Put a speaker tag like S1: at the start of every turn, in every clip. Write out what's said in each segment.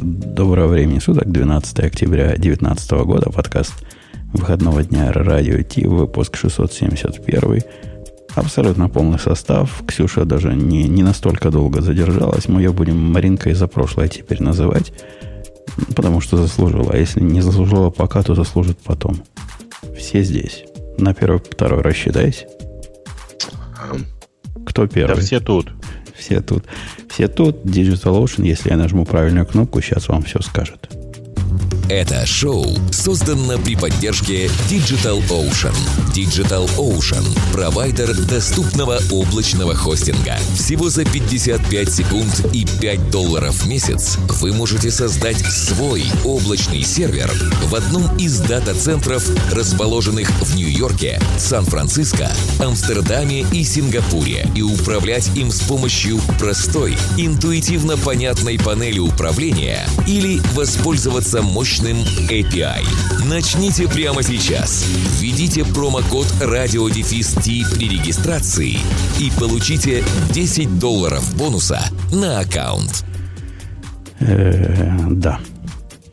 S1: Доброго времени суток, 12 октября 2019 года, подкаст выходного дня радио Ти, выпуск 671. Абсолютно полный состав. Ксюша даже не, не настолько долго задержалась. Мы ее будем Маринкой за прошлое теперь называть, потому что заслужила. А если не заслужила пока, то заслужит потом. Все здесь. На первый, второй рассчитайся. Кто первый?
S2: Да все тут.
S1: Все тут. Все тут. DigitalOcean, если я нажму правильную кнопку, сейчас вам все скажет.
S3: Это шоу создано при поддержке Digital Ocean. Digital Ocean – провайдер доступного облачного хостинга. Всего за 55 секунд и 5 долларов в месяц вы можете создать свой облачный сервер в одном из дата-центров, расположенных в Нью-Йорке, Сан-Франциско, Амстердаме и Сингапуре, и управлять им с помощью простой, интуитивно понятной панели управления или воспользоваться мощным мощным API. Начните прямо сейчас. Введите промокод радиодефис при регистрации и получите 10 долларов бонуса на аккаунт.
S1: Э, да.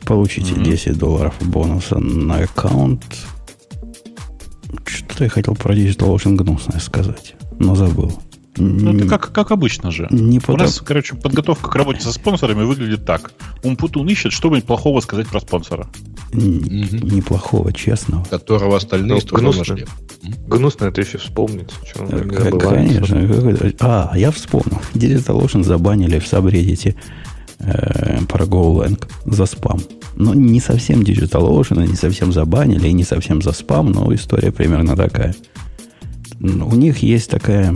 S1: Получите mm-hmm. 10 долларов бонуса на аккаунт. Что-то я хотел про Digital Ocean гнусное сказать, но забыл.
S2: Ну, это как, как обычно же.
S1: Не
S2: У нас, короче, подготовка к работе со спонсорами выглядит так. Умпутун ищет, что-нибудь плохого сказать про спонсора.
S1: Неплохого, честного.
S4: Которого остальные
S2: ну, гнусно.
S4: Гнусно это еще вспомнить.
S1: Конечно. А, я вспомнил. Digital Ocean забанили в сабреддите э, про GoLang за спам. Но не совсем Digital Ocean, не совсем забанили, и не совсем за спам, но история примерно такая у них есть такая,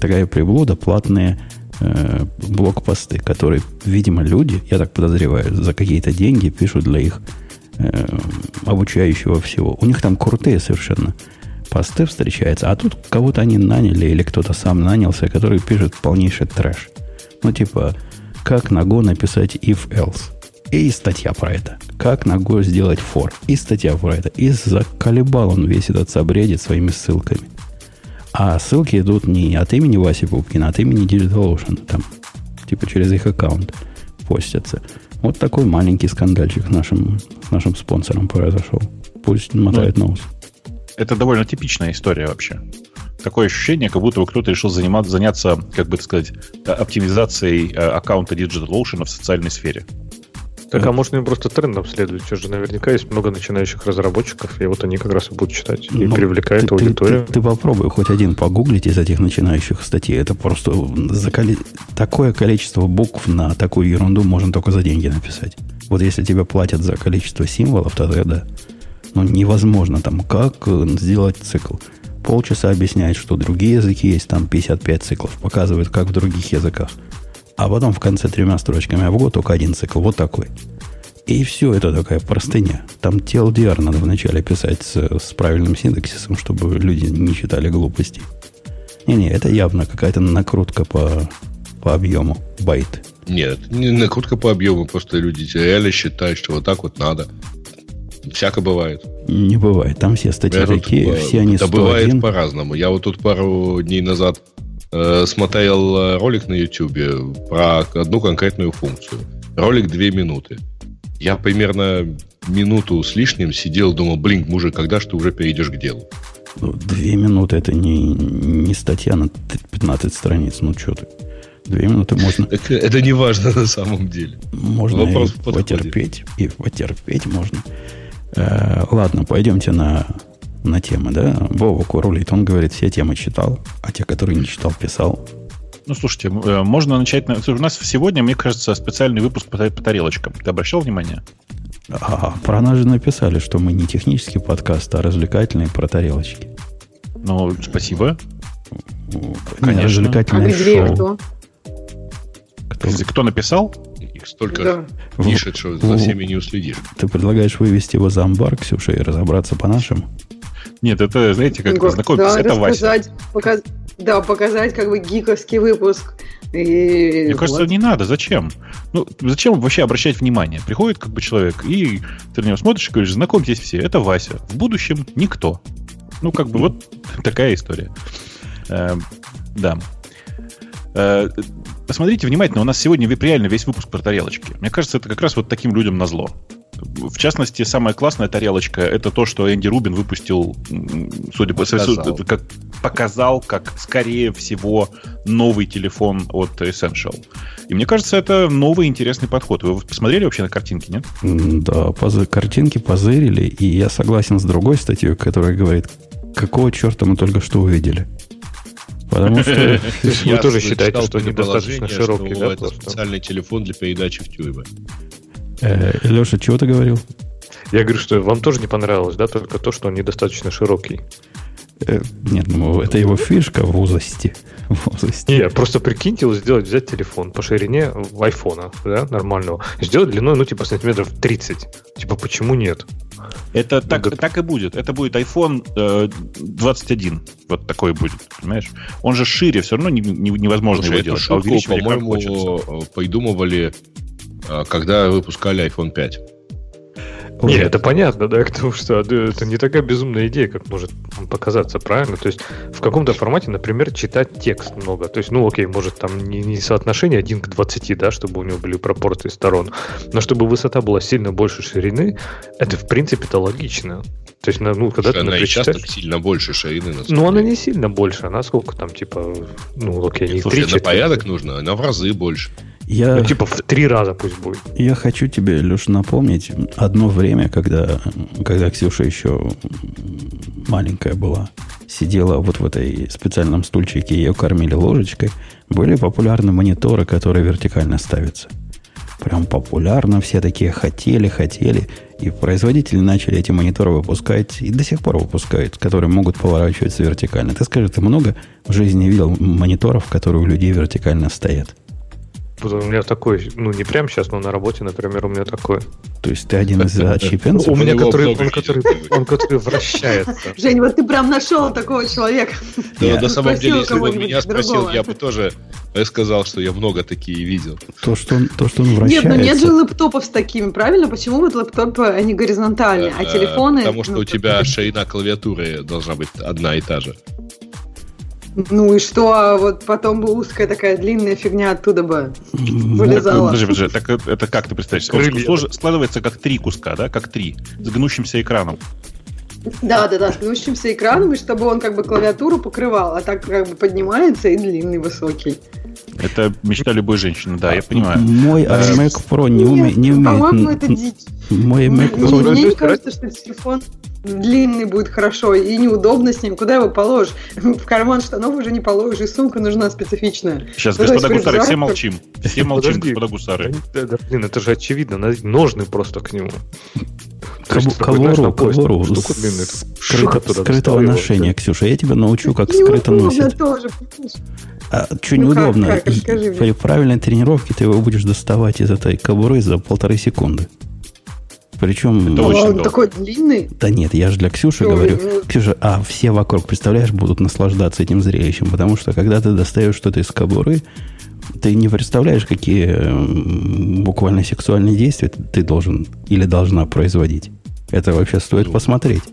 S1: такая приблуда, платные э, блокпосты, которые, видимо, люди, я так подозреваю, за какие-то деньги пишут для их э, обучающего всего. У них там крутые совершенно посты встречаются, а тут кого-то они наняли или кто-то сам нанялся, который пишет полнейший трэш. Ну, типа, как на Go написать if-else. И статья про это. Как на Go сделать for. И статья про это. И заколебал он весь этот собредит своими ссылками. А ссылки идут не от имени Васи Пупкина, а от имени DigitalOcean. Там, типа через их аккаунт постятся. Вот такой маленький скандальчик с нашим, с нашим спонсором произошел. Пусть мотает ну, нос.
S2: Это довольно типичная история вообще. Такое ощущение, как будто бы кто-то решил заниматься, заняться, как бы так сказать, оптимизацией э, аккаунта DigitalOcean в социальной сфере.
S4: Так, а может, им просто трендом следует? Сейчас же наверняка есть много начинающих разработчиков, и вот они как раз и будут читать. И ну, привлекают ты, аудиторию.
S1: Ты, ты, ты попробуй хоть один погуглить из этих начинающих статей. Это просто заколи... такое количество букв на такую ерунду можно только за деньги написать. Вот если тебе платят за количество символов, тогда да. Ну, невозможно там, как э, сделать цикл. Полчаса объясняет, что другие языки есть, там 55 циклов. Показывает, как в других языках а потом в конце тремя строчками, а в год только один цикл, вот такой. И все это такая простыня. Там TLDR надо вначале писать с, с правильным синтаксисом, чтобы люди не читали глупости. Не-не, это явно какая-то накрутка по, по объему байт.
S4: Нет, не накрутка по объему, просто люди реально считают, что вот так вот надо. Всяко бывает.
S1: Не бывает. Там все статьи Я такие, тут, все они
S4: Да бывает по-разному. Я вот тут пару дней назад э, смотрел э, ролик на YouTube про одну конкретную функцию. Ролик две минуты. Я примерно минуту с лишним сидел, думал, блин, мужик, когда же ты уже перейдешь к делу?
S1: Ну, две минуты это не, не статья на 15 страниц, ну что ты. Две минуты можно...
S4: Это, это не важно на самом деле.
S1: Можно Вопрос и потерпеть, и потерпеть можно. Э, ладно, пойдемте на на темы, да? Вова рулит, он говорит, все темы читал, а те, которые не читал, писал.
S2: Ну, слушайте, э, можно начать... У нас сегодня, мне кажется, специальный выпуск по, по тарелочкам. Ты обращал внимание?
S1: А, про нас же написали, что мы не технический подкаст, а развлекательный про тарелочки.
S2: Ну, спасибо.
S1: Конечно. Развлекательное а шоу.
S2: Кто? Кто? кто написал?
S4: Их столько да. пишет, что за всеми не уследишь.
S1: Ты предлагаешь вывести его за амбар, Ксюша, и разобраться по нашим?
S2: Нет, это, знаете, как Год, знакомиться, да, это Вася.
S5: Показ... Да, показать как бы гиковский выпуск. И...
S2: Мне кажется, вот. не надо. Зачем? Ну, зачем вообще обращать внимание? Приходит как бы человек, и ты на него смотришь и говоришь, знакомьтесь все, это Вася. В будущем никто. Ну, как бы вот такая история. Э, да. Э, посмотрите внимательно, у нас сегодня реально весь выпуск про тарелочки. Мне кажется, это как раз вот таким людям назло. В частности, самая классная тарелочка это то, что Энди Рубин выпустил, судя по показал. как показал, как скорее всего новый телефон от Essential. И мне кажется, это новый интересный подход. Вы посмотрели вообще на картинки, нет?
S1: Да, позы, картинки позырили, и я согласен с другой статьей, которая говорит, какого черта мы только что увидели.
S4: Потому что вы тоже считаете, что недостаточно широкий, да? Это специальный телефон для передачи в тюрьмы.
S1: Э, Леша, чего ты говорил?
S6: Я говорю, что вам тоже не понравилось, да, только то, что он недостаточно широкий.
S1: Э, нет, ну это его фишка в узости.
S6: В узости. Не, просто прикиньте, вот сделать, взять телефон по ширине айфона, да, нормального, сделать длиной, ну, типа, сантиметров 30. Типа, почему нет?
S2: Это ну, так, да. так и будет. Это будет iPhone э, 21. Вот такой будет, понимаешь? Он же шире, все равно не, не, невозможно
S4: Слушай, его делать. Шутку, а по-моему, придумывали, э, когда выпускали iPhone 5.
S6: Не, это понятно, да, потому что это не такая безумная идея, как может показаться, правильно? То есть в каком-то формате, например, читать текст много. То есть, ну окей, может там не, не соотношение 1 к 20, да, чтобы у него были пропорции сторон, но чтобы высота была сильно больше ширины, это в принципе-то логично. То есть, ну, когда
S4: ты, она например, часто читаешь... сильно больше ширины.
S6: Ну, она не сильно больше, она сколько там, типа, ну, окей, не
S4: Слушай, 3 на порядок нужно, она в разы больше.
S6: Я, ну, типа в три раза пусть будет.
S1: Я хочу тебе, Леш, напомнить одно время, когда, когда Ксюша еще маленькая была, сидела вот в этой специальном стульчике, ее кормили ложечкой, были популярны мониторы, которые вертикально ставятся. Прям популярно, все такие хотели, хотели. И производители начали эти мониторы выпускать, и до сих пор выпускают, которые могут поворачиваться вертикально. Ты скажи, ты много в жизни видел мониторов, которые у людей вертикально стоят?
S6: У меня такой, ну не прямо сейчас, но на работе, например, у меня такой.
S1: То есть ты один из отщепенцев?
S6: У меня, который, он, который, он, который вращается.
S5: Жень, вот ты прям нашел такого человека.
S4: Да, на самом деле, если бы меня спросил, я бы тоже сказал, что я много такие видел.
S1: То, что он, то, что он вращается.
S5: Нет, ну нет же лэптопов с такими, правильно? Почему вот лэптопы, они горизонтальные, а телефоны...
S4: Потому что у тебя ширина клавиатуры должна быть одна и та же.
S5: Ну и что, а вот потом бы узкая такая длинная фигня оттуда бы вылезала.
S2: Подожди, подожди, так это как ты представляешь? Он складывается как три куска, да, как три, с гнущимся экраном.
S5: Да, да, да, с гнущимся экраном, и чтобы он как бы клавиатуру покрывал, а так как бы поднимается и длинный, высокий.
S2: Это мечта любой женщины, да, я понимаю.
S1: Мой iMac Pro не, уме, не умеет... По-моему, это дичь.
S5: Мой iMac Pro... Мне не кажется, что телефон длинный будет хорошо и неудобно с ним. Куда его положишь? В карман штанов уже не положишь, и сумка нужна специфичная.
S2: Сейчас, ну, господа гусары, все молчим. Все молчим, Подожди. господа гусары.
S6: Да, да, блин, это же очевидно. Ножны просто к нему.
S1: Ковору, ковору. Скрытого ношения, Ксюша. Я тебя научу, как скрыто носить. а, что ну неудобно. При правильной тренировке ты его будешь доставать из этой кобуры за полторы секунды. Причем...
S5: Это очень он такой длинный.
S1: Да нет, я же для Ксюши Ой, говорю. Ну... Ксюша, а все вокруг, представляешь, будут наслаждаться этим зрелищем, потому что когда ты достаешь что-то из кобуры, ты не представляешь, какие буквально сексуальные действия ты должен или должна производить. Это вообще стоит ну, посмотреть.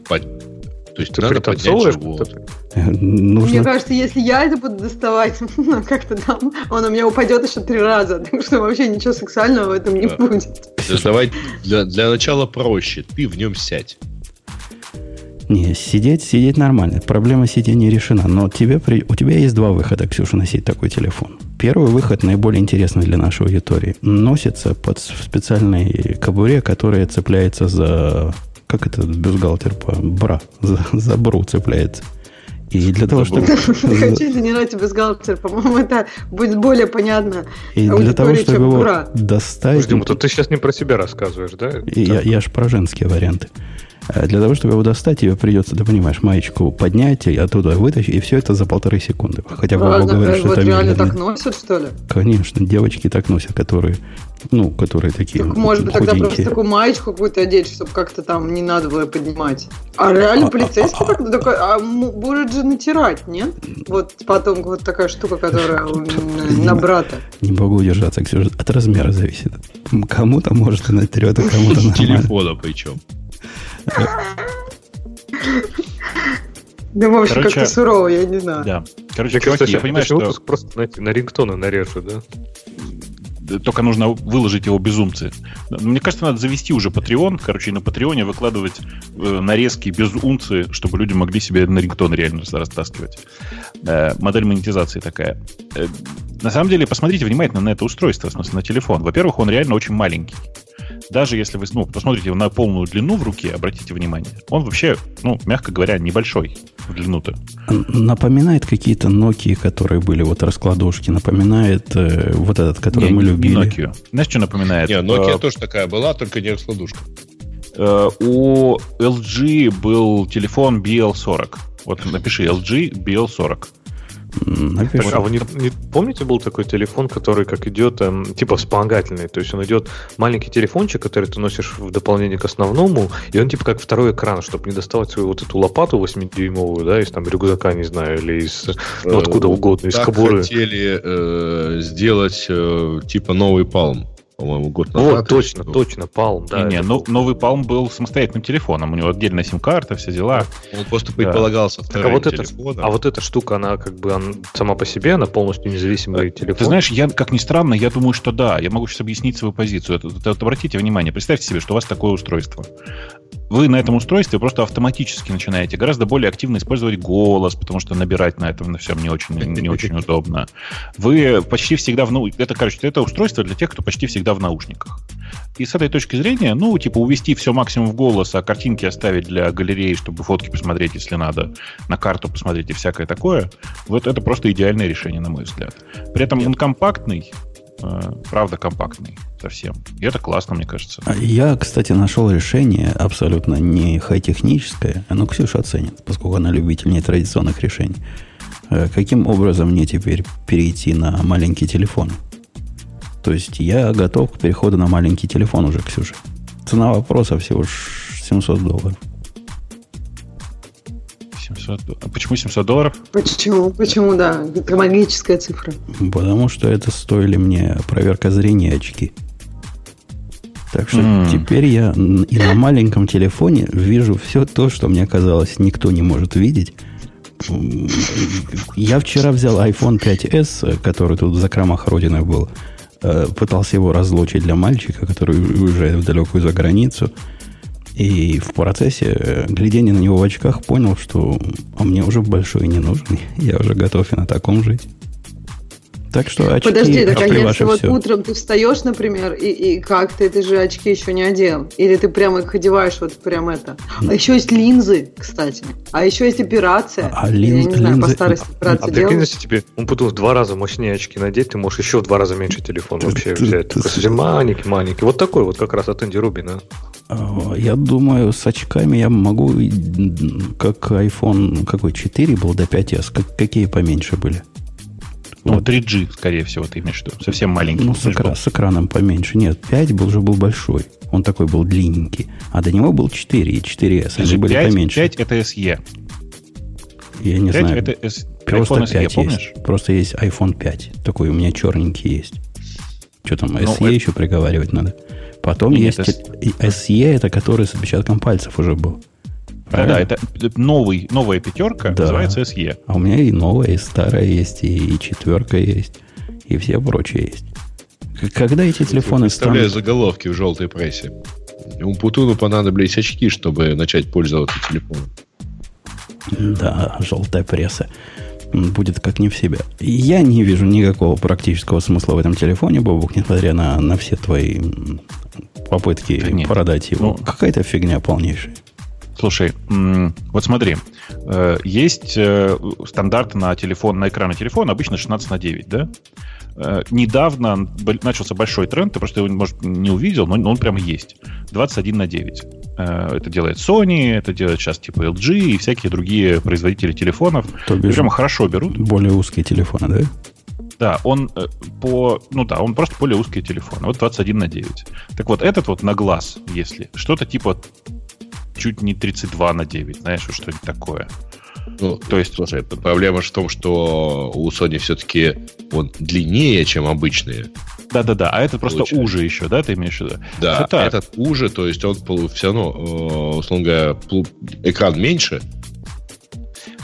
S4: То есть ты надо поднять живот.
S5: Нужно... Мне кажется, если я это буду доставать, ну, как-то там, он у меня упадет еще три раза. Так что вообще ничего сексуального в этом не да. будет.
S4: Давай для, для начала проще. Ты в нем сядь.
S1: Не, сидеть, сидеть нормально. Проблема сидения решена. Но тебе, у тебя есть два выхода, Ксюша, носить такой телефон. Первый выход, наиболее интересный для нашей аудитории, носится под специальной кобуре, которая цепляется за как это бюстгальтер по бра, за, за бру цепляется. И для того, чтобы...
S5: Хочу тренировать бюстгальтер, по-моему, это будет более понятно.
S1: И для того, чтобы его достать...
S6: Подожди, ты сейчас не про себя рассказываешь, да?
S1: Я, я же про женские варианты. А для того, чтобы его достать, тебе придется, ты понимаешь, маечку поднять и оттуда вытащить, и все это за полторы секунды. Хотя Вова говорит, что вот это
S5: реально медленно. так носят, что ли?
S1: Конечно, девочки так носят, которые, ну, которые такие
S5: так, может быть, тогда просто такую маечку какую-то одеть, чтобы как-то там не надо было поднимать. А реально а, полицейский а, так, такой, а будет же натирать, нет? Вот потом вот такая штука, которая на брата.
S1: Не могу удержаться, Ксюша, от размера зависит. Кому-то может и натрет, а кому-то нормально.
S4: Телефона причем.
S5: Да, в общем, как-то сурово, я не знаю.
S2: Да. Короче,
S6: Мне
S2: чуваки,
S6: кажется,
S2: я понимаю, что
S6: выпуск просто знаете, на рингтоны нарежу, да?
S2: только нужно выложить его безумцы. Мне кажется, надо завести уже Patreon, короче, и на Патреоне выкладывать э, нарезки без унции, чтобы люди могли себе на рингтон реально растаскивать. Э, модель монетизации такая. Э, на самом деле, посмотрите внимательно на это устройство, в смысле, на телефон. Во-первых, он реально очень маленький. Даже если вы ну, посмотрите на полную длину в руке, обратите внимание, он вообще, ну, мягко говоря, небольшой в длину-то.
S1: Напоминает какие-то Nokia, которые были, вот раскладушки, напоминает э, вот этот, который
S2: Не,
S1: мы
S2: не
S1: любили.
S2: Nokia. Знаешь, что напоминает?
S4: Не, Nokia
S2: Э,
S4: тоже такая была, только не раскладушка.
S2: э, у LG был телефон BL40. Вот напиши LG BL40.
S1: М, напишу.
S6: Так, а вы не, не помните, был такой телефон, который как идет, эм, типа вспомогательный? То есть он идет маленький телефончик, который ты носишь в дополнение к основному, и он типа как второй экран, чтобы не доставать свою вот эту лопату 8-дюймовую, да, из там рюкзака, не знаю, или из, ну, откуда
S4: Э,
S6: угодно, из
S4: Так
S6: кобуры.
S4: хотели э, сделать э, типа новый Palm, по-моему, год назад.
S6: Вот, точно, точно, Palm, да.
S2: не, не, но- новый Palm был самостоятельным телефоом. У него отдельная сим-карта, вся дела.
S4: Он просто предполагался
S6: Так, а
S4: вторым
S6: вот, это,
S4: телефоном.
S6: а вот эта штука, она как бы она сама по себе, она полностью независимый телефон.
S2: Ты знаешь, я, как ни странно, я думаю, что да. Я могу сейчас объяснить свою позицию. Это, это- обратите внимание, представьте себе, что у вас такое устройство. Вы на этом устройстве просто автоматически начинаете гораздо более активно использовать голос, потому что набирать на этом на всем не очень, не очень удобно. Вы почти всегда в нау... Это, короче, это устройство для тех, кто почти всегда в наушниках. И с этой точки зрения, ну, типа, увести все максимум в голос, а картинки оставить для галереи, чтобы фотки посмотреть, если надо, на карту посмотреть и всякое такое, вот это просто идеальное решение, на мой взгляд. При этом он компактный, правда компактный совсем. И это классно, мне кажется.
S1: А Я, кстати, нашел решение абсолютно не хай-техническое, оно Ксюша оценит, поскольку она любитель нетрадиционных решений. Э, Каким образом мне теперь перейти на маленький телефон? То есть я готов к переходу на маленький телефон уже, Ксюша. Цена вопроса всего ш- 700 долларов.
S2: 700... А почему 700 долларов?
S5: Почему? Почему, да? Это магическая цифра.
S1: Потому что это стоили мне проверка зрения очки. Так что
S2: М.
S1: теперь я и на маленьком телефоне вижу все то, что мне казалось никто не может видеть. Я вчера взял iPhone 5s, э, который тут в закромах родины был. э, Пытался его разлучить для мальчика, который уезжает в далекую за границу. И в процессе э, глядения на него в очках понял, что а мне уже большой не нужен. Я уже готов и на таком жить. Так что очки,
S5: Подожди, так а
S1: очки
S5: если вот
S1: все.
S5: утром ты встаешь, например, и, и как ты, ты же очки еще не одел? Или ты прямо их одеваешь вот прям это? А еще есть линзы, кстати. А еще есть операция.
S1: А
S5: Я
S1: линз-
S5: не знаю, по
S1: линзы-
S5: старости
S6: А
S5: операцию
S6: прикинь,
S5: делают.
S6: если тебе он потом в два раза мощнее очки надеть, ты можешь еще в два раза меньше телефон вообще взять.
S1: ты-
S6: маленький, маленький. Вот такой вот как раз от Энди Рубина.
S1: А, Я думаю, с очками я могу, как iPhone, какой, 4 был до 5s, как, какие поменьше были?
S2: Ну,
S1: Вот.
S2: 3G, скорее всего, ты имеешь в виду. Совсем маленький.
S1: Ну, с, экра- с экраном поменьше. Нет, 5 был, уже был большой. Он такой был длинненький. А до него был 4 и 4s. Они были
S2: 5,
S1: поменьше.
S2: 5 это SE.
S1: я не
S2: 5
S1: знаю.
S2: это S...
S1: Просто
S2: iPhone SE,
S1: 5
S2: помнишь?
S1: есть. Просто есть iPhone 5. Такой у меня черненький есть. Что там,
S2: Ну,
S1: SE
S2: это-
S1: еще приговаривать надо. Потом
S2: Нет,
S1: есть
S2: это-
S1: SE, это который с отпечатком пальцев уже был.
S2: Да,
S1: Правильно?
S2: да, это это новый, новая пятерка,
S1: Да.
S2: называется SE.
S1: А у меня и новая, и старая есть, и, и четверка есть, и все прочие есть. Когда эти телефоны
S4: Представляю
S1: станут...
S4: заголовки в желтой прессе. Умпутуну понадобились очки, чтобы начать пользоваться телефоном.
S1: Да, желтая пресса. Будет как не в себя. Я не вижу никакого практического смысла в этом телефоне, Бобук, несмотря на, на все твои попытки
S2: нет.
S1: продать его.
S2: Ну,
S1: Какая-то фигня полнейшая.
S2: Слушай, вот смотри, э, есть э, стандарт на телефон, на экране телефона, обычно 16 на 9, да? Э, Недавно начался большой тренд, ты просто его, может, не увидел, но он прямо есть. 21 на 9. Э, Это делает Sony, это делает сейчас типа LG и всякие другие производители телефонов.
S1: То бишь,
S2: прямо хорошо берут.
S1: более узкие телефоны, да?
S2: Да, он э, по... Ну да, он просто более узкий телефон. Вот 21 на 9. Так вот, этот вот на глаз, если, что-то типа чуть не 32 на 9, знаешь, что-нибудь такое.
S4: Ну,
S2: То есть-
S4: слушай, проблема же в том, что у Sony все-таки он длиннее, чем обычные.
S2: Да-да-да, а это просто уже еще, да, ты имеешь в виду?
S4: Да,
S2: Это-
S4: этот уже, то есть он все равно, э, условно говоря, экран меньше,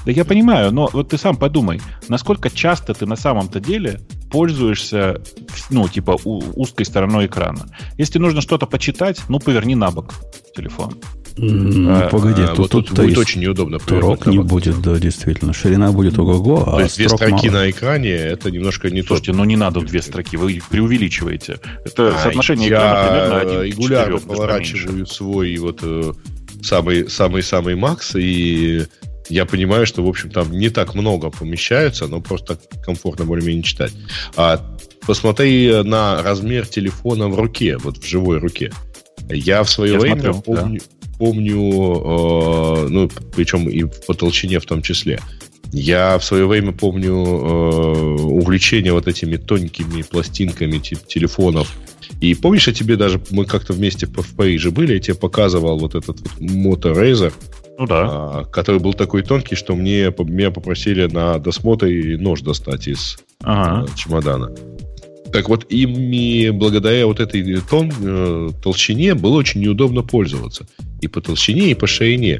S2: Да я понимаю, но вот ты сам подумай, насколько часто ты на самом-то деле пользуешься, ну, типа, узкой стороной экрана. Если нужно что-то почитать, ну, поверни на бок телефон.
S1: Mm, погоди, а, тут, вот тут,
S4: тут будет есть, очень неудобно.
S1: Строк не будет, да, действительно. Ширина будет ого-го,
S4: То а есть две строки мало. на экране, это немножко не
S2: Слушайте,
S4: то.
S2: ну не надо две строки, вы преувеличиваете. Это
S4: а,
S2: соотношение
S4: я экрана примерно один регулярно поворачиваю свой вот э, самый самый самый макс и я понимаю, что, в общем, там не так много помещается, но просто комфортно более-менее читать. А посмотри на размер телефона в руке, вот в живой руке. Я в свое я время смотрю, помню, да. помню э, ну, причем и по толщине в том числе. Я в свое время помню э, увлечение вот этими тоненькими пластинками типа телефонов. И помнишь, я тебе даже, мы как-то вместе в Париже были, я тебе показывал вот этот вот Moto Razer,
S2: ну да. А,
S4: который был такой тонкий, что мне, меня попросили на досмотре нож достать из ага. э, чемодана. Так вот, ими, благодаря вот этой тон, э, толщине, было очень неудобно пользоваться. И по толщине, и по ширине.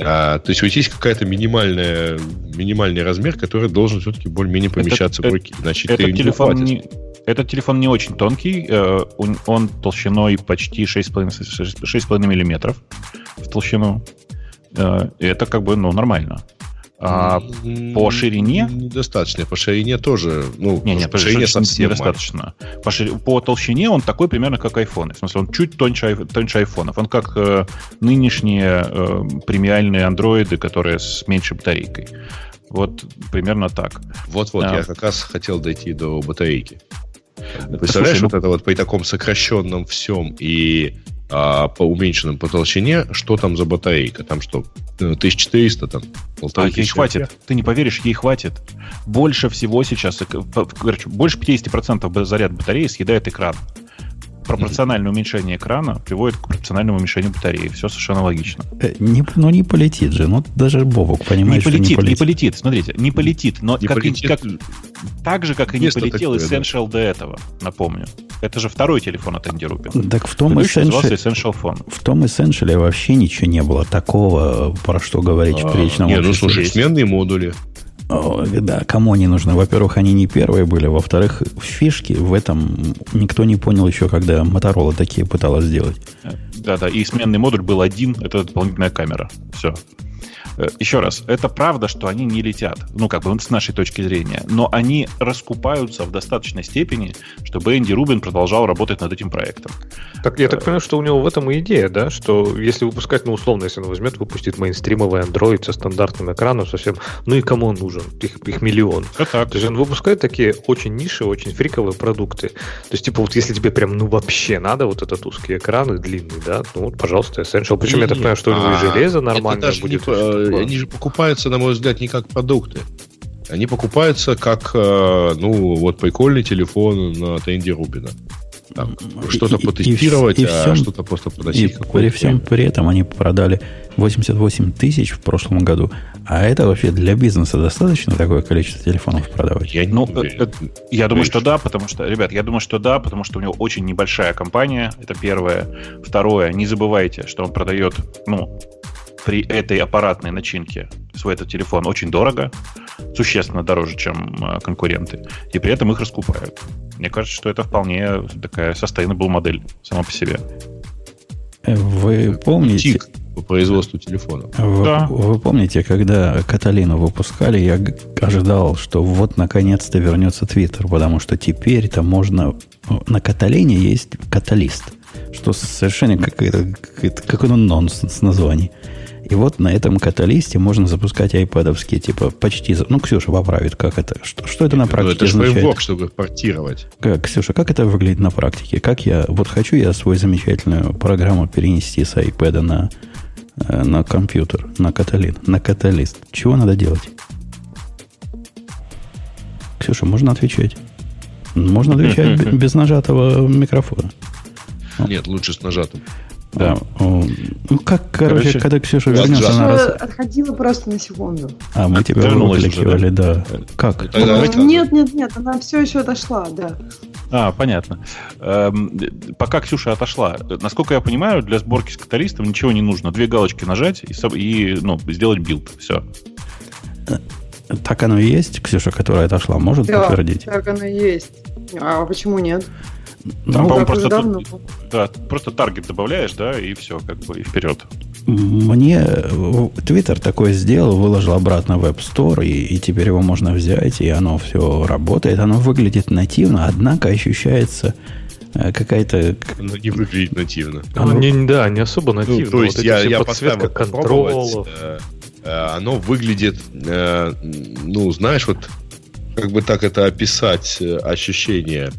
S4: А, то есть вот есть какая-то минимальная, минимальный размер, который должен все-таки более-менее помещаться это, в руке.
S2: Иначе этот, телефон не, этот телефон не очень тонкий. Э, он, он толщиной почти 6,5 миллиметров в толщину. Э, это как бы ну, нормально. А по ширине...
S4: Недостаточно. По ширине тоже...
S2: Ну, не, нет, по ширине совсем недостаточно. По, шир... по толщине он такой примерно, как iPhone. В смысле, он чуть тоньше, тоньше айфонов. Он как э, нынешние э, премиальные андроиды, которые с меньшей батарейкой. Вот примерно так.
S4: Вот-вот, а, я как раз хотел дойти до батарейки. Представляешь, Слушай, вот ну... это вот при таком сокращенном всем и а, по уменьшенным по толщине, что там за батарейка? Там что, 1400, там,
S2: полторы а ей хватит. Ты не поверишь, ей хватит. Больше всего сейчас, э, короче, больше 50% заряд батареи съедает экран пропорциональное уменьшение экрана приводит к пропорциональному уменьшению батареи. Все совершенно логично.
S1: Э, не, ну, не полетит же. Ну, даже Бобок понимает,
S2: не полетит,
S1: что не полетит.
S2: Не полетит, смотрите, не полетит. Но не как, полетит. Как, так же, как и не полетел такое, Essential да. до этого, напомню. Это же второй телефон от Энди Рубин.
S1: Так в том, Essential, Essential Phone. в том Essential вообще ничего не было такого, про что говорить а, в приличном
S4: Нет, ну слушай, сменные модули.
S1: Да, кому они нужны? Во-первых, они не первые были. Во-вторых, фишки в этом никто не понял еще, когда Motorola такие пыталась сделать.
S2: Да-да, и сменный модуль был один, это дополнительная камера. Все. Э, еще раз, это правда, что они не летят, ну, как бы с нашей точки зрения, но они раскупаются в достаточной степени, чтобы Энди Рубин продолжал работать над этим проектом.
S6: Так я так понимаю, что у него в этом и идея, да, что если выпускать, ну, условно, если он возьмет, выпустит мейнстримовый Android со стандартным экраном совсем, ну и кому он нужен? Их, их миллион.
S2: А так.
S6: То есть он выпускает такие очень ниши, очень фриковые продукты. То есть, типа, вот если тебе прям, ну, вообще надо вот этот узкий экран и длинный, да, ну, вот, пожалуйста, Essential. Причем я так понимаю, что у него и а, железо нормальное будет. Не,
S4: они же покупаются, на мой взгляд, не как продукты. Они покупаются как, э, ну, вот прикольный телефон на Тенди Рубина. Там, что-то потестировать, и, и, и а что-то просто
S1: подносить. И при всем при этом они продали 88 тысяч в прошлом году. А это вообще для бизнеса достаточно такое количество телефонов продавать?
S2: Я, ну, это, я думаю, что да, потому что, ребят, я думаю, что да, потому что у него очень небольшая компания. Это первое. Второе, не забывайте, что он продает, ну, при этой аппаратной начинке свой этот телефон очень дорого, существенно дороже, чем а, конкуренты, и при этом их раскупают. Мне кажется, что это вполне такая sustainable модель сама по себе.
S1: Вы помните... Тик
S4: по производству телефона.
S1: Вы, да. вы помните, когда Каталину выпускали, я ожидал, что вот наконец-то вернется Твиттер, потому что теперь-то можно... На Каталине есть каталист, что совершенно какой-то, какой-то нонсенс название. И вот на этом каталисте можно запускать айпадовские, типа, почти... Ну, Ксюша поправит, как это... Что, что это на практике ну, это означает? фреймворк,
S4: чтобы портировать.
S1: Как, Ксюша, как это выглядит на практике? Как я... Вот хочу я свою замечательную программу перенести с iPad на, э, на компьютер, на каталин, на каталист. Чего надо делать? Ксюша, можно отвечать? Можно отвечать без нажатого микрофона.
S4: Нет, лучше с нажатым.
S1: Да. Ну, как, короче, короче когда Ксюша вернется,
S5: она раз... отходила просто на секунду.
S1: А, мы тебя выкликивали, да. Как?
S5: Тогда нет, нет, нет, она все еще отошла, да.
S2: А, понятно. Эм, пока Ксюша отошла, насколько я понимаю, для сборки с Catalyst ом ничего не нужно. Две галочки нажать и, и ну, сделать build. Все.
S1: Так оно и есть, Ксюша, которая отошла, может
S5: Да,
S1: подтвердить?
S5: так оно и есть. А почему нет?
S2: Там,
S1: Ну,
S2: по-моему, просто,
S5: уже давно.
S2: тут- да, просто таргет добавляешь, да, и все, как бы, и вперед.
S1: Мне э, Twitter такое сделал, выложил обратно в App Store, и, и теперь его можно взять, и оно все работает. Оно выглядит нативно, однако ощущается э, какая-то...
S4: Оно не выглядит нативно.
S6: Оно
S1: Оно-
S6: не, да, не особо нативно.
S4: Ну, то есть
S6: Вот
S4: я, я
S6: подсветка
S4: поставил
S6: контролов.
S4: э, э, Оно выглядит, э, ну, знаешь, вот как бы так это описать э, ощущение.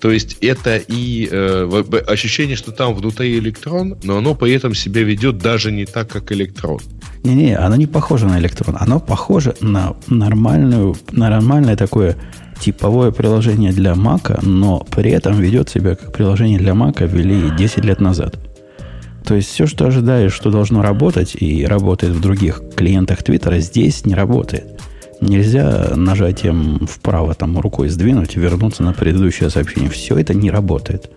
S4: То есть это и э, ощущение, что там внутри электрон, но оно при этом себя ведет даже не так, как электрон.
S1: Не-не, оно не похоже на электрон. Оно похоже на нормальную, на нормальное такое типовое приложение для Мака, но при этом ведет себя как приложение для Мака ввели 10 лет назад. То есть все, что ожидаешь, что должно работать, и работает в других клиентах Твиттера, здесь не работает. Нельзя нажатием вправо там рукой сдвинуть и вернуться на предыдущее сообщение. Все это не работает.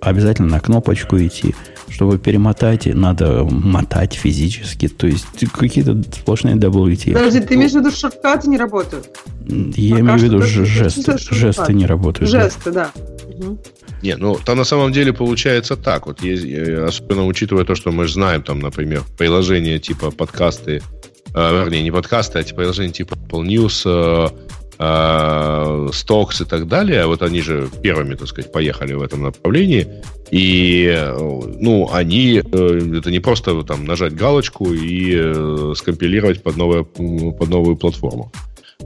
S1: Обязательно на кнопочку идти. Чтобы перемотать, надо мотать физически. То есть какие-то сплошные WT.
S5: Подожди, ты имеешь в виду, шорткаты не работают?
S1: Я
S5: Пока
S1: имею в виду жесты. Жесты не работают. да.
S5: Жесты, да. Мгм.
S4: Не, ну там на самом деле получается так. Вот есть, э, особенно учитывая то, что мы же знаем, там, например, приложения типа подкасты, э, вернее, не подкасты, а типа приложения типа Apple News, э, э, Stocks и так далее. Вот они же первыми, так сказать, поехали в этом направлении. И, э, ну, они, э, это не просто там нажать галочку и э, скомпилировать под, новое, под новую платформу.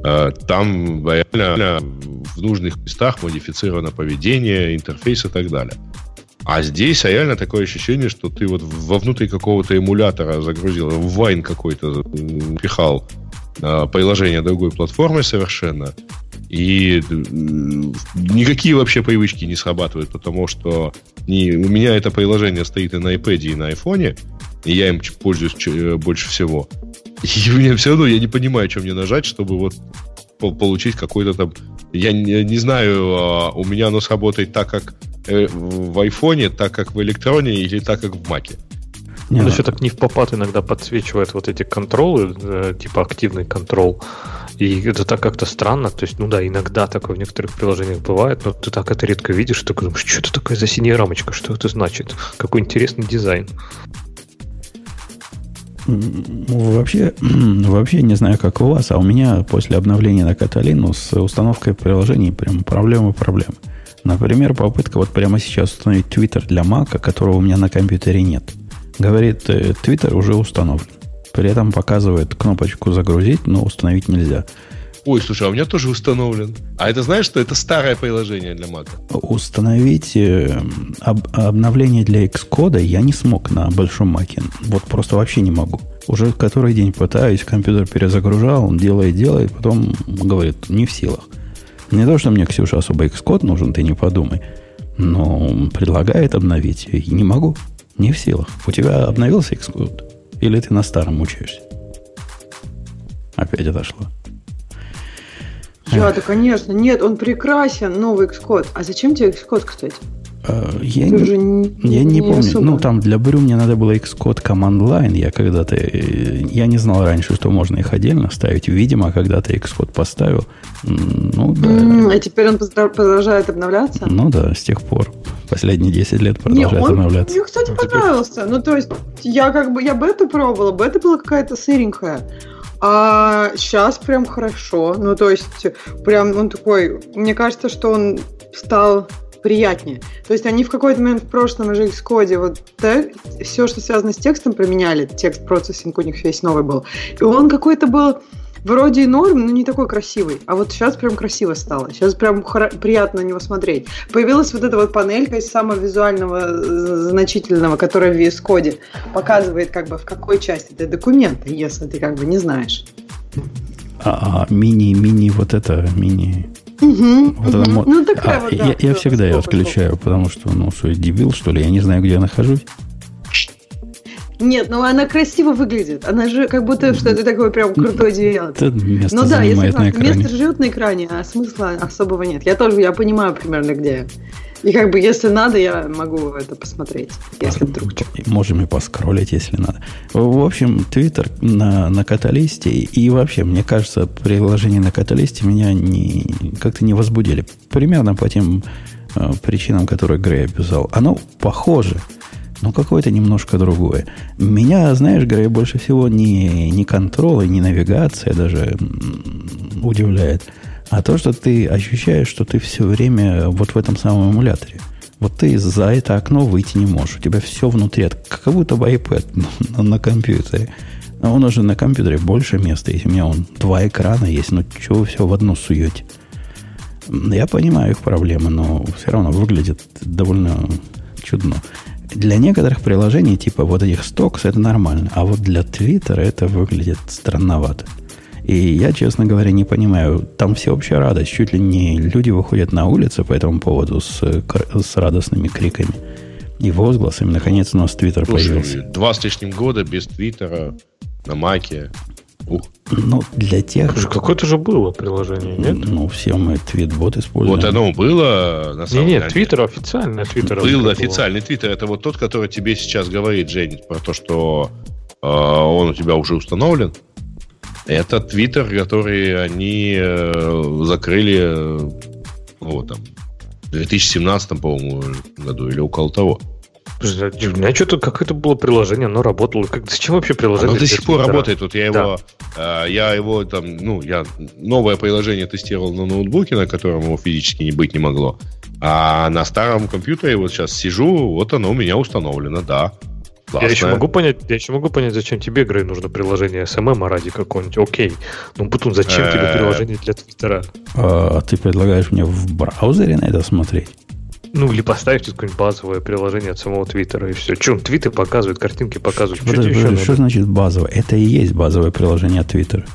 S4: Э, Там реально в нужных местах модифицировано поведение, интерфейс и так далее. А здесь реально такое ощущение, что ты вот вовнутрь какого-то эмулятора загрузил, в Wine какой-то пихал э, приложение другой платформы совершенно, и никакие вообще привычки не срабатывают, потому что не, у меня это приложение стоит и на iPad, и на iPhone, и я им пользуюсь э, больше всего. И меня все равно я не понимаю, что мне нажать, чтобы вот получить какой-то там... Я не, не знаю, а, у меня оно сработает так, как э, в айфоне, так, как в электроне или так, как в маке.
S1: Не,
S6: Он
S1: ну,
S6: еще так не в попад иногда подсвечивает вот эти контролы, э, типа активный контрол. И это так как-то странно. То есть, ну да, иногда такое в некоторых приложениях бывает, но ты так это редко видишь, ты думаешь, что это такое за синяя рамочка, что это значит? Какой интересный дизайн.
S1: М, Вообще, вообще не знаю, как у вас, а у меня после обновления на Каталину с установкой приложений прям проблемы проблемы. Например, попытка вот прямо сейчас установить Twitter для Мака, которого у меня на компьютере нет. Говорит, э, Twitter уже установлен. При этом показывает кнопочку загрузить, но установить нельзя.
S4: Ой, слушай, а у меня тоже установлен. А это знаешь, что это старое приложение для мака?
S1: Установить э, об- обновление для Xcode я не смог на большом маке. Вот просто вообще не могу. Уже который день пытаюсь, компьютер перезагружал, он делает, делает, потом говорит, не в силах. Не то, что мне, Ксюша, особо Xcode нужен, ты не подумай. Но предлагает обновить, и не могу. Не в силах. У тебя обновился Xcode? Или ты на старом мучаешься? Опять отошло.
S5: Я, да, конечно. Нет, он прекрасен, новый Xcode. А зачем тебе Xcode, кстати?
S1: Э, Я
S5: Ты
S1: не,
S5: не,
S1: Я не, помню.
S5: особо.
S1: Ну, там для Брю мне надо было Xcode Command Line. Я когда-то... э, Я не знал раньше, что можно их отдельно ставить. Видимо, когда-то Xcode поставил. Ну, да.
S5: А теперь он продолжа- продолжает обновляться?
S1: Ну да, с тех пор. Последние 10 лет
S5: Не,
S1: продолжает
S5: он
S1: обновляться.
S5: мне, кстати,
S6: Ну, теперь-
S5: понравился. Ну, то есть, я как бы, я бета пробовала, бета была какая-то сыренькая. А сейчас прям хорошо. Ну, то есть, прям он такой, мне кажется, что он стал приятнее. То есть они в какой-то момент в прошлом уже Xcode вот все, что связано с текстом, применяли. Текст процессинг у них весь новый был. И он какой-то был вроде и норм, но не такой красивый. А вот сейчас прям красиво стало. Сейчас прям приятно на него смотреть. Появилась вот эта вот панелька из самого визуального э, значительного, которая в VS Code показывает, как бы в какой части ты документа, если ты как бы не знаешь.
S1: А, а мини, мини, вот это, мини...
S5: Мгм,
S1: Вот это
S5: мгм.
S1: мо-
S5: Ну, такая
S1: А,
S5: вот,
S1: я,
S5: да,
S1: я
S5: да,
S1: всегда ее отключаю, потому что, ну, что, я дебил, что ли? Я не знаю, где я нахожусь.
S5: Нет, ну она красиво выглядит. Она же как будто что-то такое прям крутое
S1: место
S5: Ну да, я согласна.
S1: экране.
S5: Место живет на экране, а смысла особого нет. Я тоже, я понимаю примерно, где И как бы, если надо, я могу это посмотреть, если вдруг.
S1: Можем и поскролить, если надо. В общем, Твиттер на, на каталисте и вообще, мне кажется, приложения на каталисте меня не, как-то не возбудили. Примерно по тем э, причинам, которые Грей описал. Оно похоже, но какое-то немножко другое. Меня, знаешь, Грей, больше всего не, не контроль, не навигация даже удивляет, а то, что ты ощущаешь, что ты все время вот в этом самом эмуляторе. Вот ты за это окно выйти не можешь. У тебя все внутри, как будто бы iPad на, на компьютере. А он уже на компьютере больше места есть. У меня он два экрана есть. Ну, чего вы все в одно суете? Я понимаю их проблемы, но все равно выглядит довольно чудно. Для некоторых приложений, типа вот этих стокс, это нормально. А вот для Твиттера это выглядит странновато. И я, честно говоря, не понимаю, там всеобщая радость. Чуть ли не люди выходят на улицу по этому поводу с, с радостными криками и возгласами. Наконец у нас Твиттер появился.
S4: Два с лишним года без Твиттера на Маке.
S1: Ух. Ну, для тех...
S6: Какое-то же было приложение, нет?
S1: Ну, все мы твитбот используем.
S4: Вот оно было,
S6: на самом деле. Нет, Твиттер официально. Твиттер
S4: был официальный Твиттер. Это вот тот, который тебе сейчас говорит, Жень, про то, что э, он у тебя уже установлен. Это Твиттер, который они э, закрыли э, вот, там, в 2017, по-моему, году или около того.
S6: У меня что-то какое-то было приложение, оно работало. Как, зачем вообще приложение? Оно
S4: до сих пор работает. Вот я его, да. э, я его там, ну, я новое приложение тестировал на ноутбуке, на котором его физически не быть не могло. А на старом компьютере вот сейчас сижу, вот оно у меня установлено, да.
S6: Классная. Я еще могу понять, я еще могу понять, зачем тебе, Грей, нужно приложение SMM а ради какого-нибудь. Окей. Ну, Бутун, зачем тебе э. приложение для Твиттера?
S1: А ты предлагаешь мне в браузере на это смотреть?
S6: Ну, или поставьте какое-нибудь базовое приложение от самого Твиттера, и все. Че он твиты показывает, картинки показывает.
S1: Подожди, что, подожди, что значит базовое? Это и есть базовое приложение от Твиттера.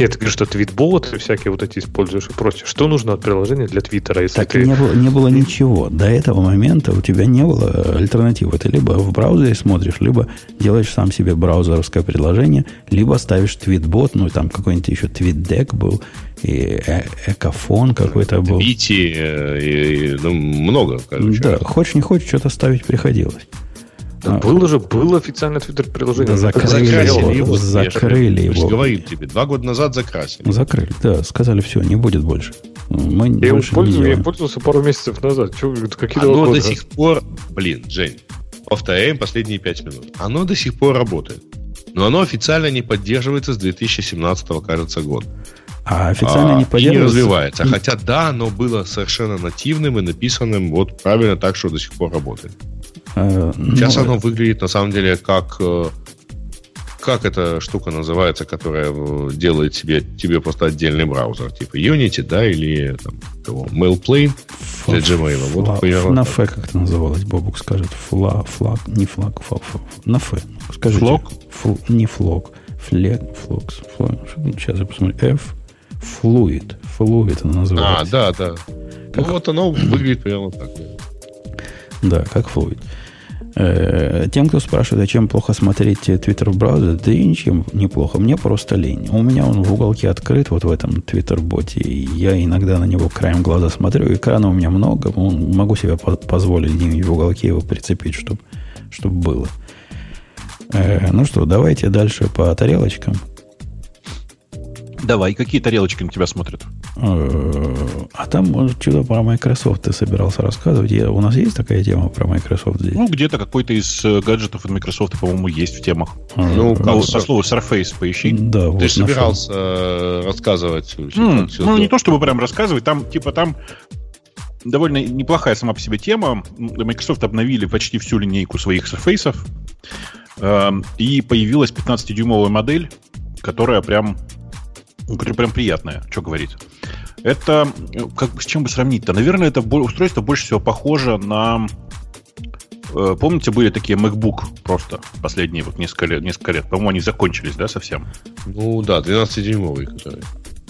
S6: Нет, ты говоришь, что твитбот всякие вот эти используешь и прочее. Что нужно от приложения для Твиттера?
S1: Если так ты... не, было, не было ничего. До этого момента у тебя не было альтернативы. Ты либо в браузере смотришь, либо делаешь сам себе браузеровское приложение, либо ставишь твитбот, ну, там какой-нибудь еще твитдек был, и э экофон какой-то был.
S4: Твити, э, и, ну, много,
S1: короче. Да, хочешь не хочешь, что-то ставить приходилось.
S6: Да, а, было же, было официальное твиттер-приложение. Да,
S1: закрыли, закрасили его. Закрыли его.
S4: Говорит тебе, два года назад закрасили.
S1: Закрыли, да. Сказали, все, не будет больше.
S6: Мы я больше пользую, не я пользовался пару месяцев назад. Че,
S4: какие Оно года? до сих пор, блин, Жень, повторяем последние пять минут. Оно до сих пор работает. Но оно официально не поддерживается с 2017, кажется, года.
S1: А официально а, не поддерживается?
S4: не развивается. Хотя да, оно было совершенно нативным и написанным вот правильно так, что до сих пор работает. Э, Сейчас ну, оно выглядит на самом деле как э, как эта штука называется, которая э, делает себе, тебе просто отдельный браузер, типа Unity, да, или там, кого, MailPlane для Gmail.
S1: Вот, фла, на F как это называлось, Бобук скажет. Фла, флаг, не флаг, флаг, на F. Скажите.
S6: Флог?
S1: Фл, не флог. Флег, флокс. Сейчас я посмотрю. F. Fluid. Fluid она называется.
S4: А, да, да. Как... Ну, вот оно выглядит прямо так.
S1: Да, как Fluid. Э, тем, кто спрашивает, зачем плохо смотреть Twitter в браузере, да и ничем неплохо. Мне просто лень. У меня он в уголке открыт, вот в этом Twitter-боте. И я иногда на него краем глаза смотрю. Экрана у меня много. Могу себе позволить где-нибудь в уголке его прицепить, чтобы чтоб было. Э, ну что, давайте дальше по тарелочкам.
S2: Давай, какие тарелочки на тебя смотрят?
S1: А там что-то про Microsoft ты собирался рассказывать. Я, у нас есть такая тема про Microsoft здесь?
S2: Ну, где-то какой-то из э, гаджетов от Microsoft, по-моему, есть в темах. А, ну, как, по слову Surface поищи.
S4: Да, ты вот собирался нашел. Э, рассказывать.
S2: Mm, ну, не то, чтобы прям рассказывать. Там, типа, там довольно неплохая сама по себе тема. Microsoft обновили почти всю линейку своих Surface. Эм, и появилась 15-дюймовая модель, которая прям прям приятная, что говорить. Это, как бы, с чем бы сравнить-то? Наверное, это устройство больше всего похоже на... Э, помните, были такие MacBook просто последние вот несколько лет, несколько лет. По-моему, они закончились, да, совсем?
S4: Ну да, 12-дюймовые, которые.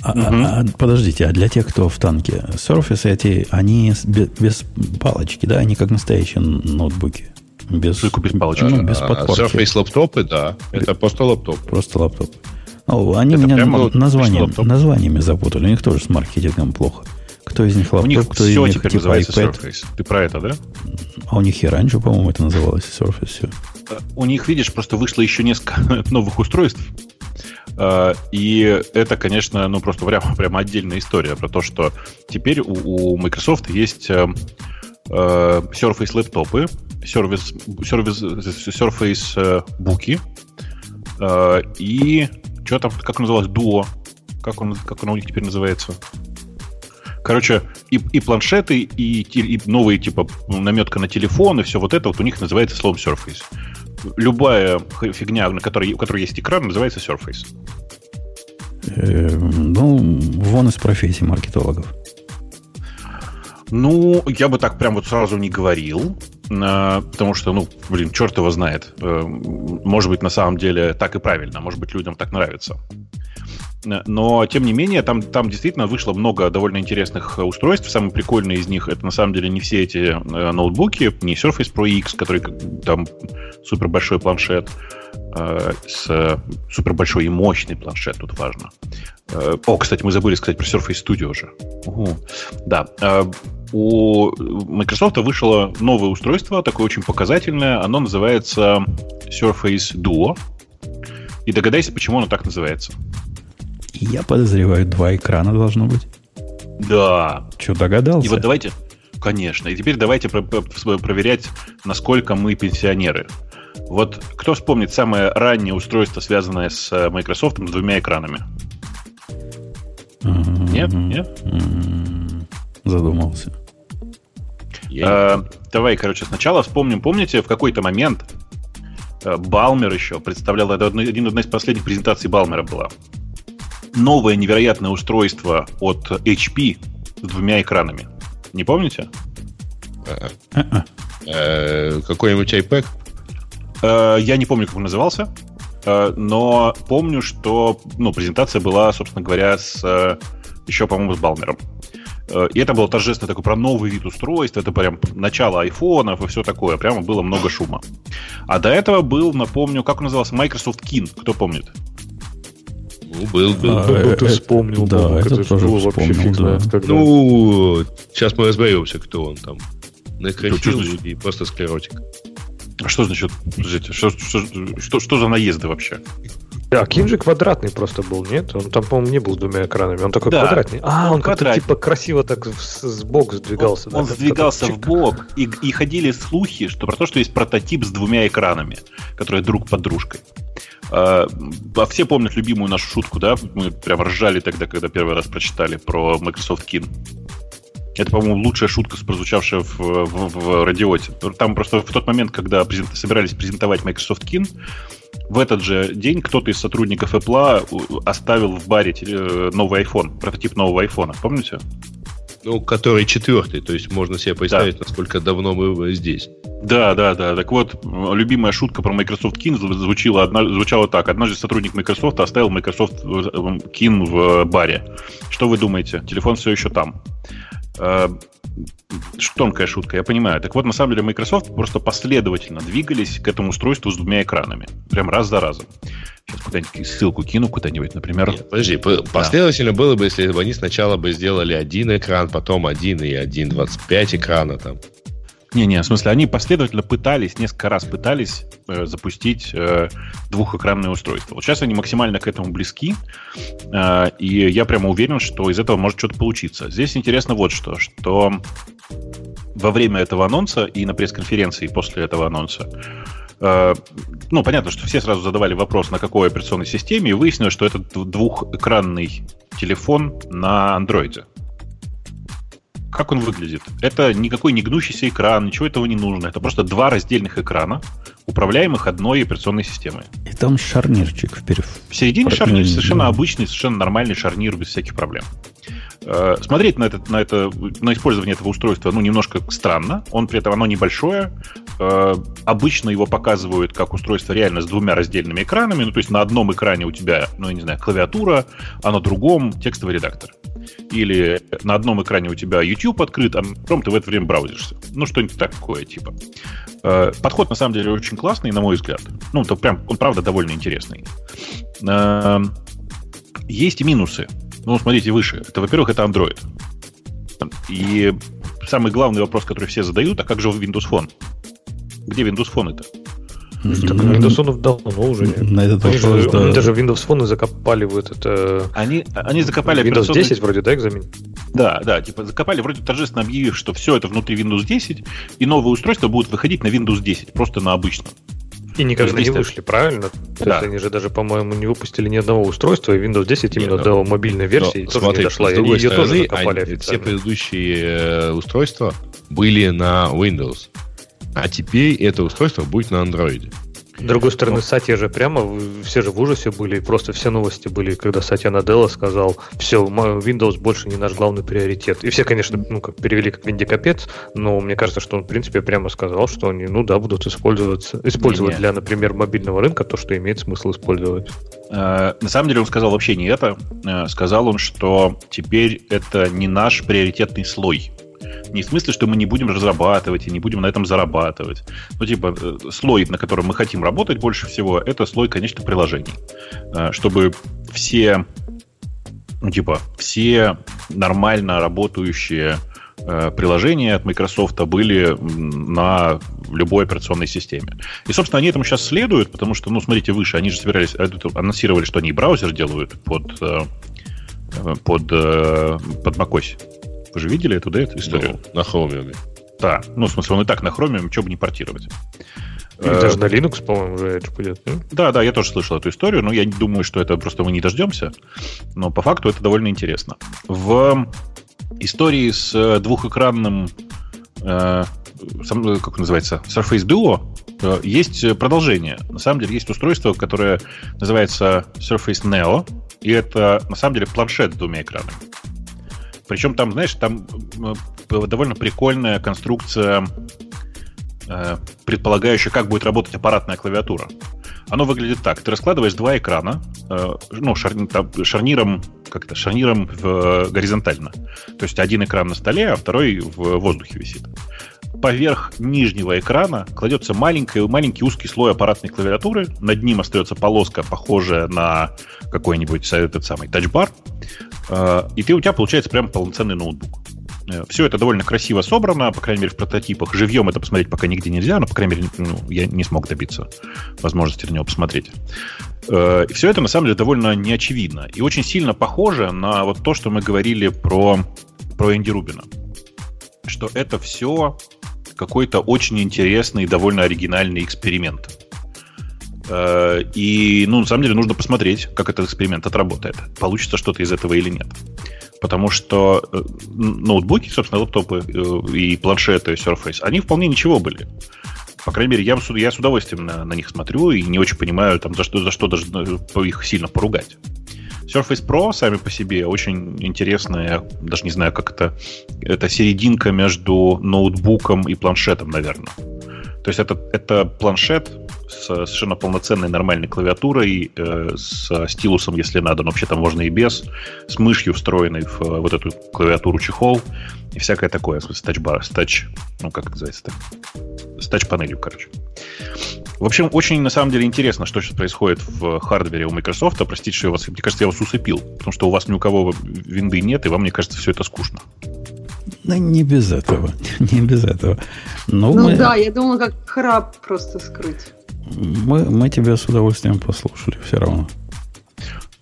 S1: А, угу. а, подождите, а для тех, кто в танке, Surface эти, они без, без палочки, да, они как настоящие ноутбуки.
S2: Без, без палочки.
S4: Ну, без а, подпорки. Surface лаптопы, да. Это просто лаптоп.
S1: Просто лаптоп. О, они Это меня названием, названиями запутали. У них тоже с маркетингом плохо. Кто из них лаптоп,
S2: У них
S1: кто из
S2: все
S1: них
S2: теперь
S1: типа
S2: называется
S1: iPad.
S2: Surface. Ты про это, да?
S1: А у них и раньше, по-моему, это называлось Surface все.
S2: У них, видишь, просто вышло еще несколько новых устройств. Э, И это, конечно, ну просто прямо, прямо отдельная история про то, что теперь у, у Microsoft есть э, э, Surface лэптопы, Surface, Surface, Surface э, буки э, и что там, как называлось, Duo. Как он, как он у них теперь называется? Короче, и, и планшеты, и, и новые типа наметка на телефон, и все вот это вот у них называется словом Surface. Любая фигня, на которой, у которой есть экран, называется Surface.
S1: Э, ну, вон из профессии маркетологов.
S2: Ну, я бы так прям вот сразу не говорил, потому что, ну, блин, черт его знает. Э, Может быть, на самом деле так и правильно, может быть, людям так нравится. Э, Но, тем не менее, там, там действительно вышло много довольно интересных э, устройств. Самые прикольные из них это на самом деле не все эти э, ноутбуки, не Surface Pro X, который там супер большой планшет, э, с э, супер большой и мощный планшет, тут важно. Э, О, кстати, мы забыли сказать про Surface Studio уже. Угу. Да. э, У Microsoft вышло новое устройство, такое очень показательное. Оно называется Surface Duo. И догадайся, почему оно так называется.
S1: Я подозреваю, два экрана должно быть.
S2: Да.
S1: Что, догадался?
S2: И вот давайте... Конечно. И теперь давайте про- про- проверять, насколько мы пенсионеры. Вот кто вспомнит самое раннее устройство, связанное с э, Microsoft с двумя экранами? Нет? Нет?
S1: Задумался.
S2: Э, давай, короче, сначала вспомним. Помните, в какой-то момент э, Балмер еще представлял, это одна, один- одна из последних презентаций Балмера была. Новое невероятное устройство от HP с двумя экранами. Не помните?
S4: Э, Какой-нибудь iPad?
S2: Э, я не помню, как он назывался, э, но помню, что ну, презентация была, собственно говоря, с э, еще, по-моему, с Балмером. И это было торжественно такое про новый вид устройства, это прям начало айфонов и все такое, прямо было много шума. А до этого был, напомню, как он назывался, Microsoft Kin, кто помнит?
S4: Ну, был, был.
S1: А,
S6: Ну,
S1: э,
S6: ты
S1: э,
S6: вспомнил,
S1: да,
S6: Бобук,
S1: это
S6: это же
S1: тоже
S6: было вообще
S1: вспомнил,
S6: фиг
S1: да.
S6: знает когда.
S4: Ну, сейчас мы разберемся, кто он там.
S2: Ну,
S4: Накричил
S2: что значит?
S4: и просто склеротик.
S2: А Что значит, подождите, что, что, что, что за наезды вообще?
S6: Да, Кин же квадратный просто был, нет? Он там, по-моему, не был с двумя экранами. Он такой
S2: Да.
S6: квадратный. А,
S2: Он
S6: он, как-то типа красиво так сбоку сдвигался.
S2: Он,
S6: да,
S2: он сдвигался в бок, и, и ходили слухи, что про то, что есть прототип с двумя экранами, которые друг под дружкой. А, а все помнят любимую нашу шутку, да? Мы прям ржали тогда, когда первый раз прочитали про Microsoft Kin. Это, по-моему, лучшая шутка, прозвучавшая в, в, в радиоте. Там просто в тот момент, когда презент- собирались презентовать Microsoft Kin, в этот же день кто-то из сотрудников Apple у- оставил в баре теле- новый iPhone, прототип нового iPhone. Помните?
S4: Ну, который четвертый, то есть можно себе представить, насколько давно мы здесь.
S2: Да, да, да. Так вот, любимая шутка про Microsoft Kin зв- звучала, одна, звучала так. Однажды сотрудник Microsoft оставил Microsoft э, Kin в э, баре. Что вы думаете? Телефон все еще там. Э, ш- Тонкая шутка, я понимаю. Так вот, на самом деле, Microsoft просто последовательно двигались к этому устройству с двумя экранами. Прям раз за разом. Сейчас куда-нибудь ссылку кину куда-нибудь, например.
S4: Нет, подожди, по- последовательно было бы, если бы они сначала бы сделали один экран, потом один и один 25 экрана там.
S2: Не-не, в смысле, они последовательно пытались, несколько раз пытались э, запустить э, двухэкранное устройство. Вот сейчас они максимально к этому близки, э, и я прямо уверен, что из этого может что-то получиться. Здесь интересно вот что, что во время этого анонса и на пресс-конференции после этого анонса э, ну, понятно, что все сразу задавали вопрос, на какой операционной системе, и выяснилось, что это двухэкранный телефон на андроиде. Как он выглядит? Это никакой не гнущийся экран, ничего этого не нужно. Это просто два раздельных экрана, управляемых одной операционной системой.
S1: И там шарнирчик вперед.
S2: В середине
S1: Про-
S2: шарнир совершенно обычный, совершенно нормальный шарнир без всяких проблем. Э, Смотреть на это, на это, на использование этого устройства, ну, немножко странно. Он при этом оно небольшое. Э, Обычно его показывают как устройство реально с двумя раздельными экранами. Ну, то есть на одном экране у тебя, ну, я не знаю, клавиатура, а на другом текстовый редактор. Или на одном экране у тебя YouTube открыт, а на ты в это время браузишься. Ну, что-нибудь такое, типа. Э, Подход, на самом деле, очень классный, на мой взгляд. Ну, это прям, он, правда, довольно интересный. Эм, Есть и минусы. Ну, смотрите выше. Это, во-первых, это Android. И самый главный вопрос, который все задают, а как же Windows Phone? Где Windows Phone это?
S6: Так Windows Phone давно уже нет.
S1: На этот
S6: Они
S1: вопрос,
S6: же,
S1: да.
S6: даже Windows Phone закопали в этот...
S2: Они, они закопали
S6: Windows
S2: операционный-
S6: 10 вроде, да, экзамен?
S2: Да, да, типа закопали, вроде торжественно объявив, что все это внутри Windows 10, и новые устройства будут выходить на Windows 10, просто на обычном.
S6: И никогда не вышли, правильно? То
S2: Да.
S6: есть они же даже, по-моему, не выпустили ни одного устройства, и Windows 10 именно
S4: ну,
S6: до мобильной версии
S4: Но
S6: тоже
S4: смотри,
S6: не дошла.
S4: с
S6: И они ее тоже закопали
S4: они- все предыдущие э, устройства были на Windows. А теперь это устройство будет на Android.
S6: С другой стороны, Сатья же прямо, все же в ужасе были, и просто все новости были, когда Сатья Наделла сказал, все, Windows больше не наш главный приоритет. И все, конечно, ну, как перевели как Винди капец, но мне кажется, что он, в принципе, прямо сказал, что они, ну да, будут использоваться, использовать для, например, мобильного рынка то, что имеет смысл использовать.
S2: Э, На самом деле он сказал вообще не это. Э, Сказал он, что теперь это не наш приоритетный слой. Не в смысле, что мы не будем разрабатывать и не будем на этом зарабатывать. Ну, типа, э, слой, на котором мы хотим работать больше всего, это слой, конечно, приложений. Э, Чтобы все, ну, типа, все нормально работающие э, приложения от Microsoft были на любой операционной системе. И, собственно, они этому сейчас следуют, потому что, ну, смотрите, выше, они же собирались, анонсировали, что они браузер делают под, под, под macOS. Вы же видели эту, да, эту историю?
S4: Ну, на Chromium.
S2: Да. Ну, в смысле, он и так на Chromium, что бы не портировать.
S6: И
S2: Э,
S6: даже на Linux, по-моему, уже это пойдет.
S2: Да, да, я тоже слышал эту историю, но я не думаю, что это просто мы не дождемся. Но по факту это довольно интересно. В истории с э, двухэкранным, э, э, как называется, Surface Duo, э, есть э, продолжение. На самом деле есть устройство, которое называется Surface Neo, и это на самом деле планшет с двумя экранами. Причем там, знаешь, там довольно прикольная конструкция, э, предполагающая, как будет работать аппаратная клавиатура. Оно выглядит так. Ты раскладываешь два экрана, э, ну, шарниром, как это, шарниром в, э, горизонтально. То есть один экран на столе, а второй в воздухе висит. Поверх нижнего экрана кладется маленький, маленький узкий слой аппаратной клавиатуры. Над ним остается полоска, похожая на какой-нибудь этот самый тачбар. Э, И ты, у тебя получается прям полноценный ноутбук. Все это довольно красиво собрано, по крайней мере, в прототипах. Живьем это посмотреть пока нигде нельзя, но, по крайней мере, ну, я не смог добиться возможности на него посмотреть. Э, И все это, на самом деле, довольно неочевидно. И очень сильно похоже на вот то, что мы говорили про, про Энди Рубина. Что это все какой-то очень интересный и довольно оригинальный эксперимент. Э, И, ну, на самом деле, нужно посмотреть, как этот эксперимент отработает. Получится что-то из этого или нет. Потому что э, ноутбуки, собственно, лаптопы э, и планшеты Surface, они вполне ничего были. По крайней мере, я, я с удовольствием на, на них смотрю и не очень понимаю, там, за что, за что даже их сильно поругать. Surface Pro сами по себе очень интересная, даже не знаю, как это, это серединка между ноутбуком и планшетом, наверное. То есть это, это планшет с совершенно полноценной нормальной клавиатурой, э, с стилусом, если надо, но вообще там можно и без, с мышью встроенной в э, вот эту клавиатуру чехол и всякое такое, в смысле, с тачбар, тач, ну как называется-то, с тач-панелью, короче. В общем, очень на самом деле интересно, что сейчас происходит в хардвере у Microsoft. Простите, что я вас, мне кажется, я вас усыпил, потому что у вас ни у кого винды нет, и вам, мне кажется, все это скучно.
S1: Ну, не без этого. Не без этого. Но
S5: Ну
S1: мы,
S5: да, я думала, как храп просто скрыть.
S1: мы, мы тебя с удовольствием послушали все равно.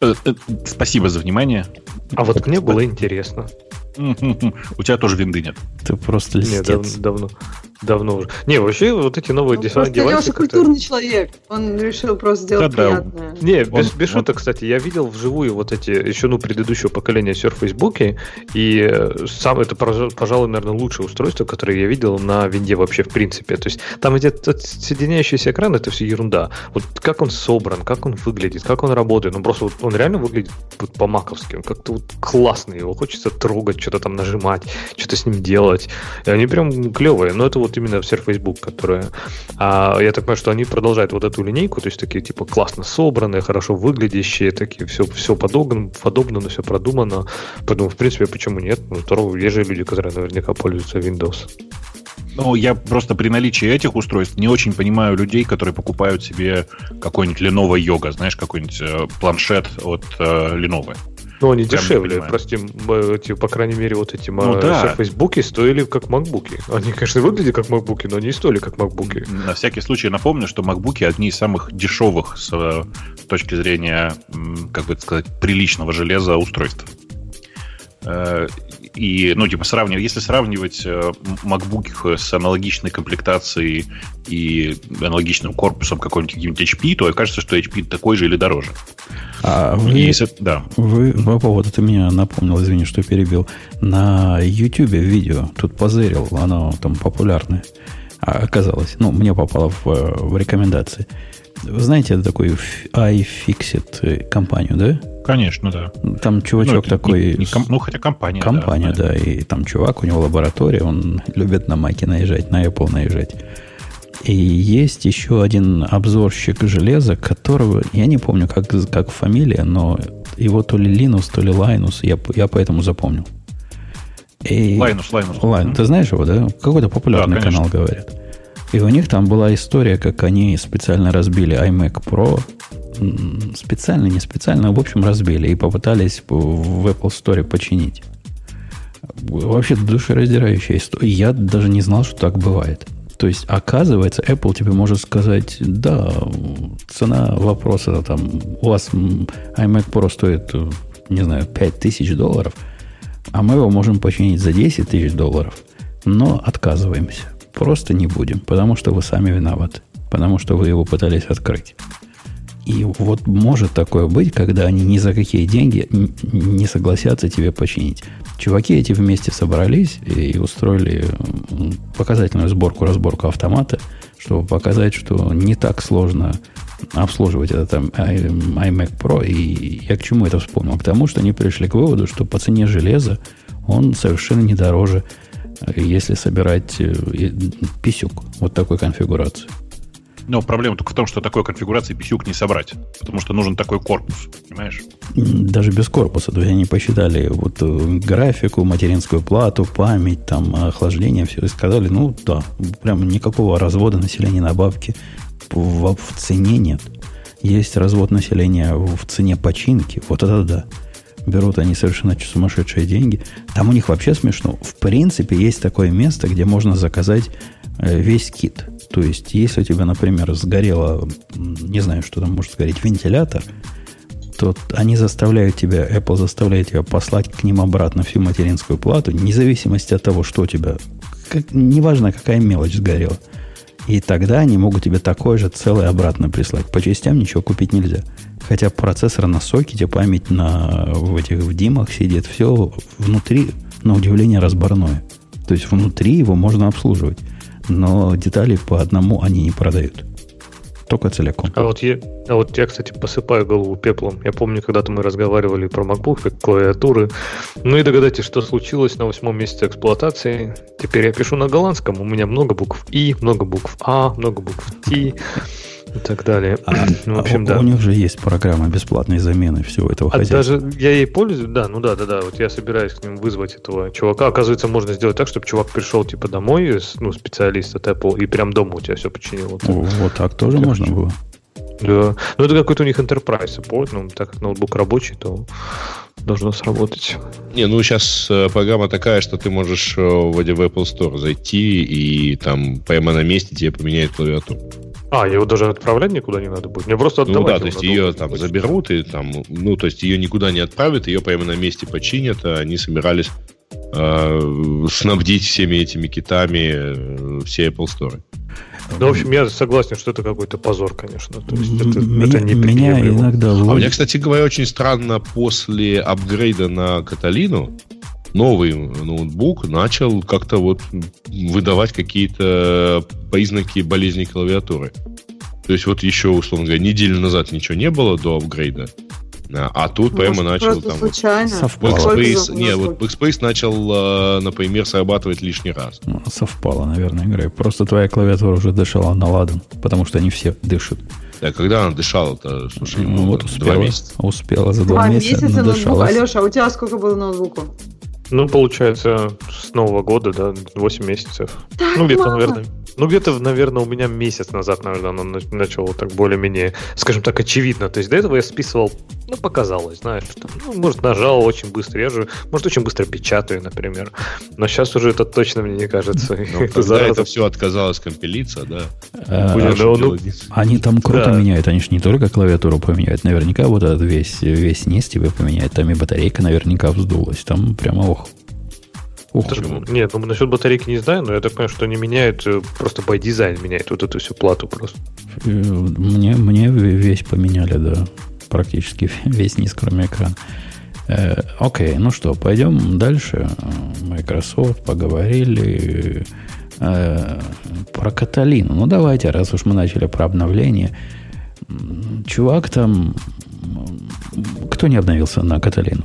S2: Э, э, Спасибо за внимание.
S6: А вот мне было интересно.
S2: У тебя тоже винды нет.
S1: Ты просто
S6: Не, дав-
S1: льстец.
S6: давно. Давно уже. Не, вообще вот эти новые
S5: Ну,
S6: дизайн
S5: просто
S6: девайсы...
S5: Леша культурный человек. Он решил просто сделать
S2: Да-да.
S5: приятное.
S6: Не, без,
S2: Он-
S6: без
S2: он-
S6: шуток, кстати, я видел вживую вот эти, еще, ну, предыдущего поколения Surface Book, и э, сам это, пожа- пожалуй, наверное, лучшее устройство, которое я видел на винде вообще в принципе. То есть там эти т- соединяющийся экран, это все ерунда. Вот как он собран, как он выглядит, как он работает, ну, просто вот он реально выглядит вот по-маковски, он как-то вот классный, его хочется трогать, что-то там нажимать, что-то с ним делать. И они прям клевые, но это вот именно Surface Book, которая... А я так понимаю, что они продолжают вот эту линейку, то есть такие типа классно собранные, хорошо выглядящие, такие все, все подогнано, подобно, все продумано. Поэтому, в принципе, почему нет? Ну, здорово, есть же люди, которые наверняка пользуются Windows.
S2: Ну, я просто при наличии этих устройств не очень понимаю людей, которые покупают себе какой-нибудь Lenovo Yoga, знаешь, какой-нибудь э, планшет от э, Lenovo.
S6: Ну, они дешевле. Прости, эти, по крайней мере, вот эти ну, да. Фейсбуки стоили как макбуки. Они, конечно, выглядели как макбуки, но они стоили как макбуки.
S2: На всякий случай напомню, что макбуки одни из самых дешевых с э, точки зрения, как бы сказать, приличного железа устройств. Э, и, ну, типа, сравнивать, если сравнивать э, MacBook с аналогичной комплектацией и аналогичным корпусом какой-нибудь HP, то кажется, что HP такой же или дороже.
S1: А вы, если, да. вы по поводу, ты меня напомнил, извини, что перебил, на YouTube видео, тут позырил, оно там популярное, а, оказалось, ну, мне попало в, в рекомендации. Вы знаете, это такой iFixit компанию, да?
S2: Конечно, да.
S1: Там чувачок ну, такой... Не,
S2: не, не, ну, хотя компания.
S1: Компания, да, да. И там чувак, у него лаборатория, он любит на Маке наезжать, на Apple наезжать. И есть еще один обзорщик железа, которого, я не помню, как, как фамилия, но его то ли Linus, то ли Linus, я, я поэтому запомнил.
S2: И... Linus, Linus.
S1: Linus. Ты знаешь его, да? Какой-то популярный да, канал, говорят. И у них там была история, как они специально разбили iMac Pro специально, не специально, в общем, разбили и попытались в Apple Store починить. Вообще душераздирающая история. Я даже не знал, что так бывает. То есть, оказывается, Apple тебе может сказать, да, цена вопроса, там, у вас iMac Pro стоит, не знаю, 5 тысяч долларов, а мы его можем починить за 10 тысяч долларов, но отказываемся. Просто не будем, потому что вы сами виноваты, потому что вы его пытались открыть. И вот может такое быть, когда они ни за какие деньги не согласятся тебе починить. Чуваки эти вместе собрались и устроили показательную сборку-разборку автомата, чтобы показать, что не так сложно обслуживать этот iMac Pro. И я к чему это вспомнил? К тому, что они пришли к выводу, что по цене железа он совершенно не дороже, если собирать э, писюк вот такой конфигурации.
S2: Но проблема только в том, что такой конфигурации PCUC не собрать, потому что нужен такой корпус, понимаешь?
S1: Даже без корпуса. То есть они посчитали вот э, графику, материнскую плату, память, там, охлаждение, все, и сказали, ну да, прям никакого развода населения на бабки в, в цене нет. Есть развод населения в цене починки, вот это да. Берут они совершенно сумасшедшие деньги. Там у них вообще смешно. В принципе, есть такое место, где можно заказать э, весь кит – то есть, если у тебя, например, сгорело, не знаю, что там может сгореть, вентилятор, то они заставляют тебя, Apple заставляет тебя послать к ним обратно всю материнскую плату, вне от того, что у тебя, как, неважно, какая мелочь сгорела. И тогда они могут тебе такое же целое обратно прислать. По частям ничего купить нельзя. Хотя процессор на сокете, память на, в этих в димах сидит, все внутри, на удивление, разборное. То есть внутри его можно обслуживать но детали по одному они не продают. Только целиком.
S6: А вот, я, а вот я, кстати, посыпаю голову пеплом. Я помню, когда-то мы разговаривали про MacBook, клавиатуры. Ну и догадайтесь, что случилось на восьмом месяце эксплуатации. Теперь я пишу на голландском. У меня много букв И, много букв А, много букв Т и так далее.
S1: А, ну, в общем, а, да. У них же есть программа бесплатной замены всего этого
S6: а Даже я ей пользуюсь, да, ну да, да, да. Вот я собираюсь к ним вызвать этого чувака. Оказывается, можно сделать так, чтобы чувак пришел типа домой, ну, специалист от Apple, и прям дома у тебя все починил.
S1: Вот так, вот так тоже можно было.
S6: Да. Ну, это какой-то у них enterprise support, ну, так как ноутбук рабочий, то должно сработать.
S4: Не, ну сейчас э, программа такая, что ты можешь э, в Apple Store зайти и там прямо на месте тебе поменяют клавиатуру.
S6: А, его даже отправлять никуда не надо будет. Мне просто
S4: отдавать. Ну да, то есть ее там заберут и там, ну то есть ее никуда не отправят, ее прямо на месте починят, а они собирались э, снабдить всеми этими китами э, все Apple Store.
S6: Ну, в общем, я согласен, что это какой-то позор, конечно. То есть
S1: это, меня, это не меня иногда...
S4: А у меня, кстати говоря, очень странно после апгрейда на Каталину новый ноутбук начал как-то вот выдавать какие-то признаки болезни клавиатуры. То есть вот еще, условно говоря, неделю назад ничего не было до апгрейда. А тут Может, прямо начал там...
S5: Случайно.
S4: Совпало. Backspace, не, вот Backspace начал, э, например, срабатывать лишний раз.
S1: Ну, совпало, наверное, игра. Просто твоя клавиатура уже дышала на ладан, потому что они все дышат.
S4: Да, когда она дышала-то, слушай,
S1: ну, вот успела, два месяца. Успела за два,
S5: два
S1: месяца, месяца
S5: ноутбук. Алеша, а у тебя сколько было ноутбуку?
S6: Ну, получается, с Нового года, да, 8 месяцев.
S5: Так
S6: ну,
S5: где-то, наверное.
S6: Ну, где-то, наверное, у меня месяц назад, наверное, оно начало так более-менее, скажем так, очевидно. То есть до этого я списывал, ну, показалось, знаешь, там, ну, может, нажал очень быстро. Я же, может, очень быстро печатаю, например. Но сейчас уже это точно мне не кажется.
S4: Ну, когда это все отказалось компилиться, да.
S1: А, ну, они там круто меняют. Они же не только клавиатуру поменяют. Наверняка вот этот весь, весь низ тебе поменяют. Там и батарейка наверняка вздулась. Там прямо.
S6: Ух? Нет, ну насчет батарейки не знаю, но я так понимаю, что они меняют, э, просто by дизайн меняют вот эту всю плату просто.
S1: Э, мне, мне весь поменяли, да. Практически весь низ, кроме экрана. Э, окей, ну что, пойдем дальше. Microsoft поговорили э, про Каталину. Ну давайте, раз уж мы начали про обновление. Чувак там кто не обновился на Каталину?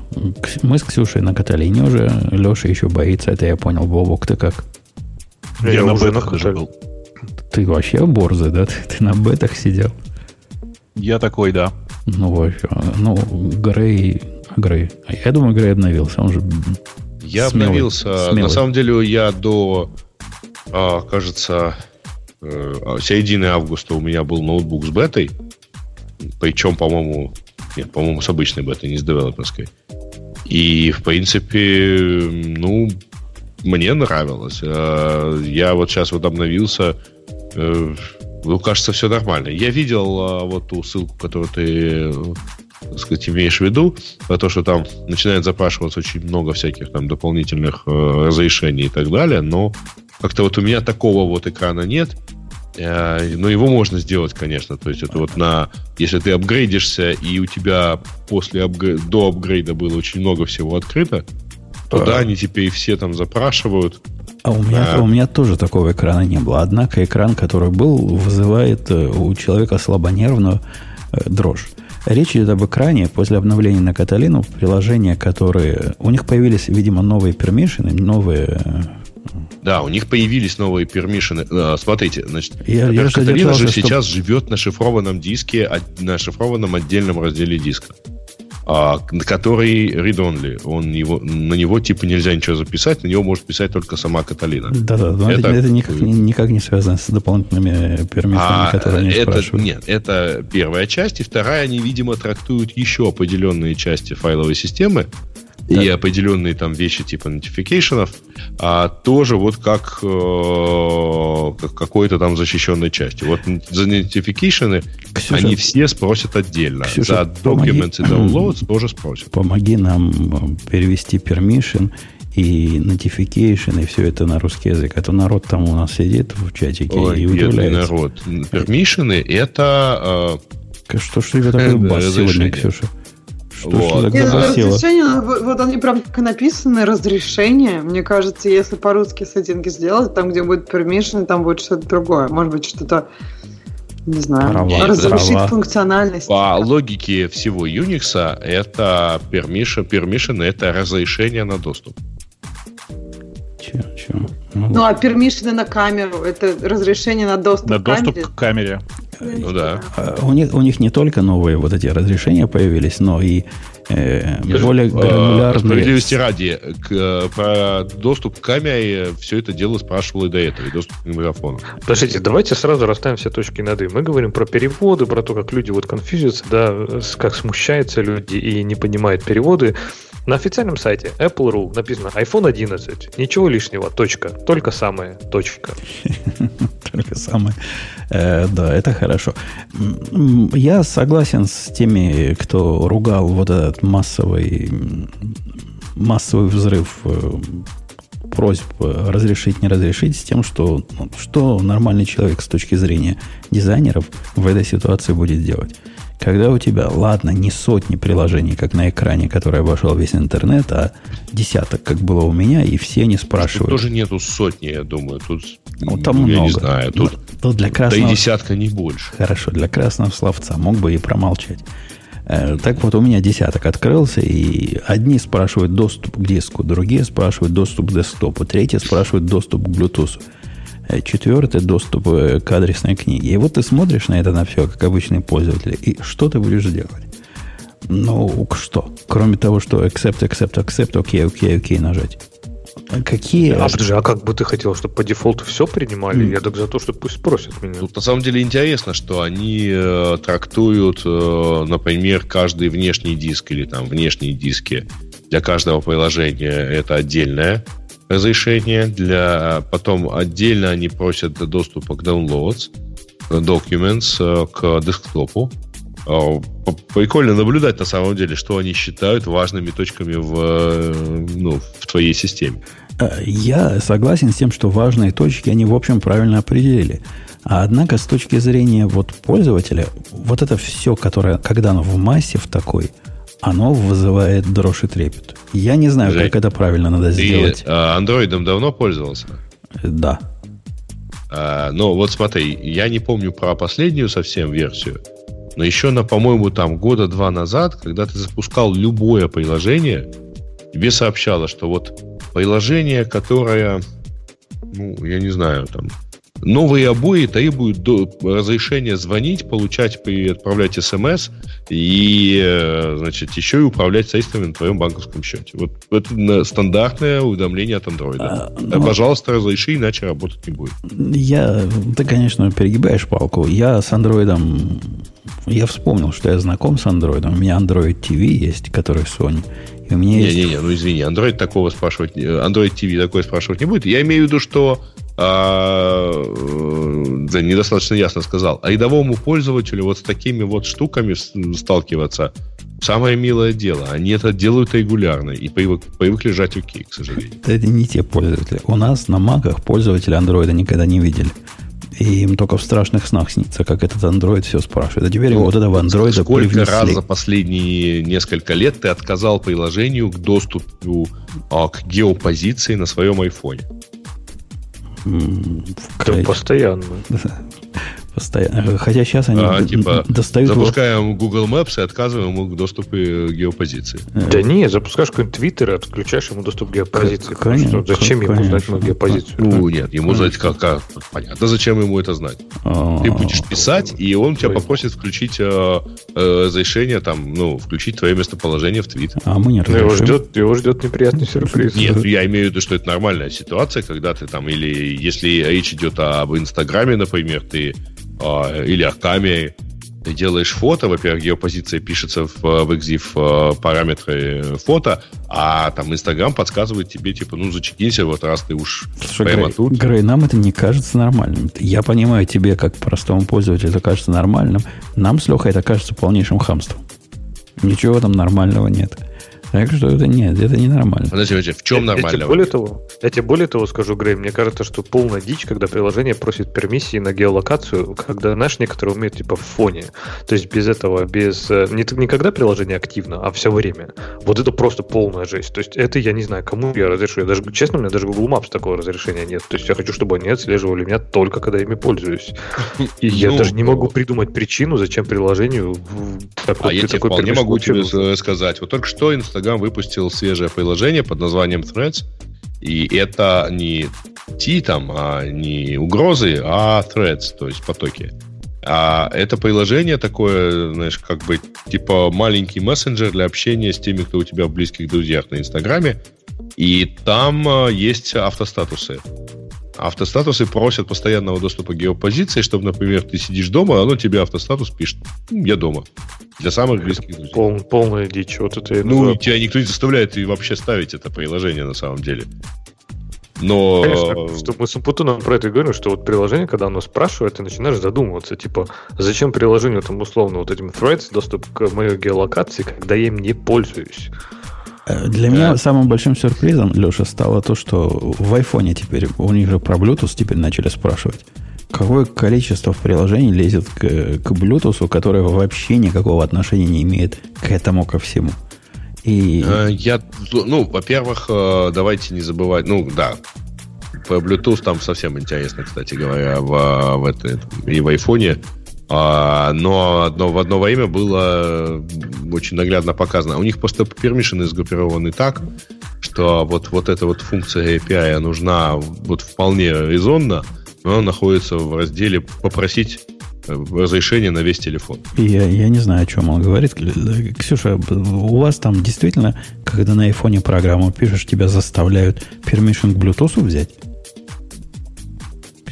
S1: Мы с Ксюшей на Каталине уже. Леша еще боится, это я понял. Бобок, ты как?
S2: Я, я на бетах даже был.
S1: Ты вообще борзый, да? Ты, ты на бетах сидел?
S2: Я такой, да.
S1: Ну, вообще. Ну, Грей... Грей. Я думаю, Грей обновился. Он же
S4: Я смелый, обновился. Смелый. На самом деле, я до, а, кажется, э, середины августа у меня был ноутбук с бетой. Причем, по-моему, нет, по-моему, с обычной бетой, не с девелоперской. И, в принципе, ну, мне нравилось. Э, я вот сейчас вот обновился. Э, ну, кажется, все нормально. Я видел э, вот ту ссылку, которую ты так сказать, имеешь в виду, про то, что там начинает запрашиваться очень много всяких там дополнительных разрешений и так далее, но как-то вот у меня такого вот экрана нет. Э, но его можно сделать, конечно. То есть это вот на... Если ты апгрейдишься, и у тебя после апгрей... до апгрейда было очень много всего открыто, то да, они теперь все там запрашивают.
S1: А у меня, а... у меня тоже такого экрана не было. Однако экран, который был, вызывает э, у человека слабонервную дрожь. Речь идет об экране после обновления на Каталину, приложения, которые... У них появились, видимо, новые пермишины, новые
S4: да, у них появились новые пермишины. А, смотрите, значит, я, я Каталина же сейчас что... живет на шифрованном диске, на шифрованном отдельном разделе диска, а, который read-only. Он его, на него типа нельзя ничего записать, на него может писать только сама Каталина.
S1: Да-да, но это, это никак, никак не связано с дополнительными пермишинами, а, которые они
S4: это, спрашивают. Нет, это первая часть, и вторая, они, видимо, трактуют еще определенные части файловой системы. И определенные там вещи типа notification, а тоже вот как, э, как какой-то там защищенной части. Вот за notification они все спросят отдельно. Ксюша, за documents помоги, и downloads тоже спросят.
S1: Помоги нам э, перевести permission и notification, и все это на русский язык. А то народ там у нас сидит в чатике Ой, и удивляется. народ.
S4: Permission это...
S1: Э, что ж тебе такой бас сегодня, Ксюша?
S5: Что, вот. Нет, разрешение, вот они прям как написаны, разрешение. Мне кажется, если по-русски сеттинги сделать, там, где будет permission, там будет что-то другое. Может быть, что-то не знаю, права, разрешить права. функциональность.
S4: По логике всего Unix это permission, permission это разрешение на доступ.
S5: Че, че? Ну, ну а пермишины на камеру это разрешение на доступ
S2: на к доступ камере. к камере.
S4: Ну да.
S1: А, у них, у них не только новые вот эти разрешения появились, но и э, более гранулярные...
S4: Справедливости ради, к, э, про доступ к камере все это дело спрашивало и до этого, и доступ к микрофону.
S6: Подождите, давайте сразу расставим все точки над «и». Мы говорим про переводы, про то, как люди вот конфьюзятся, да, как смущаются люди и не понимают переводы. На официальном сайте Apple.ru написано iPhone 11. Ничего лишнего. Точка. Только самое. Точка.
S1: Только самое. Э, да, это хорошо. Я согласен с теми, кто ругал вот этот массовый, массовый взрыв э, просьб разрешить, не разрешить, с тем, что, ну, что нормальный человек с точки зрения дизайнеров в этой ситуации будет делать. Когда у тебя, ладно, не сотни приложений, как на экране, который обошел весь интернет, а десяток, как было у меня, и все не спрашивают. Тут
S4: тоже нету сотни, я думаю. Тут,
S1: ну, там я много.
S4: не знаю. Тут,
S1: тут для красного...
S4: Да и десятка не больше.
S1: Хорошо, для красного словца мог бы и промолчать. Э, так вот, у меня десяток открылся, и одни спрашивают доступ к диску, другие спрашивают доступ к десктопу, третьи спрашивают доступ к Bluetooth. Э, четвертый доступ э, к адресной книге. И вот ты смотришь на это на все, как обычный пользователь, и что ты будешь делать? Ну, что? Кроме того, что accept, accept, accept, окей, окей, окей нажать. Какие...
S6: А, подожди, а как бы ты хотел, чтобы по дефолту все принимали? Я так за то, что пусть спросят меня.
S4: Тут на самом деле интересно, что они э, трактуют, э, например, каждый внешний диск или там внешние диски для каждого приложения это отдельное разрешение. Для... Потом отдельно они просят доступа к downloads, documents, э, к десктопу. А, прикольно наблюдать на самом деле, что они считают важными точками в, э, ну, в твоей системе.
S1: Э, я согласен с тем, что важные точки они, в общем, правильно определили. А однако, с точки зрения вот пользователя, вот это все, которое, когда оно в массе в такой, оно вызывает дрожь и трепет. Я не знаю, Жень, как это правильно надо ты сделать.
S4: А, андроидом давно пользовался?
S1: Да.
S4: А, ну, вот смотри, я не помню про последнюю совсем версию, но еще на, по-моему, там года два назад, когда ты запускал любое приложение, тебе сообщало, что вот приложение, которое, ну, я не знаю, там, новые обои требуют до разрешения звонить, получать и отправлять смс и, э, значит, еще и управлять средствами на твоем банковском счете. Вот это стандартное уведомление от андроида. А, ну, Пожалуйста, разреши, иначе работать не будет.
S1: Я, ты, конечно, перегибаешь палку. Я с андроидом я вспомнил, что я знаком с андроидом. У меня Android TV есть, который Sony. И у меня
S4: не,
S1: есть...
S4: не, не, ну извини, Android такого спрашивать, Android TV такое спрашивать не будет. Я имею в виду, что а, да, недостаточно ясно сказал. А рядовому пользователю вот с такими вот штуками сталкиваться самое милое дело. Они это делают регулярно и привык, привыкли жать руки, к сожалению.
S1: Это не те пользователи. У нас на маках пользователи андроида никогда не видели. И им только в страшных снах снится, как этот андроид все спрашивает. А теперь ну, вот этого андроида
S4: Сколько привнесли. раз за последние несколько лет ты отказал приложению к доступу а, к геопозиции на своем айфоне?
S6: Ты постоянно.
S1: Постоянно. Хотя сейчас они
S4: а, типа, достают... Запускаем его... Google Maps и отказываем ему в доступе к геопозиции.
S6: Да не, запускаешь какой-нибудь Твиттер и отключаешь ему доступ к геопозиции. Конечно, что, зачем конечно. ему знать мою геопозицию?
S4: Ну, нет, ему знать как, как. Понятно, зачем ему это знать. А, Ты будешь писать, и он тебя попросит включить э, э, разрешение, там, ну, включить твое местоположение в твит.
S6: А мы не его ждет, его ждет неприятный сюрприз.
S4: Нет, я имею в виду, что это нормальная ситуация, когда ты там, или если речь идет об Инстаграме, например, ты а, или Аками, ты делаешь фото, во-первых, геопозиция пишется в, в EXIF э, параметры фото, а там Инстаграм подсказывает тебе, типа, ну, зачекинься, вот раз ты уж
S1: Слушай, прямо Грей, тут. Грей, нам это не кажется нормальным. Я понимаю, тебе, как простому пользователю, это кажется нормальным. Нам с Лехой это кажется полнейшим хамством. Ничего там нормального нет. Так что это нет, это ненормально.
S4: Подожди, подожди, в чем нормально? Я тебе
S6: более того, я тебе более того скажу, Грей, мне кажется, что полная дичь, когда приложение просит пермиссии на геолокацию, когда, знаешь, некоторые умеют типа в фоне. То есть без этого, без... Э, не, не когда приложение активно, а все время. Вот это просто полная жесть. То есть это я не знаю, кому я разрешу. Я даже, честно, у меня даже Google Maps такого разрешения нет. То есть я хочу, чтобы они отслеживали меня только когда ими пользуюсь. И я ну, даже не могу придумать причину, зачем приложению
S4: такой, а я тебе вполне могу тебе сказать. Вот только что Instagram Telegram выпустил свежее приложение под названием Threads. И это не T там, а не угрозы, а threads, то есть потоки. А это приложение такое, знаешь, как бы типа маленький мессенджер для общения с теми, кто у тебя в близких друзьях на Инстаграме. И там а, есть автостатусы. Автостатусы просят постоянного доступа к геопозиции, чтобы, например, ты сидишь дома, а оно тебе автостатус пишет. Я дома. Для самых близких друзей.
S6: Пол, полная дичь. Вот это
S4: ну, называю. тебя никто не заставляет и вообще ставить это приложение на самом деле. Но...
S6: Конечно, что мы с Умпутуном про это говорим, что вот приложение, когда оно спрашивает, ты начинаешь задумываться, типа, зачем приложению там условно вот этим threads доступ к моей геолокации, когда я им не пользуюсь.
S1: Э, для меня самым большим сюрпризом, Леша, стало то, что в айфоне теперь, у них же про Bluetooth теперь начали спрашивать. Какое количество в приложении лезет к, к Bluetooth, которое вообще никакого отношения не имеет к этому, ко всему.
S4: И... Э, я, ну, во-первых, э, давайте не забывать, ну, да, по Bluetooth там совсем интересно, кстати говоря, в, в это, и в айфоне но одно, в одно время было очень наглядно показано. У них просто пермишины сгруппированы так, что вот, вот эта вот функция API нужна вот вполне резонно, но она находится в разделе «Попросить разрешение на весь телефон.
S1: Я, я не знаю, о чем он говорит. Ксюша, у вас там действительно, когда на айфоне программу пишешь, тебя заставляют permission к Bluetooth взять?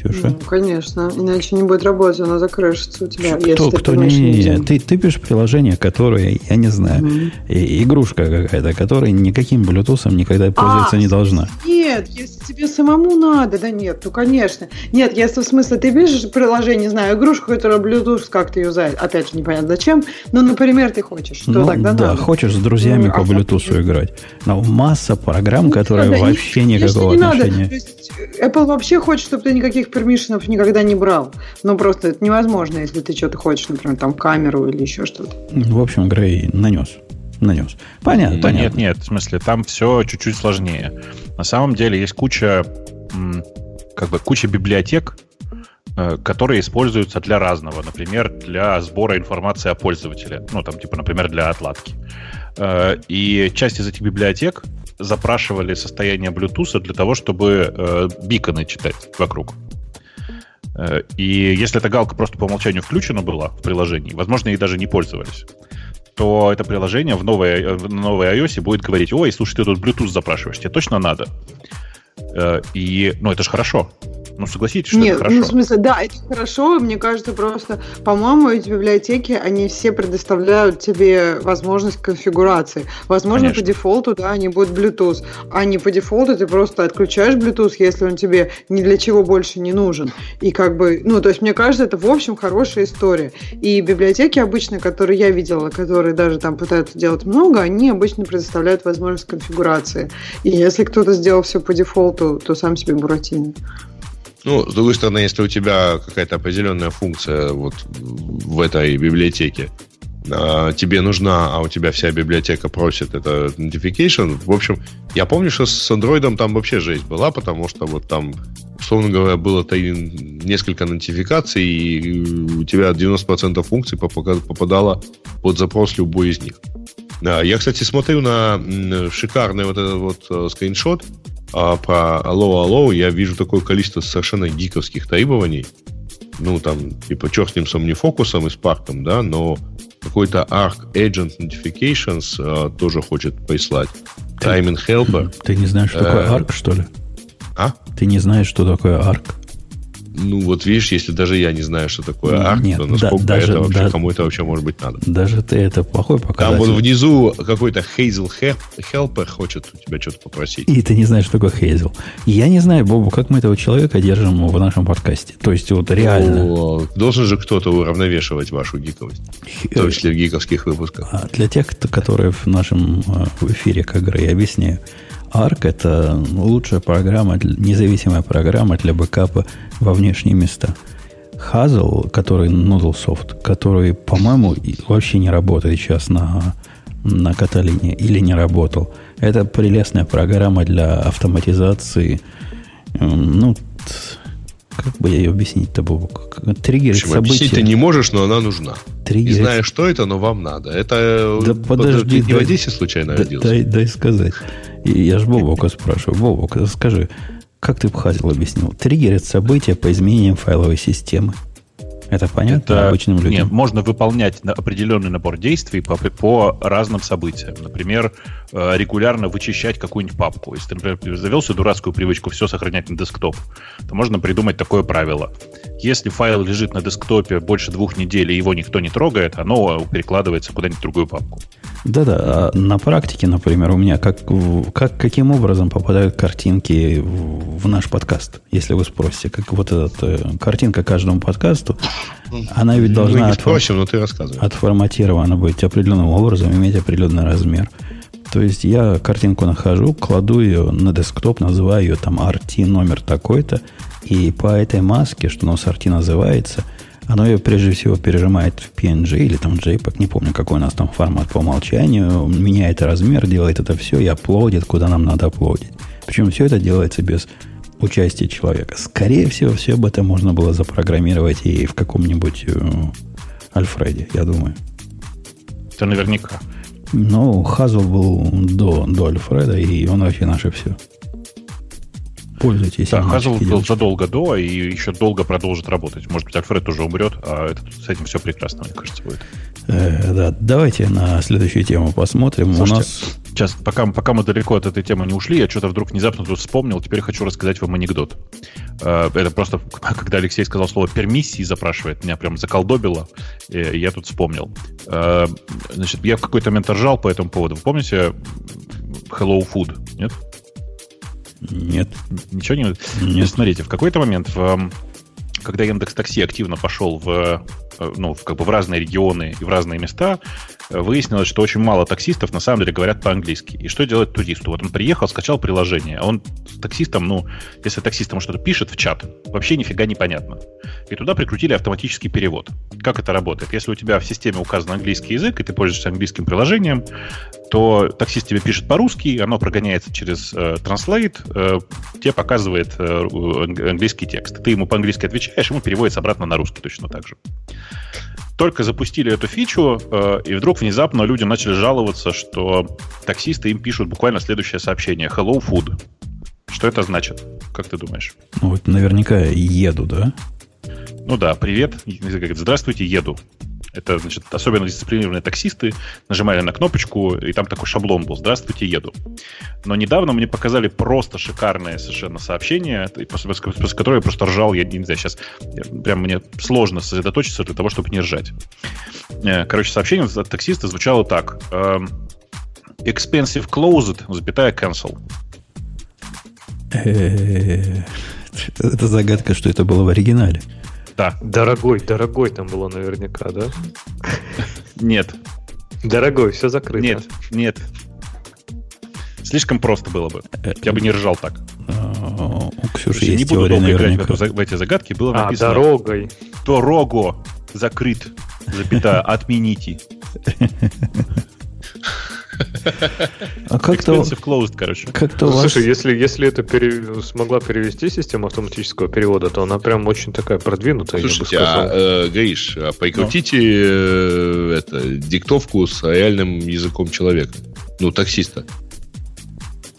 S5: Ксюша? Ну, конечно. Иначе не будет работать, она закрышится у тебя.
S1: Кто, если кто ты не, не, ты, ты пишешь приложение, которое, я не знаю, mm-hmm. игрушка какая-то, которая никаким Bluetooth никогда пользоваться а, не должна.
S5: Нет, если тебе самому надо, да нет, ну конечно. Нет, если в смысле ты пишешь приложение, не знаю, игрушку, которая Bluetooth как-то юзает, опять же, непонятно зачем, но, например, ты хочешь, что ну, тогда
S1: да,
S5: надо.
S1: хочешь с друзьями ну, по а Bluetooth играть. Но масса программ, ну, которые да, вообще не, никакого не отношения. Надо. То есть
S5: Apple вообще хочет, чтобы ты никаких пермишенов никогда не брал. Ну, просто это невозможно, если ты что-то хочешь, например, там камеру или еще что-то.
S1: В общем, Грей нанес. Нанес. Понятно,
S2: да
S1: понятно.
S2: Нет, нет, в смысле, там все чуть-чуть сложнее. На самом деле есть куча, как бы, куча библиотек, э, которые используются для разного. Например, для сбора информации о пользователе. Ну, там, типа, например, для отладки. Э, и часть из этих библиотек запрашивали состояние Bluetooth для того, чтобы э, биконы читать вокруг. И если эта галка просто по умолчанию включена была в приложении, возможно, ей даже не пользовались, то это приложение в новой, э, в новой iOS будет говорить, ой, слушай, ты тут Bluetooth запрашиваешь, тебе точно надо? Э, и, ну, это же хорошо. Ну, согласитесь, что
S5: Нет,
S2: это хорошо.
S5: Ну, в смысле, да, это хорошо. Мне кажется, просто, по-моему, эти библиотеки, они все предоставляют тебе возможность конфигурации. Возможно, Конечно. по дефолту, да, они будут Bluetooth, а не по дефолту ты просто отключаешь Bluetooth, если он тебе ни для чего больше не нужен. И как бы, ну, то есть, мне кажется, это, в общем, хорошая история. И библиотеки обычно, которые я видела, которые даже там пытаются делать много, они обычно предоставляют возможность конфигурации. И если кто-то сделал все по дефолту, то сам себе Буратино.
S4: Ну, с другой стороны, если у тебя какая-то определенная функция вот в этой библиотеке, а, тебе нужна, а у тебя вся библиотека просит это notification. В общем, я помню, что с Android там вообще жесть была, потому что вот там, условно говоря, было несколько нотификаций, и у тебя 90% функций попадало под запрос любой из них. Да, я, кстати, смотрю на шикарный вот этот вот э, скриншот, а про Allo Allo я вижу такое количество совершенно гиковских требований. Ну, там, типа, черт с ним с OmniFocus и с парком, да, но какой-то Arc Agent Notifications а, тоже хочет прислать. Timing Helper.
S1: Ты не знаешь, что такое Arc, э, что ли?
S4: А?
S1: Ты не знаешь, что такое Arc?
S4: Ну, вот видишь, если даже я не знаю, что такое арк,
S1: Нет,
S4: то насколько
S1: да, даже,
S4: это вообще,
S1: да,
S4: кому это вообще может быть надо.
S1: Даже ты это плохой показатель.
S4: Там вот внизу какой-то Hazel Helper хочет у тебя что-то попросить.
S1: И ты не знаешь, что такое Hazel. Я не знаю, Бобу, как мы этого человека держим в нашем подкасте. То есть, вот реально.
S4: Ну, должен же кто-то уравновешивать вашу гиковость. В том числе в гиковских выпусках.
S1: А для тех, которые в нашем э, эфире, как говорю, я объясняю. Arc – это лучшая программа, независимая программа для бэкапа во внешние места. Hazel, который Noodle Soft, который, по-моему, вообще не работает сейчас на, на Каталине или не работал. Это прелестная программа для автоматизации. Ну, как бы я ее объяснить-то, Бобок?
S4: Триггерить события. Объяснить ты не можешь, но она нужна. Триггерить... Не знаю, что это, но вам надо. Это
S1: да подожди,
S4: не дай, в Одессе случайно
S1: да,
S4: родился?
S1: Дай, дай сказать. И я же Бобока спрашиваю. Бобок, скажи, как ты бы Хазил объяснил? Триггерит события по изменениям файловой системы. Это понятно это, обычным людям? Нет,
S2: можно выполнять определенный набор действий по, по разным событиям. Например, э, регулярно вычищать какую-нибудь папку. Если ты, например, завел свою дурацкую привычку все сохранять на десктоп, то можно придумать такое правило. Если файл лежит на десктопе больше двух недель, и его никто не трогает, оно перекладывается куда-нибудь в другую папку.
S1: Да-да, а на практике, например, у меня как, как, каким образом попадают картинки в, в наш подкаст, если вы спросите, как вот эта э, картинка каждому подкасту, она ведь должна
S4: Мы спросим, но ты
S1: отформатирована быть определенным образом, иметь определенный размер. То есть я картинку нахожу, кладу ее на десктоп, называю ее там RT номер такой-то, и по этой маске, что нас RT называется – оно ее прежде всего пережимает в PNG или там JPEG, не помню, какой у нас там формат по умолчанию, меняет размер, делает это все и аплодит, куда нам надо аплодить. Причем все это делается без участия человека. Скорее всего, все об этом можно было запрограммировать и в каком-нибудь э, Альфреде, я думаю.
S2: Это наверняка.
S1: Ну, Хазл был до, до Альфреда, и он вообще наше все. Пользуйтесь.
S2: Да, Hazel был задолго до и еще долго продолжит работать. Может быть, Альфред уже умрет, а этот, с этим все прекрасно, мне кажется, будет.
S1: Э, да, давайте на следующую тему посмотрим.
S2: Слушайте,
S1: У нас
S2: Сейчас, пока, пока мы далеко от этой темы не ушли, я что-то вдруг внезапно тут вспомнил. Теперь хочу рассказать вам анекдот. Э, Это просто, когда Алексей сказал слово «пермиссии» запрашивает, меня прям заколдобило, и я тут вспомнил. Э, Значит, я в какой-то момент ржал по этому поводу. Вы помните Hello Food? Нет?
S1: Нет.
S2: Ничего не...
S1: Нет.
S2: Смотрите, в какой-то момент, в, эм, когда Яндекс Такси активно пошел в, ну, в, как бы в разные регионы и в разные места, э, выяснилось, что очень мало таксистов на самом деле говорят по-английски. И что делать туристу? Вот он приехал, скачал приложение, а он таксистом, ну, если таксист ему что-то пишет в чат, вообще нифига не понятно. И туда прикрутили автоматический перевод. Как это работает? Если у тебя в системе указан английский язык, и ты пользуешься английским приложением, то таксист тебе пишет по-русски, оно прогоняется через э, Translate, э, тебе показывает э, анг- английский текст. Ты ему по-английски отвечаешь, ему переводится обратно на русский точно так же. Только запустили эту фичу, э, и вдруг внезапно люди начали жаловаться, что таксисты им пишут буквально следующее сообщение. Hello, food. Что это значит? Как ты думаешь?
S1: Ну, вот наверняка еду, да?
S2: Ну да, привет, здравствуйте, еду. Это, значит, особенно дисциплинированные таксисты нажимали на кнопочку, и там такой шаблон был «Здравствуйте, еду». Но недавно мне показали просто шикарное совершенно сообщение, после, которого я просто ржал, я не знаю, сейчас прям мне сложно сосредоточиться для того, чтобы не ржать. Э, Короче, сообщение от таксиста звучало так. эм, Expensive closed, запятая cancel.
S1: Э, это загадка, что это было в оригинале.
S2: Да,
S6: Дорогой, дорогой там было наверняка, да?
S2: нет,
S6: Дорогой, все закрыто.
S2: нет, нет. Слишком просто было бы. Я бы не ржал так.
S1: А, У Ксюши
S2: Слушай, не
S1: есть
S2: буду долго играть в, эти загадки. Было
S6: А,
S2: написано
S6: дорогой.
S2: «Дорого закрыт, запятая, отмените».
S1: А как-то
S2: Expensive closed, короче.
S1: как-то
S6: Ну,
S1: вас...
S6: Слушай, если, если это пере- смогла перевести система автоматического перевода, то она прям очень такая продвинутая, я бы
S4: Слушайте,
S6: сказал.
S4: а, э, Гриш, а прикрутите э, это, диктовку с реальным языком человека. Ну, таксиста.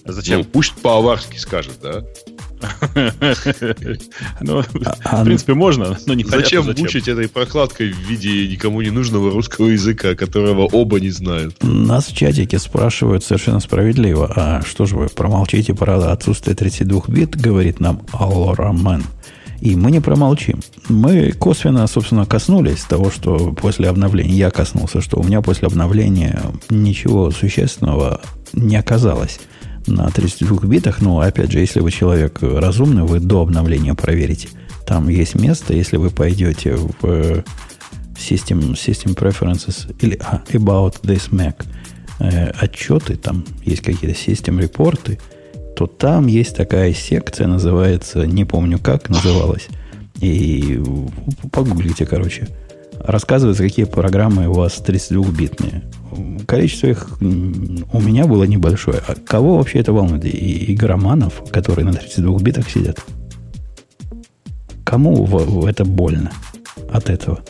S4: Ну,
S2: Зачем?
S4: пусть по-аварски скажет, да?
S2: Ну,
S1: а-
S2: в принципе, можно, но не
S4: Зачем мучить этой прокладкой в виде никому не нужного русского языка, которого оба не знают?
S1: Нас в чатике спрашивают совершенно справедливо, а что же вы промолчите про отсутствие 32 бит, говорит нам Аллорамен. И мы не промолчим. Мы косвенно, собственно, коснулись того, что после обновления, я коснулся, что у меня после обновления ничего существенного не оказалось на 32 битах. Но, опять же, если вы человек разумный, вы до обновления проверите. Там есть место, если вы пойдете в э, System, System Preferences или а, About this Mac э, отчеты, там есть какие-то System репорты, то там есть такая секция, называется, не помню как называлась, и погуглите, короче. Рассказывается, какие программы у вас 32-битные. Количество их у меня было небольшое. А кого вообще это волнует? И игроманов, которые на 32 битах сидят? Кому это больно от этого?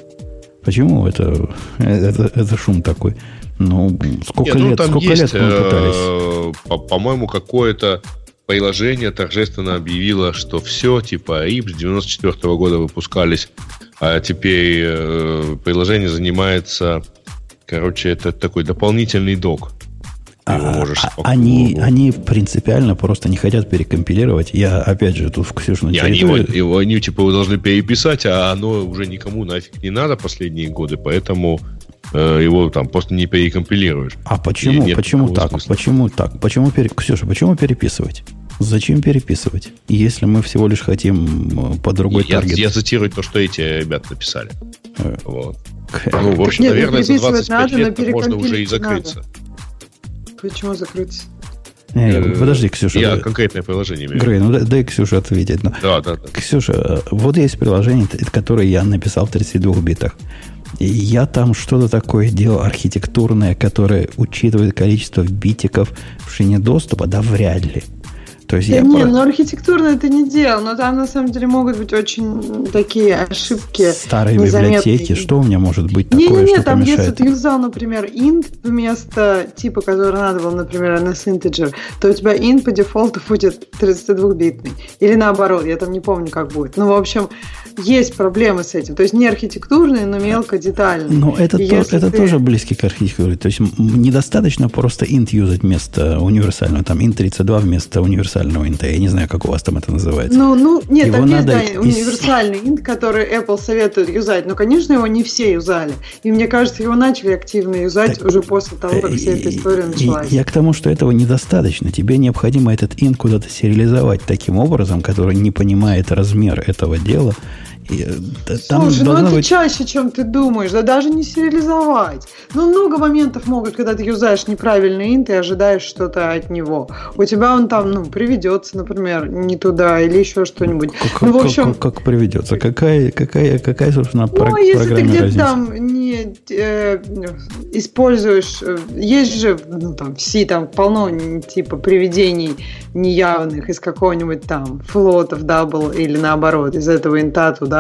S1: Почему это, это, это шум такой? Ну, сколько
S4: Не, ну,
S1: лет,
S4: там
S1: сколько
S4: есть,
S1: лет мы пытались?
S4: э, по- по-моему, какое-то приложение торжественно объявило, что все, типа с 94 года выпускались, а теперь э, приложение занимается, короче, это такой дополнительный док.
S1: А,
S4: можешь
S1: а, они, они принципиально просто не хотят перекомпилировать. Я, опять же, тут в Ксюшину
S4: Не, они, его, они, типа его должны переписать, а оно уже никому нафиг не надо последние годы, поэтому э, его там просто не перекомпилируешь.
S1: А почему, почему так?
S4: смысла.
S1: Почему так? Почему пере... Ксюша, почему переписывать? Зачем переписывать? Если мы всего лишь хотим э, по другой
S4: я,
S1: таргет.
S4: я цитирую то, что эти ребята написали.
S1: Э,
S4: Вот.
S1: к-
S4: Ну, в общем,
S5: Нет,
S4: наверное, за
S5: переписывать
S4: 25
S5: надо,
S4: лет можно уже и закрыться.
S5: Почему закрыться?
S1: Не,
S4: Э,
S1: подожди, Ксюша.
S4: Я
S1: да-
S4: конкретное приложение имею.
S1: Грей, ну дай, дай Ксюше ответить. Ну.
S4: Да, да, да.
S1: Ксюша, вот есть приложение, которое я написал в 32 битах. И я там что-то такое делал архитектурное, которое учитывает количество битиков в шине доступа, да вряд ли. То есть
S5: Да
S1: я
S5: не,
S1: про-
S5: ну архитектурно это не дело, но там на самом деле могут быть очень такие ошибки.
S1: старые
S5: незаметные.
S1: библиотеки, что у меня может быть такое,
S5: Не-не-не,
S1: что
S5: там если
S1: помешает?
S5: ты юзал, например, int вместо типа, который надо было, например, NS integer, то у тебя int по дефолту будет 32-битный. Или наоборот, я там не помню, как будет. Ну, в общем, есть проблемы с этим. То есть не архитектурные, но мелко детальные.
S1: Ну, это,
S5: И
S1: то- это
S5: ты-
S1: тоже близко к архитектуре. То есть недостаточно просто int юзать вместо универсального. Там int 32 вместо универсального int. Я не знаю, как у вас там это называется.
S5: Ну, ну, нет,
S1: Его
S5: там есть
S1: надо
S5: да,
S1: из-
S5: универсальный int, который Apple советует юзать, но, конечно, его не все юзали. И мне кажется, его начали активно юзать
S1: Так,
S5: уже после того, как вся эта история началась.
S1: Я к тому, что этого недостаточно. Тебе необходимо этот int куда-то сериализовать таким образом, который не понимает размер этого дела. И, э, там
S5: Слушай, ну это
S1: быть...
S5: чаще, чем ты думаешь, да даже не сериализовать. Ну, много моментов могут, когда ты юзаешь неправильный инт и ожидаешь что-то от него. У тебя он там, ну, приведется, например, не туда или еще что-нибудь.
S1: Как,
S5: ну, в общем,
S1: как- как приведется? Какая, какая, какая собственно,
S5: Ну,
S1: про-
S5: а если ты где-то
S1: разница?
S5: там не э, используешь, э, есть же ну, там все там полно типа приведений неявных из какого-нибудь там float а в double или наоборот из этого int а туда.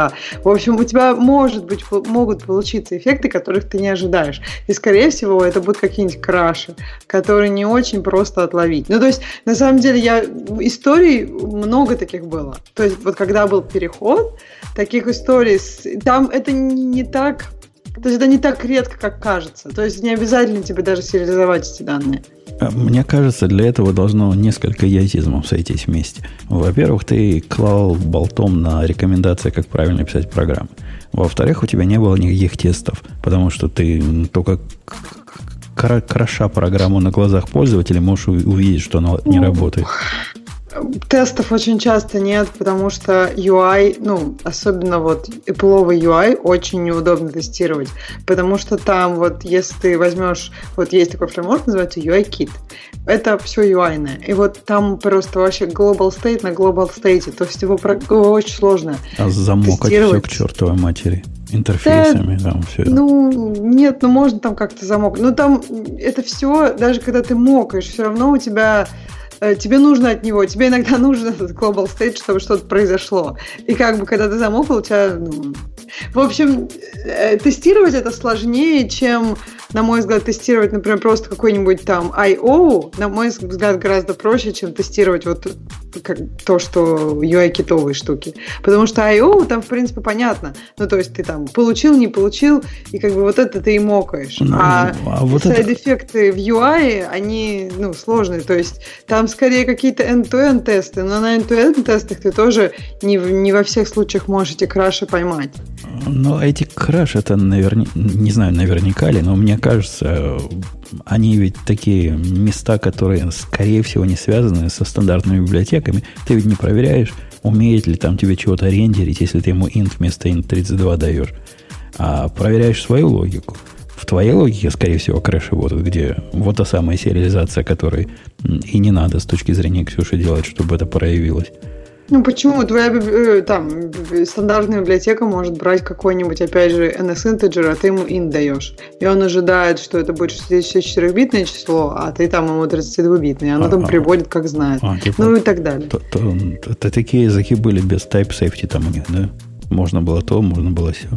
S5: В общем, у тебя может быть могут получиться эффекты, которых ты не ожидаешь. И скорее всего это будут какие-нибудь краши, которые не очень просто отловить. Ну то есть на самом деле я историй много таких было. То есть вот когда был переход, таких историй, там это не так, то есть это не так редко, как кажется. То есть не обязательно тебе даже сериализовать эти данные.
S1: А, Мне кажется, для этого должно несколько язизмов сойтись вместе. Во-первых, ты клал болтом на рекомендации, как правильно писать программы. Во-вторых, у тебя не было никаких тестов, потому что ты только кроша программу на глазах пользователя можешь увидеть, что она не
S5: Ну,
S1: работает.
S5: Тестов очень часто нет, потому что UI, ну, особенно вот Apple UI, очень неудобно тестировать, потому что там вот, если ты возьмешь, вот есть такой фреймворк, называется UI-Kit, это все UI. -ное. И вот там просто вообще global state на global state, то есть его, его очень сложно.
S1: А замокать все к чертовой матери. Интерфейсами, там все.
S5: Ну, нет, ну можно там как-то замок. Ну, там это все, даже когда ты мокаешь, все равно у тебя тебе нужно от него, тебе иногда нужен этот global state, чтобы что-то произошло. И как бы, когда ты замокал, у тебя, ну... В общем, э, тестировать это сложнее, чем, на мой взгляд, тестировать, например, просто какой-нибудь там I.O., на мой взгляд, гораздо проще, чем тестировать вот как то, что UI-китовые штуки. Потому что I.O. там, в принципе, понятно. Ну, то есть ты там получил, не получил, и как бы вот это ты и мокаешь.
S1: Ну,
S5: а
S1: а вот это-
S5: сайд-эффекты в UI, они, ну, сложные. То есть там скорее какие-то end-to-end тесты, но на end-to-end тестах ты тоже не, не во всех случаях можешь эти краши поймать.
S1: Но эти краш, это наверняка, не знаю, наверняка ли, но мне кажется, они ведь такие места, которые, скорее всего, не связаны со стандартными библиотеками. Ты ведь не проверяешь, умеет ли там тебе чего-то рендерить, если ты ему int вместо int 32 даешь. А проверяешь свою логику. В твоей логике, скорее всего, крэши будут, где вот та самая сериализация, которой и не надо с точки зрения Ксюши делать, чтобы это проявилось.
S5: Ну почему? Твоя э, там стандартная библиотека может брать какой-нибудь, опять же, NS integer, а ты ему int даешь. И он ожидает, что это будет 64-битное число, а ты там ему 32-битное. Оно
S1: А,
S5: там
S1: а.
S5: приводит, как знает.
S1: А, типа,
S5: Ну и так далее.
S1: То, то- то такие языки были без type safety там у них, да? Можно было то, можно было все.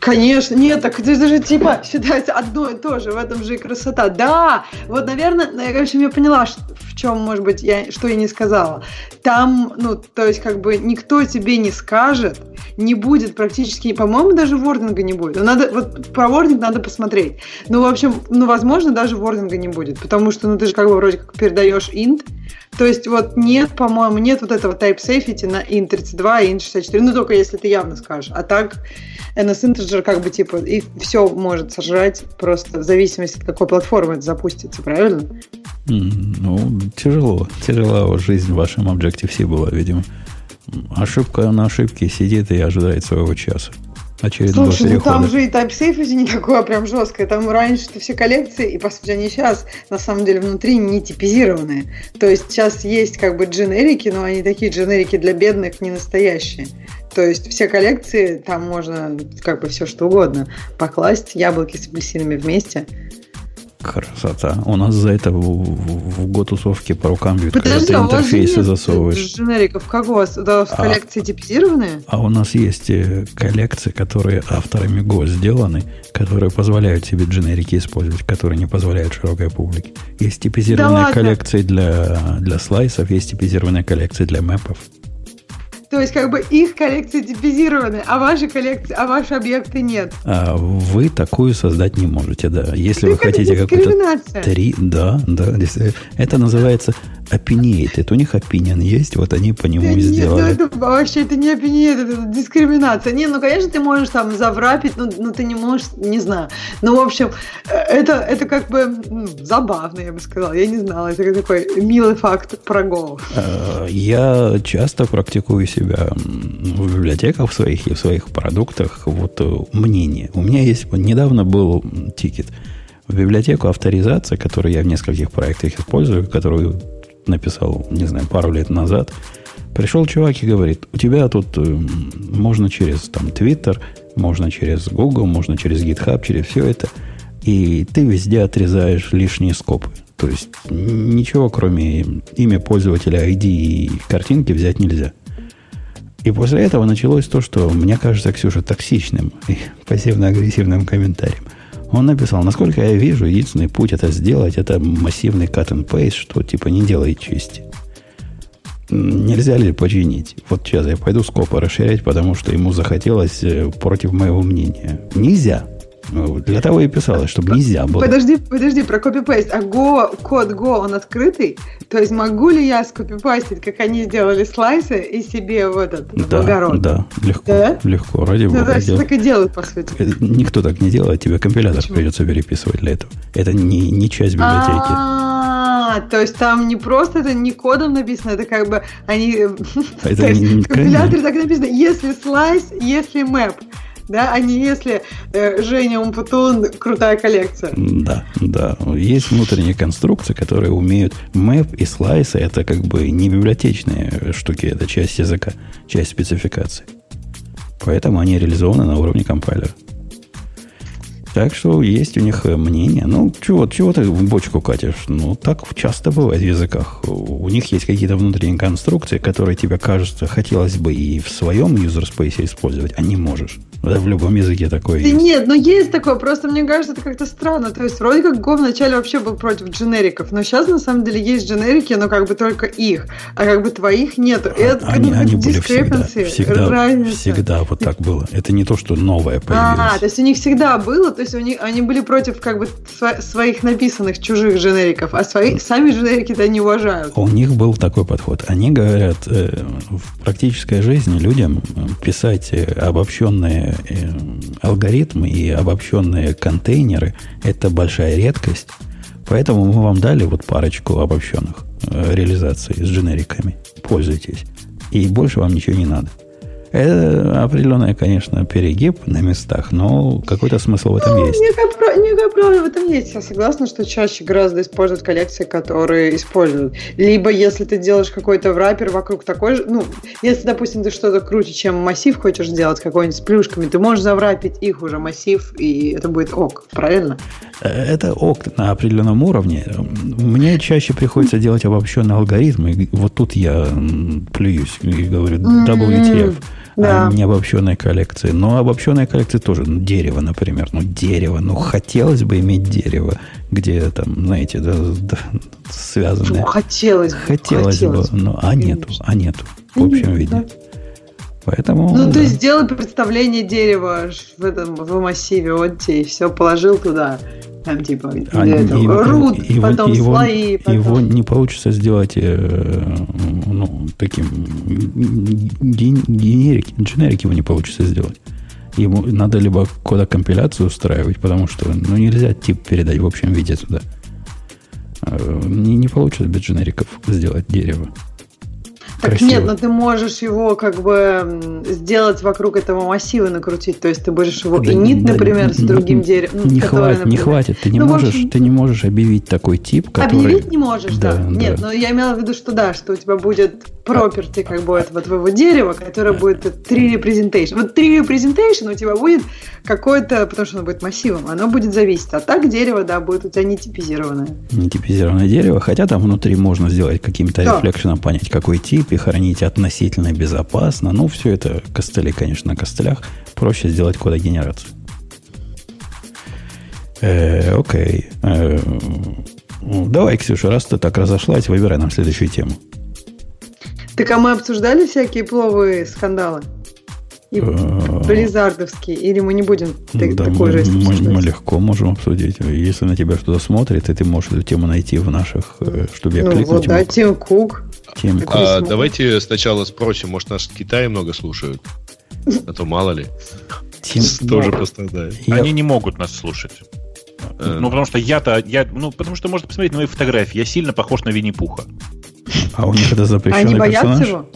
S5: Конечно, нет, так это же типа считается одно и то же, в этом же и красота. Да, вот, наверное, ну, я, в общем, я поняла, в чем, может быть, я, что я не сказала. Там, ну, то есть, как бы, никто тебе не скажет, не будет практически, по-моему, даже вординга не будет. Надо, вот про вординг надо посмотреть. Ну, в общем, ну, возможно, даже вординга не будет, потому что, ну, ты же как бы вроде как передаешь int, то есть вот нет, по-моему, нет вот этого type safety на int 32 и int 64, ну только если ты явно скажешь. А так NS integer как бы типа и все может сожрать просто в зависимости от какой платформы это запустится, правильно?
S1: Ну, тяжело. Тяжела жизнь в вашем Objective-C была, видимо. Ошибка на ошибке сидит и ожидает своего часа. Очередного
S5: Слушай, ну
S1: перехода.
S5: там же и type safety не такое прям жесткое. Там раньше-то все коллекции, и по сути они сейчас на самом деле внутри не типизированные. То есть сейчас есть как бы дженерики, но они такие дженерики для бедных, не настоящие. То есть все коллекции, там можно как бы все что угодно покласть, яблоки с апельсинами вместе.
S1: Красота. У нас за это в, в, в год тусовки по рукам бьют,
S5: Подожди,
S1: когда
S5: а
S1: ты
S5: же
S1: интерфейсы
S5: нет
S1: засовываешь.
S5: Дженериков как у вас? Да, в
S1: А.
S5: коллекции типизированные?
S1: А у нас есть э, коллекции, которые авторами Go сделаны, которые позволяют себе дженерики использовать, которые не позволяют широкой публике. Есть типизированные
S5: Да ладно?
S1: коллекции для, для слайсов, есть типизированные коллекции для мэпов.
S5: То есть как бы их коллекции типизированы, а ваши коллекции, а ваши объекты нет.
S1: А вы такую создать не можете, да. Если вы
S5: Так это
S1: хотите
S5: дискриминация.
S1: три, да, да. Это называется opinionated. У них opinion есть, вот они по нему
S5: Да
S1: и
S5: нет, ну
S1: сделали.
S5: это вообще это не опиниет, это дискриминация. Не, ну конечно ты можешь там заврапить, ну, ну ты не можешь, не знаю. Ну, в общем, э, это, это как бы забавно, я бы сказала. Я не знала, это такой милый факт про Go.
S1: Э, Я часто практикую себя в библиотеках своих и в своих продуктах вот э, мнение. У меня есть, недавно был тикет в библиотеку авторизация, которую я в нескольких проектах использую, которую написал, не знаю, пару лет назад. Пришел чувак и говорит, у тебя тут э, можно через там Twitter, можно через Google, можно через GitHub, через все это, и ты везде отрезаешь лишние скопы. То есть ничего, кроме имя пользователя, ID и картинки взять нельзя. И после этого началось то, что мне кажется, Ксюша, токсичным и пассивно-агрессивным комментарием. Он написал, насколько я вижу, единственный путь это сделать, это массивный cut and paste, что типа не делает чести. Нельзя ли починить? Вот сейчас я пойду скопы расширять, потому что ему захотелось э, против моего мнения. Нельзя. Ну, Для того и писалось, чтобы нельзя было.
S5: Подожди, подожди, про копипейст. А Go, код Go, он открытый? То есть могу ли я скопипастить, как они сделали слайсы, и себе в этот, в
S1: Да,
S5: огород?
S1: да, легко,
S5: Да?
S1: легко, ради
S5: Ну,
S1: бога.
S5: да, все так и делают, по сути.
S1: Э, Никто так не делает, тебе компилятор
S5: Почему?
S1: придется переписывать для этого. Это не, не часть библиотеки.
S5: А, то есть там не просто это не кодом написано, это как бы они... э,
S1: Это
S5: компиляторе так написано, если слайс, если мэп. Да, а не если э, Женя Умпутун крутая коллекция.
S1: Да, да. Есть внутренние конструкции, которые умеют мэп и слайсы. Это как бы не библиотечные штуки, это часть языка, часть спецификации. Поэтому они реализованы на уровне компайлера. Так что есть у них э, мнение. Ну, чего, чего ты в бочку катишь? Ну, так часто бывает в языках. У них есть какие-то внутренние конструкции, которые тебе кажется, хотелось бы и в своем space использовать, а не можешь. Да, в любом языке такое
S5: Да
S1: есть.
S5: нет, ну есть такое, просто мне кажется, это как-то странно. То есть вроде как Go вначале вообще был против дженериков, но сейчас на самом деле есть дженерики, но как бы только их, а как бы твоих нету. И это,
S1: Они,
S5: как
S1: они были всегда. Всегда,
S5: разница.
S1: всегда вот так было. Это не то, что новое появилось.
S5: А, то есть у них всегда было, то есть у них, они были против как бы сво- своих написанных чужих дженериков, а свои, сами дженерики-то не уважают.
S1: У них был такой подход. Они говорят, э, в практической жизни людям э, писать э, обобщенные э, алгоритмы и обобщенные контейнеры – это большая редкость. Поэтому мы вам дали вот парочку обобщенных э, реализаций с дженериками. Пользуйтесь. И больше вам ничего не надо. Это определенный, конечно, перегиб на местах, но какой-то смысл в этом
S5: Ну,
S1: есть.
S5: некая, некая правда в этом есть. Я согласна, что чаще гораздо используют коллекции, которые используют. Либо если ты делаешь какой-то враппер вокруг такой же, ну, если, допустим, ты что-то круче, чем массив хочешь сделать какой-нибудь с плюшками, ты можешь заврапить их уже массив, и это будет ок, правильно?
S1: Э, Это ок на определенном уровне. Мне чаще приходится делать обобщенные алгоритмы. Вот тут я плююсь и говорю WTF,
S5: да.
S1: а не обобщенные коллекции. Но обобщенные коллекции тоже. Ну, дерево, например. Ну, дерево. Ну, хотелось бы иметь дерево, где там, знаете, да, да, связанное.
S5: Ну, хотелось бы.
S1: Хотелось, бы, но а нету, а нету в общем виде.
S5: Да.
S1: Поэтому
S5: Ну,
S1: да.
S5: то есть сделай представление дерева в этом в массиве, вот тебе и все положил туда. Там типа
S1: А
S5: этого
S1: его-
S5: root,
S1: его-
S5: потом
S1: его-
S5: слои, потом...
S1: Его не получится сделать э, ну, таким ген- генерик, дженерик его не получится сделать. Ему надо либо кодокомпиляцию устраивать, потому что ну, нельзя тип передать в общем виде туда. Э, Не, не получится без дженериков сделать дерево.
S5: Так
S1: красиво.
S5: нет, но ты можешь его как бы сделать вокруг этого массива накрутить. То есть ты будешь его
S1: Да,
S5: инит,
S1: да,
S5: например, с
S1: не-
S5: другим деревом.
S1: Не, хватит, не хватит. Ты не,
S5: Ну,
S1: можешь,
S5: общем-
S1: ты не можешь объявить такой тип, который...
S5: Объявить не можешь, да.
S1: Да,
S5: Нет,
S1: да.
S5: но я имела в виду, что да, что у тебя будет property как бы этого твоего дерева, которое будет три representation. Вот три representation у тебя будет какое-то, потому что оно будет массивом, оно будет зависеть. А так дерево, да, будет у тебя не типизированное.
S1: Не типизированное дерево, хотя там внутри можно сделать каким-то да. рефлекшеном, понять, какой тип, и хранить относительно безопасно. Ну, все это костыли, конечно, на костылях. Проще сделать кодогенерацию. Э, окей. Э, ну, давай, Ксюша, раз ты так разошлась, выбирай нам следующую тему.
S5: Так а мы обсуждали всякие пловые скандалы? И э, или мы не будем
S1: так, да, такой мы, же мы, мы легко можем обсудить. Если на тебя что-то смотрит, и ты можешь эту тему найти в наших, э, чтобы я
S5: ну,
S1: кликнуть
S5: вот, да, Тим Кук.
S4: Тим Кук. А, давайте сначала спросим, может, нас в Китае много слушают? А то мало ли.
S2: Тим... Тоже пострадает. Они не могут нас слушать. Э, ну, потому что я-то, я, ну, потому что можно посмотреть на мои фотографии. Я сильно похож на Винни-Пуха.
S1: А у них это запрещенный Они боятся персонаж? его?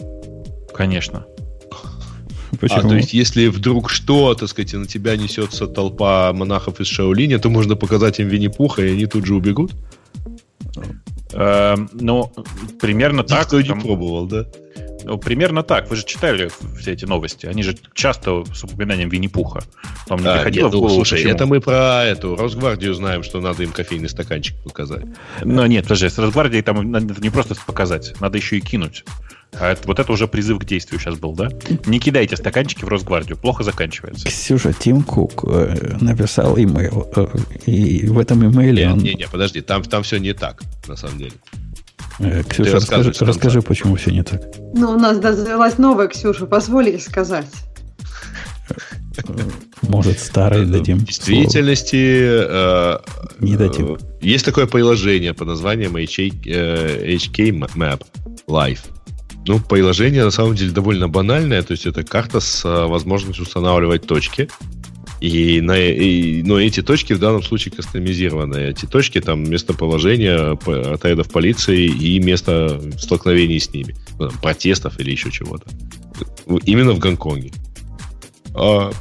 S2: Конечно.
S4: Почему? А, то есть, если вдруг что, так сказать, на тебя несется толпа монахов из Шаолиня, то можно показать им Винни-Пуха, и они тут же убегут?
S2: Эм, ну, примерно так.
S4: Никто не пробовал, да?
S2: Примерно так. Вы же читали все эти новости. Они же часто с упоминанием Винни-Пуха.
S4: Там не а, приходило нет, в ну, голову. Слушай, почему? это мы про эту Росгвардию знаем, что надо им кофейный стаканчик показать.
S2: Ну, нет, подожди, с Росгвардией там надо не просто показать, надо еще и кинуть. А это, вот это уже призыв к действию сейчас был, да? Не кидайте стаканчики в Росгвардию, плохо заканчивается.
S1: Ксюша, Тим Кук э, написал имейл, э, и в этом имейле
S4: не,
S1: он...
S4: Не, не, подожди, там, там все не так, на самом деле.
S1: Э, Ксюша, расскажи, расскажи, почему все не так.
S5: Ну, у нас завелась новая Ксюша, позволите сказать.
S1: Может, старый дадим. В
S4: действительности
S1: э, не дадим.
S4: Э, есть такое приложение под названием HK Map Live. Ну, приложение на самом деле довольно банальное, то есть это карта с возможностью устанавливать точки. И, на, и, но эти точки в данном случае кастомизированы. Эти точки там местоположение отрядов полиции и место столкновений с ними. Ну, там, протестов или еще чего-то. Именно в Гонконге. А,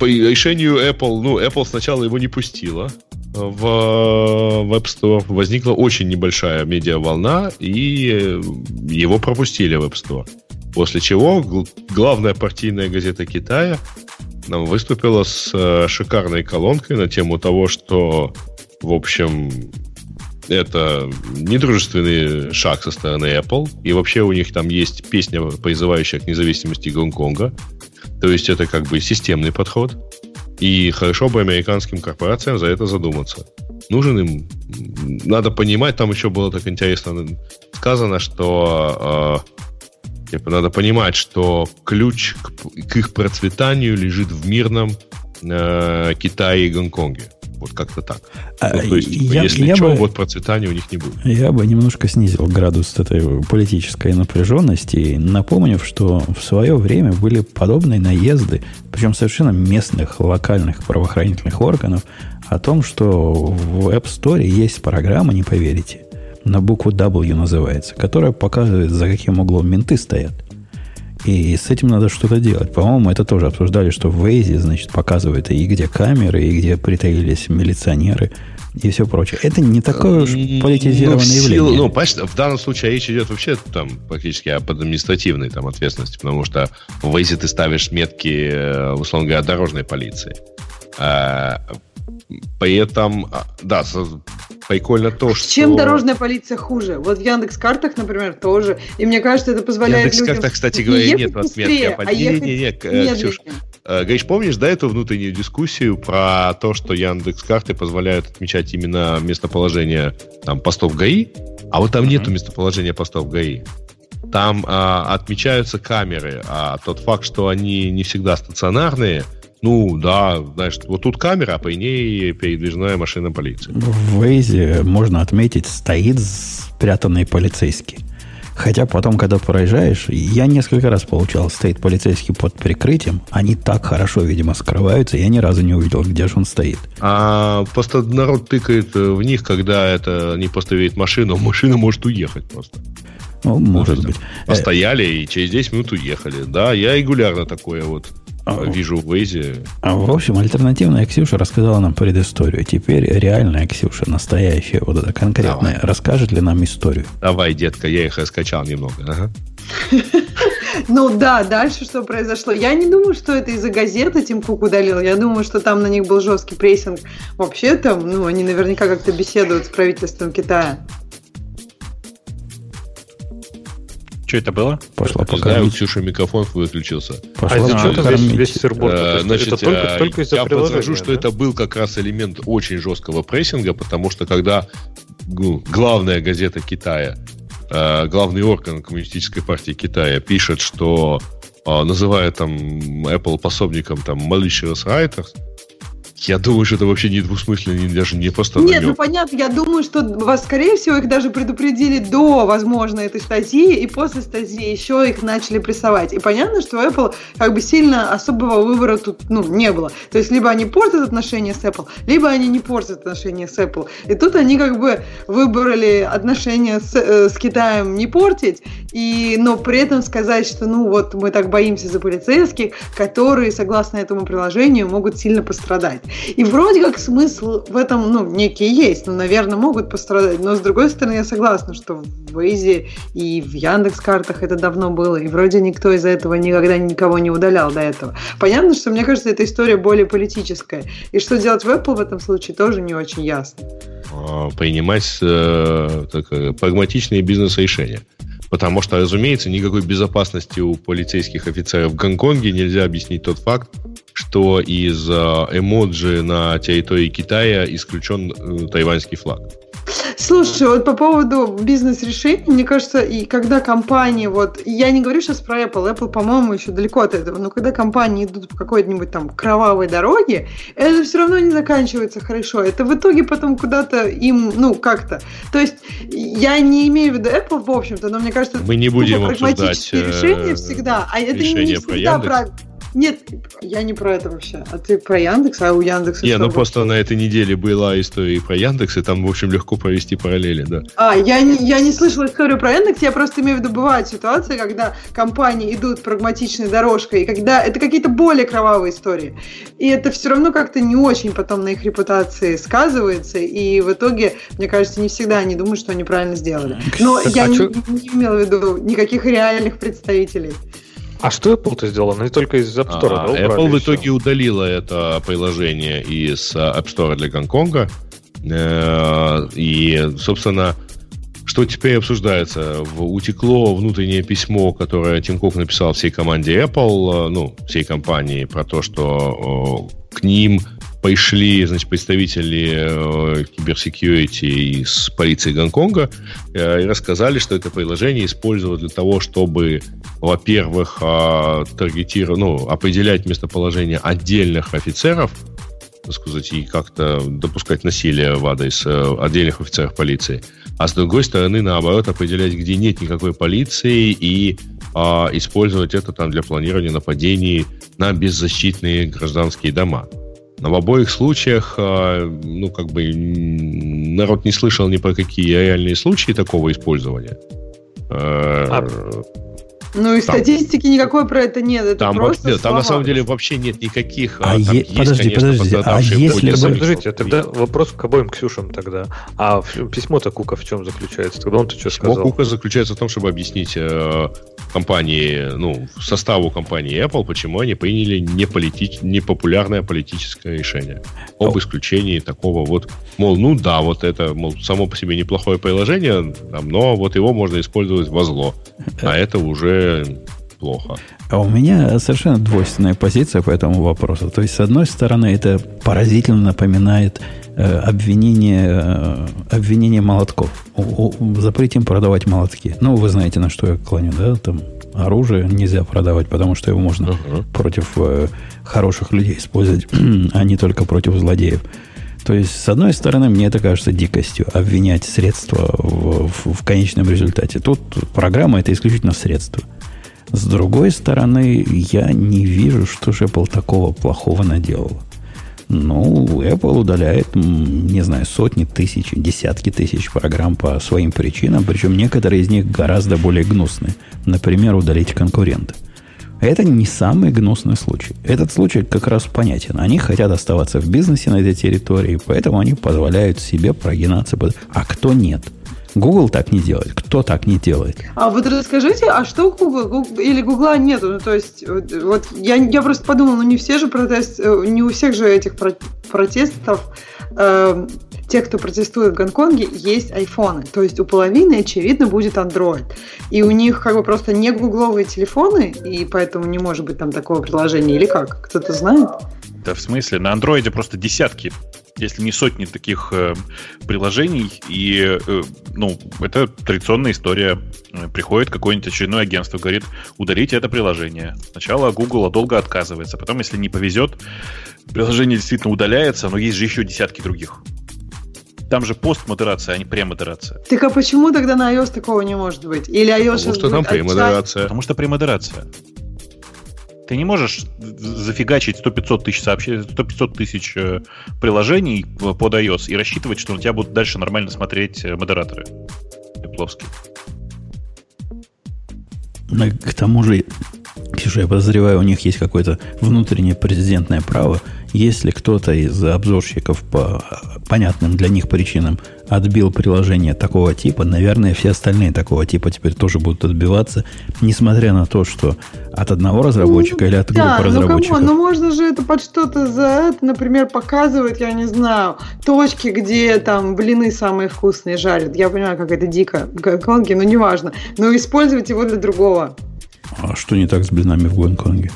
S4: по решению Apple, ну, Apple сначала его не пустила в Web Store. Возникла очень небольшая медиа-волна, и его пропустили в App Store. После чего главная партийная газета Китая выступила с э, шикарной колонкой на тему того, что, в общем, это недружественный шаг со стороны Apple. И вообще у них там есть песня, призывающая к независимости Гонконга. То есть это как бы системный подход. И хорошо бы американским корпорациям за это задуматься. Нужен им... Надо понимать, там еще было так интересно сказано, что э, Типа, надо понимать, что ключ к, к их процветанию лежит в мирном э, Китае и Гонконге. Вот как-то так. А, ну, то есть, типа, я, если я что, бы, вот процветания у них не будет.
S1: Я бы немножко снизил градус этой политической напряженности, напомнив, что в свое время были подобные наезды, причем совершенно местных, локальных правоохранительных органов, о том, что в App Store есть программа, не поверите, на букву W называется, которая показывает, за каким углом менты стоят. И с этим надо что-то делать. По-моему, это тоже обсуждали, что в Waze, значит, показывает и где камеры, и где притаились милиционеры, и все прочее. Это не такое уж политизированное ну, явление. Силу,
S4: ну, понимаешь, в данном случае речь идет вообще там практически об административной там, ответственности, потому что в Waze ты ставишь метки, э, условно говоря, дорожной полиции. А, при этом, а, да, прикольно то, что...
S5: Чем дорожная полиция хуже? Вот в Яндекс Картах, например, тоже. И мне кажется, это позволяет
S4: Яндекс людям... Яндекс кстати говоря, нет отметки о полиции. А не, не, не, э, Ксюш, э, Гриш, помнишь, да, эту внутреннюю дискуссию про то, что Яндекс карты позволяют отмечать именно местоположение там постов ГАИ, а вот там mm-hmm. нету местоположения постов ГАИ. Там а, отмечаются камеры, а тот факт, что они не всегда стационарные, ну, да, знаешь, вот тут камера, а по ней передвижная машина полиции.
S1: В Waze можно отметить, стоит спрятанный полицейский. Хотя потом, когда проезжаешь, я несколько раз получал, стоит полицейский под прикрытием, они так хорошо, видимо, скрываются, я ни разу не увидел, где же он стоит.
S4: А просто народ тыкает в них, когда это не просто видит машину, машина может уехать просто.
S1: Ну, может быть.
S4: Постояли и через 10 минут уехали. Да, я регулярно такое вот а, вижу в Waze.
S1: А, в общем, альтернативная Ксюша рассказала нам предысторию. Теперь реальная Ксюша, настоящая, вот эта конкретная, Давай. расскажет ли нам историю?
S4: Давай, детка, я их раскачал немного. Ага.
S5: Ну да, дальше что произошло? Я не думаю, что это из-за газеты Тим Кук удалил. Я думаю, что там на них был жесткий прессинг. Вообще там, ну, они наверняка как-то беседуют с правительством Китая.
S2: Что это было?
S4: Пошла пока. Знаю, у Ксюши микрофон выключился.
S6: Пошла а из-за чего весь, весь сырбор?
S4: А, значит, это только, только из-за я подскажу, что да? это был как раз элемент очень жесткого прессинга, потому что когда ну, главная газета Китая, э, главный орган Коммунистической партии Китая пишет, что э, называя там Apple пособником там malicious writers, я думаю, что это вообще не двусмысленно, даже не просто
S5: Нет, намек. ну понятно, я думаю, что вас, скорее всего, их даже предупредили до, возможно, этой статьи, и после статьи еще их начали прессовать. И понятно, что Apple как бы сильно особого выбора тут ну, не было. То есть, либо они портят отношения с Apple, либо они не портят отношения с Apple. И тут они как бы выбрали отношения с, э, с Китаем не портить, и, но при этом сказать, что ну вот мы так боимся за полицейских, которые, согласно этому приложению, могут сильно пострадать. И вроде как смысл в этом, ну, некий есть, ну, наверное, могут пострадать, но с другой стороны, я согласна, что в Waze и в Яндекс картах это давно было, и вроде никто из-за этого никогда никого не удалял до этого. Понятно, что мне кажется, эта история более политическая, и что делать в Apple в этом случае тоже не очень ясно.
S4: А, принимать э, такое, прагматичные бизнес-решения. Потому что, разумеется, никакой безопасности у полицейских офицеров в Гонконге нельзя объяснить тот факт, что из э, эмоджи на территории Китая исключен э, тайваньский флаг.
S5: Слушай, вот по поводу бизнес-решений, мне кажется, и когда компании, вот, я не говорю сейчас про Apple, Apple, по-моему, еще далеко от этого, но когда компании идут по какой-нибудь там кровавой дороге, это все равно не заканчивается хорошо. Это в итоге потом куда-то им, ну, как-то. То есть, я не имею в виду Apple, в общем-то, но мне кажется,
S4: мы не будем обсуждать
S5: решения всегда, а это не всегда правильно. Нет, я не про это вообще. А ты про Яндекс, а у Яндекса
S4: Не, ну просто на этой неделе была история про Яндекс, и там, в общем, легко провести параллели, да.
S5: А, я не, я не слышала историю про Яндекс, я просто имею в виду, бывают ситуации, когда компании идут прагматичной дорожкой, и когда это какие-то более кровавые истории. И это все равно как-то не очень потом на их репутации сказывается, и в итоге, мне кажется, не всегда они думают, что они правильно сделали. Но так, я а не, чё... не имела в виду никаких реальных представителей.
S6: А что Apple-то сделала? Они только из App Store, а,
S4: да, Apple в итоге все? удалила это приложение из а, App Store для Гонконга. Э, и, собственно, что теперь обсуждается? Утекло внутреннее письмо, которое Тим Кук написал всей команде Apple, э, ну, всей компании, про то, что к ним пришли, значит, представители э, киберсекьюрити из полиции Гонконга э, и рассказали, что это приложение использовано для того, чтобы, во-первых, э, таргетировать, ну, определять местоположение отдельных офицеров, так сказать, и как-то допускать насилие в адрес э, отдельных офицеров полиции. А с другой стороны, наоборот, определять, где нет никакой полиции и а, использовать это там для планирования нападений на беззащитные гражданские дома. Но в обоих случаях, а, ну, как бы, народ не слышал ни про какие реальные случаи такого использования.
S5: А, ну и там, статистики никакой про это нет. Это
S4: там,
S5: просто
S4: там на самом деле вообще нет никаких.
S1: А, а е- есть, подожди, конечно, подожди, а если бы...
S6: Подождите, тогда вопрос к обоим Ксюшам тогда. А письмо-то Кука в чем заключается? Тогда он-то что сказал?
S4: Письмо Кука заключается в том, чтобы объяснить э, компании, ну, составу компании Apple, почему они приняли неполитич... непопулярное политическое решение об исключении такого вот, мол, ну да, вот это, мол, само по себе неплохое приложение, но вот его можно использовать во зло. А это уже плохо.
S1: А у меня совершенно двойственная позиция по этому вопросу. То есть, с одной стороны, это поразительно напоминает э, обвинение, э, обвинение молотков. У, у, запретим продавать молотки. Ну, вы знаете, на что я клоню, да? Там оружие нельзя продавать, потому что его можно uh-huh. против э, хороших людей использовать, а не только против злодеев. То есть, с одной стороны, мне это кажется дикостью, обвинять средства в, в, в конечном результате. Тут программа это исключительно средство. С другой стороны, я не вижу, что же Apple такого плохого наделала. Ну, Apple удаляет, не знаю, сотни тысяч, десятки тысяч программ по своим причинам, причем некоторые из них гораздо более гнусные. Например, удалить конкурента. Это не самый гнусный случай. Этот случай как раз понятен. Они хотят оставаться в бизнесе на этой территории, поэтому они позволяют себе прогинаться. А кто нет? Google так не делает. Кто так не делает?
S5: А вот расскажите, а что Google? Google или Гугла нету? Ну, то есть, вот я, я просто подумала, ну не все же протест, э, не у всех же этих протестов э, те, кто протестует в Гонконге, есть айфоны. То есть у половины, очевидно, будет Android. И у них как бы просто не гугловые телефоны, и поэтому не может быть там такого приложения. Или как? Кто-то знает?
S2: Да, в смысле? На андроиде просто десятки, если не сотни таких э, приложений. И, э, ну, это традиционная история. Приходит какое-нибудь очередное агентство, говорит, удалите это приложение. Сначала Google долго отказывается. Потом, если не повезет, приложение действительно удаляется, но есть же еще десятки других. Там же пост-модерация, а не премодерация.
S5: Так а почему тогда на iOS такого не может быть? Или iOS
S4: Потому что там премодерация.
S2: Потому что премодерация. Ты не можешь зафигачить 100-500 тысяч сообщений, 100-500 тысяч э, приложений под iOS и рассчитывать, что на тебя будут дальше нормально смотреть э, модераторы Пепловские.
S1: Ну, к тому же, Ксюша, я подозреваю, у них есть какое-то внутреннее президентное право – если кто-то из обзорщиков по понятным для них причинам отбил приложение такого типа, наверное, все остальные такого типа теперь тоже будут отбиваться, несмотря на то, что от одного разработчика ну, или от да, группы ну, разработчиков.
S5: Ну, можно же это под что-то за это, например, показывать, я не знаю, точки, где там блины самые вкусные жарят. Я понимаю, как это дико, Гонконге, но неважно. Но использовать его для другого.
S1: А что не так с блинами в Гонконге?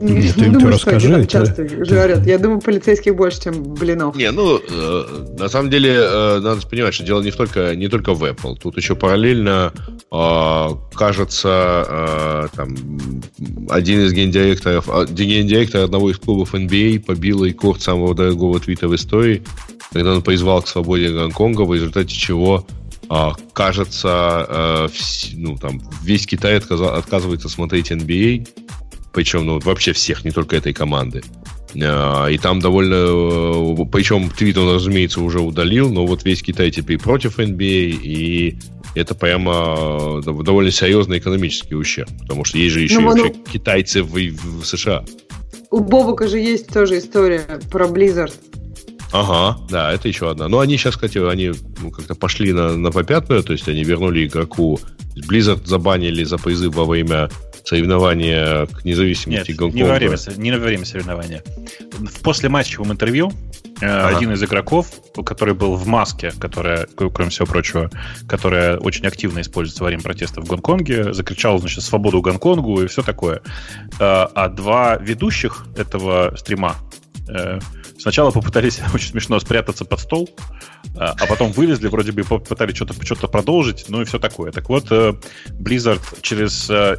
S5: Нет, ты им думаю, что расскажи. Они там часто это... жарят. Я думаю, полицейских больше, чем блинов.
S4: Не, ну, э, на самом деле, э, надо понимать, что дело не только, не только в Apple. Тут еще параллельно, э, кажется, э, там, один из гендиректоров, а, гендиректор одного из клубов NBA побил рекорд самого дорогого твита в истории, когда он призвал к свободе Гонконга, в результате чего кажется, э, ну, там, весь Китай отказ, отказывается смотреть NBA, причем ну, вообще всех, не только этой команды. А, и там довольно... Э, причем твит он, разумеется, уже удалил, но вот весь Китай теперь против NBA, а, и это прямо э, довольно серьезный экономический ущерб, потому что есть же еще ну, вообще ну, китайцы в, в США.
S5: У Бобука же есть тоже история про Blizzard.
S4: Ага, да, это еще одна. Но они сейчас, кстати, они ну, как-то пошли на, на попятную, то есть они вернули игроку Blizzard забанили за призыв во время соревнования к независимости
S2: Нет,
S4: Гонконга.
S2: Не во, время, не во время соревнования. В послематчевом интервью э, ага. один из игроков, который был в маске, которая, кроме всего прочего, которая очень активно используется во время протестов в Гонконге, закричал, значит, свободу Гонконгу и все такое. Э, а два ведущих этого стрима э, Сначала попытались очень смешно спрятаться под стол, а, а потом вылезли, вроде бы попытались что-то что продолжить, ну и все такое. Так вот, э, Blizzard через э,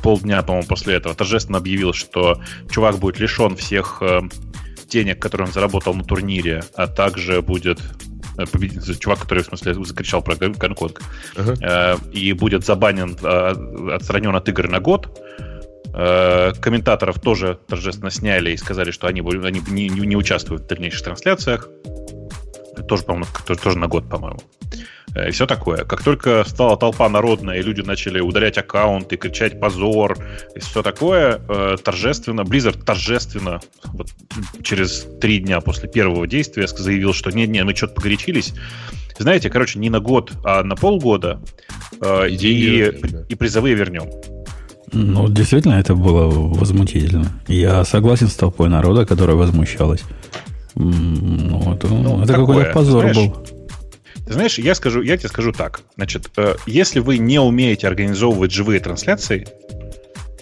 S2: полдня, по-моему, после этого торжественно объявил, что чувак будет лишен всех э, денег, которые он заработал на турнире, а также будет победитель, чувак, который, в смысле, закричал про Гонконг, uh-huh. и будет забанен, отстранен от игр на год, Э, комментаторов тоже торжественно сняли и сказали, что они, они не, не участвуют в дальнейших трансляциях. Тоже, по-моему, тоже, тоже на год, по-моему. Э, и все такое. Как только стала толпа народная, и люди начали удалять аккаунты, кричать позор, и все такое, э, торжественно, Blizzard торжественно, вот, через три дня после первого действия заявил, что нет, не, мы что-то погорячились. Знаете, короче, не на год, а на полгода, и, и, и призовые вернем.
S1: Ну, действительно, это было возмутительно. Я согласен с толпой народа, которая возмущалась. Ну, это, ну, это какой-то позор знаешь, был.
S2: Ты знаешь, я, скажу, я тебе скажу так. Значит, э, если вы не умеете организовывать живые трансляции,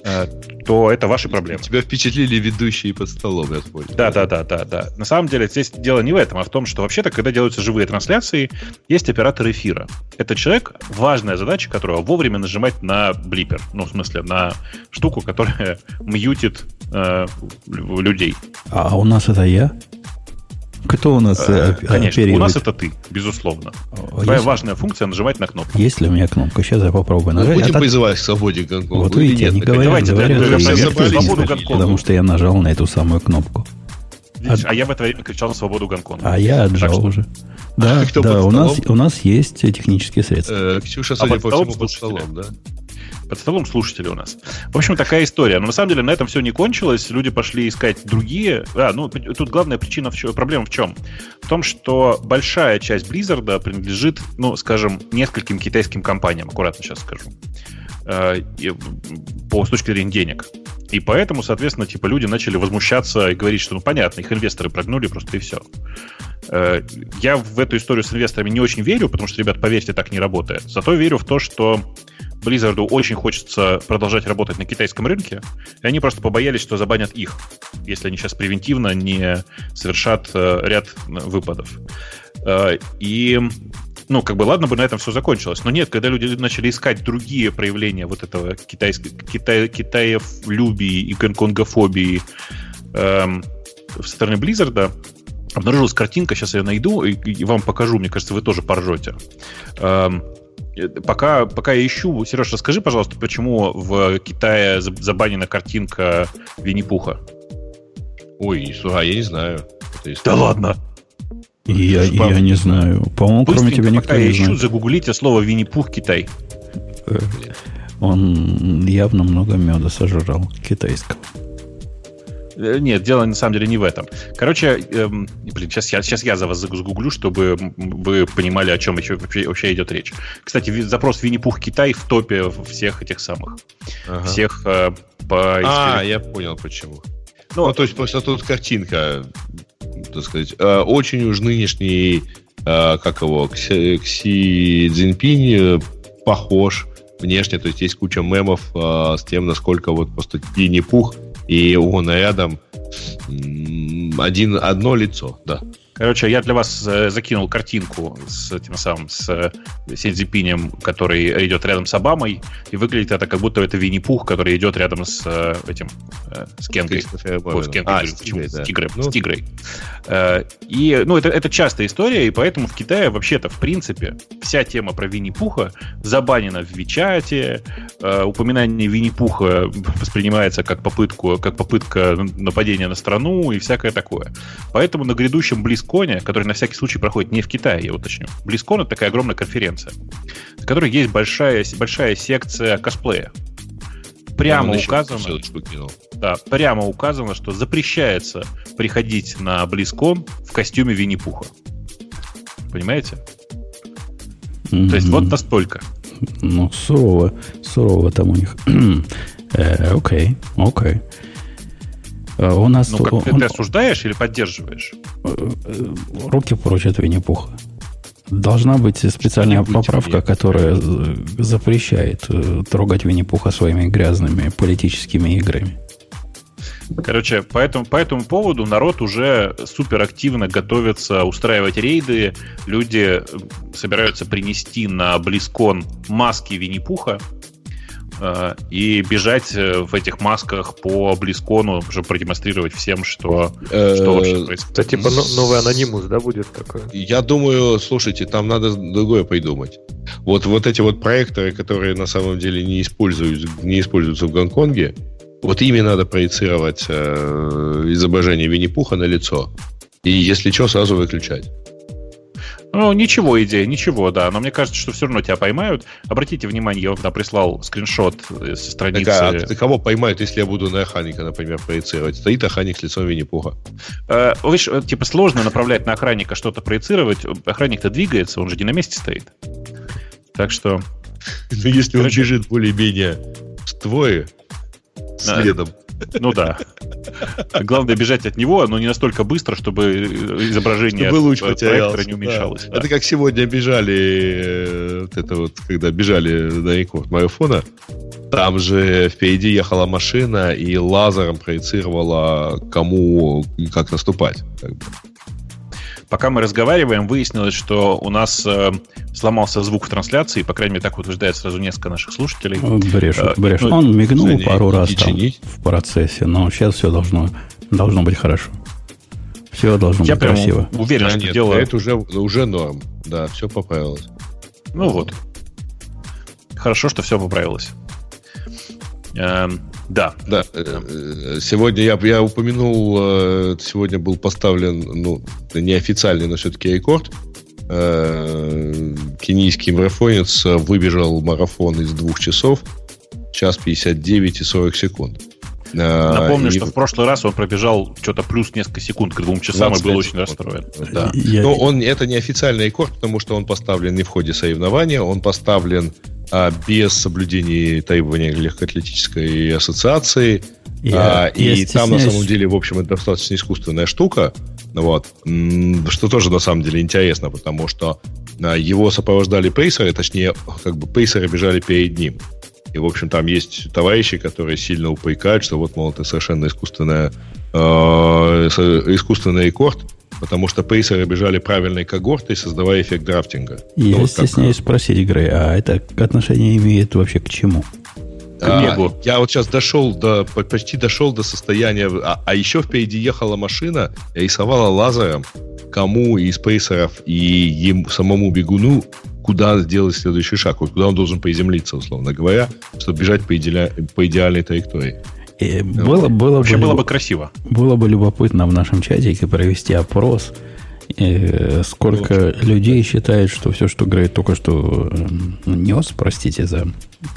S2: Э, то это ваши проблемы.
S4: Тебя впечатлили ведущие под столом, я понял.
S2: Да, да, да, да, да. На самом деле здесь дело не в этом, а в том, что вообще-то, когда делаются живые трансляции, есть оператор эфира. Это человек, важная задача которого вовремя нажимать на блипер. Ну, в смысле, на штуку, которая мьютит э, людей.
S1: А у нас это я? Кто у нас э,
S2: Конечно, оперирует? у нас это ты, безусловно. Твоя есть... важная функция нажимать на кнопку.
S1: Есть ли у меня кнопка? Сейчас я попробую
S4: нажать. Мы будем а призывать к свободе Гонконга.
S1: Вот видите, они говорят, Давайте, говорят, говорят, свободу Гонконга. Потому что я нажал на эту самую кнопку.
S2: Видишь, а, а я в это время кричал на свободу Гонконга.
S1: А я отжал что... уже. Да, да у, нас, у нас есть технические средства.
S4: Э, Ксюша, судя а по всему, под столом, да?
S2: Под столом слушатели у нас. В общем, такая история. Но на самом деле на этом все не кончилось. Люди пошли искать другие. А, ну, тут главная причина, в чем, проблема в чем? В том, что большая часть Blizzard принадлежит, ну, скажем, нескольким китайским компаниям, аккуратно сейчас скажу, э, по, с точки зрения денег. И поэтому, соответственно, типа люди начали возмущаться и говорить, что, ну, понятно, их инвесторы прогнули просто и все. Э, я в эту историю с инвесторами не очень верю, потому что, ребят, поверьте, так не работает. Зато верю в то, что Blizzard очень хочется продолжать работать на китайском рынке, и они просто побоялись, что забанят их, если они сейчас превентивно не совершат э, ряд выпадов. Э, и ну, как бы, ладно бы на этом все закончилось. Но нет, когда люди начали искать другие проявления вот этого китайской, китай, китаев-любии и гонконгофобии эм, со стороны Blizzard, обнаружилась картинка, сейчас я найду и, и вам покажу, мне кажется, вы тоже поржете. Эм, пока, пока я ищу, Сереж, расскажи, пожалуйста, почему в Китае забанена картинка Винни-Пуха?
S4: Ой, слушай, я не знаю.
S2: Да ладно!
S1: Я, я не знаю. По-моему, кроме тебя никто не ищу, знает.
S2: загуглите слово Винни-Пух Китай.
S1: Э, он явно много меда сожрал китайского.
S2: Э, нет, дело на самом деле не в этом. Короче, эм, блин, сейчас я, сейчас я за вас загуглю, чтобы вы понимали, о чем еще вообще, вообще идет речь. Кстати, запрос Винни-Пух Китай в топе всех этих самых. Ага. Всех э,
S4: по... А, я понял почему. Ну, ну, то есть просто тут картинка так сказать, э, очень уж нынешний, э, как его, Кси, Кси Цзиньпинь похож внешне, то есть есть куча мемов с тем, насколько вот просто Винни-Пух и он рядом один, одно лицо, да.
S2: Короче, я для вас э, закинул картинку с этим самым, с э, Синзипинем, который идет рядом с Обамой, и выглядит это как будто это Винни-Пух, который идет рядом с э, этим, с Кенгой. Ой, с Кенгой, а, с, тигрой, да. с, тигрой, ну. с тигрой. И, ну, это, это частая история, и поэтому в Китае вообще-то, в принципе, вся тема про Винни-Пуха забанена в Вичате, упоминание Винни-Пуха воспринимается как попытку, как попытка нападения на страну и всякое такое. Поэтому на грядущем близко BlizzCon, который на всякий случай проходит не в Китае, я уточню. BlizzCon — это такая огромная конференция, в которой есть большая, большая секция косплея. Прямо указано, да, прямо указано, что запрещается приходить на BlizzCon в костюме Винни-Пуха. Понимаете? Mm-hmm. То есть вот настолько.
S1: Ну, сурово, сурово там у них. Э, окей, окей.
S2: Э, у нас... Ну, как, он, ты осуждаешь или поддерживаешь?
S1: Э, э, руки прочь от Винни-Пуха. Должна быть специальная поправка, которая запрещает трогать Винни-Пуха своими грязными политическими играми.
S2: Короче, по этому, по этому поводу народ уже супер активно готовится устраивать рейды. Люди собираются принести на Близкон маски Винни-Пуха Э, и бежать э, в этих масках по Близкону, чтобы продемонстрировать всем, что,
S6: э, что вообще происходит. Это типа новый анонимус, да, будет такой?
S4: Я думаю, слушайте, там надо другое придумать. Вот, вот эти вот проекторы, которые на самом деле не используются, не используются в Гонконге, вот ими надо проецировать э, изображение Винни-Пуха на лицо. И если что, сразу выключать.
S2: Ну, ничего идея, ничего, да. Но мне кажется, что все равно тебя поймают. Обратите внимание, я вам туда прислал скриншот э, со страницы. Так,
S4: а ты кого поймают, если я буду на охранника, например, проецировать? Стоит охранник с лицом Винни-Пуха.
S2: Э, видишь, э, типа сложно направлять на охранника что-то проецировать. Охранник-то двигается, он же не на месте стоит. Так что...
S4: Ну, если он бежит более-менее с твое следом.
S2: Ну да. Главное бежать от него, но не настолько быстро, чтобы изображение
S4: чтобы луч проектора не уменьшалось. Да. Да. Это как сегодня бежали, э, вот это вот, когда бежали на рекорд марафона, там же впереди ехала машина и лазером проецировала, кому как наступать. Как бы.
S2: Пока мы разговариваем, выяснилось, что у нас э, сломался звук в трансляции, по крайней мере, так утверждает сразу несколько наших слушателей.
S1: Брешет, э, брешет. Ну, Он мигнул не, пару раз там в процессе, но сейчас все должно, должно быть хорошо. Все должно Я быть красиво.
S2: уверен, а что нет, дело...
S4: Это уже, уже норм. Да, все поправилось.
S2: Ну вот. Хорошо, что все поправилось.
S4: Эм, да. Да. Э, сегодня я, я упомянул, э, сегодня был поставлен, ну, неофициальный, но все-таки рекорд. Э, кенийский марафонец выбежал марафон из двух часов час 59 и 40 секунд.
S2: Напомню, и... что в прошлый раз он пробежал что-то плюс несколько секунд к двум часам и был очень расстроен.
S4: Да. Я... Но он, это не официальный рекорд, потому что он поставлен не в ходе соревнования, он поставлен а, без соблюдения требований легкоатлетической ассоциации. Я, а, и я там, на самом деле, в общем, это достаточно искусственная штука. Вот. Что тоже, на самом деле, интересно, потому что а, его сопровождали пейсеры, точнее, как бы пейсеры бежали перед ним. И, в общем, там есть товарищи, которые сильно упрекают, что вот, мол, это совершенно искусственная, э, искусственный рекорд, потому что пейсеры бежали правильной когортой, создавая эффект драфтинга.
S1: Я ну, вот стесняюсь как... спросить, Грей, а это отношение имеет вообще к чему?
S4: А, я вот сейчас дошел до, почти дошел до состояния, а, а еще впереди ехала машина, рисовала лазером, кому из пейсеров и ему, самому бегуну куда сделать следующий шаг, вот куда он должен приземлиться, условно говоря, чтобы бежать по, идеаль, по идеальной траектории.
S1: И было, было,
S2: Вообще бы, было бы красиво.
S1: Было бы любопытно в нашем чатике провести опрос, э, сколько ну, людей считает, что все, что Грей только что э, нес, простите за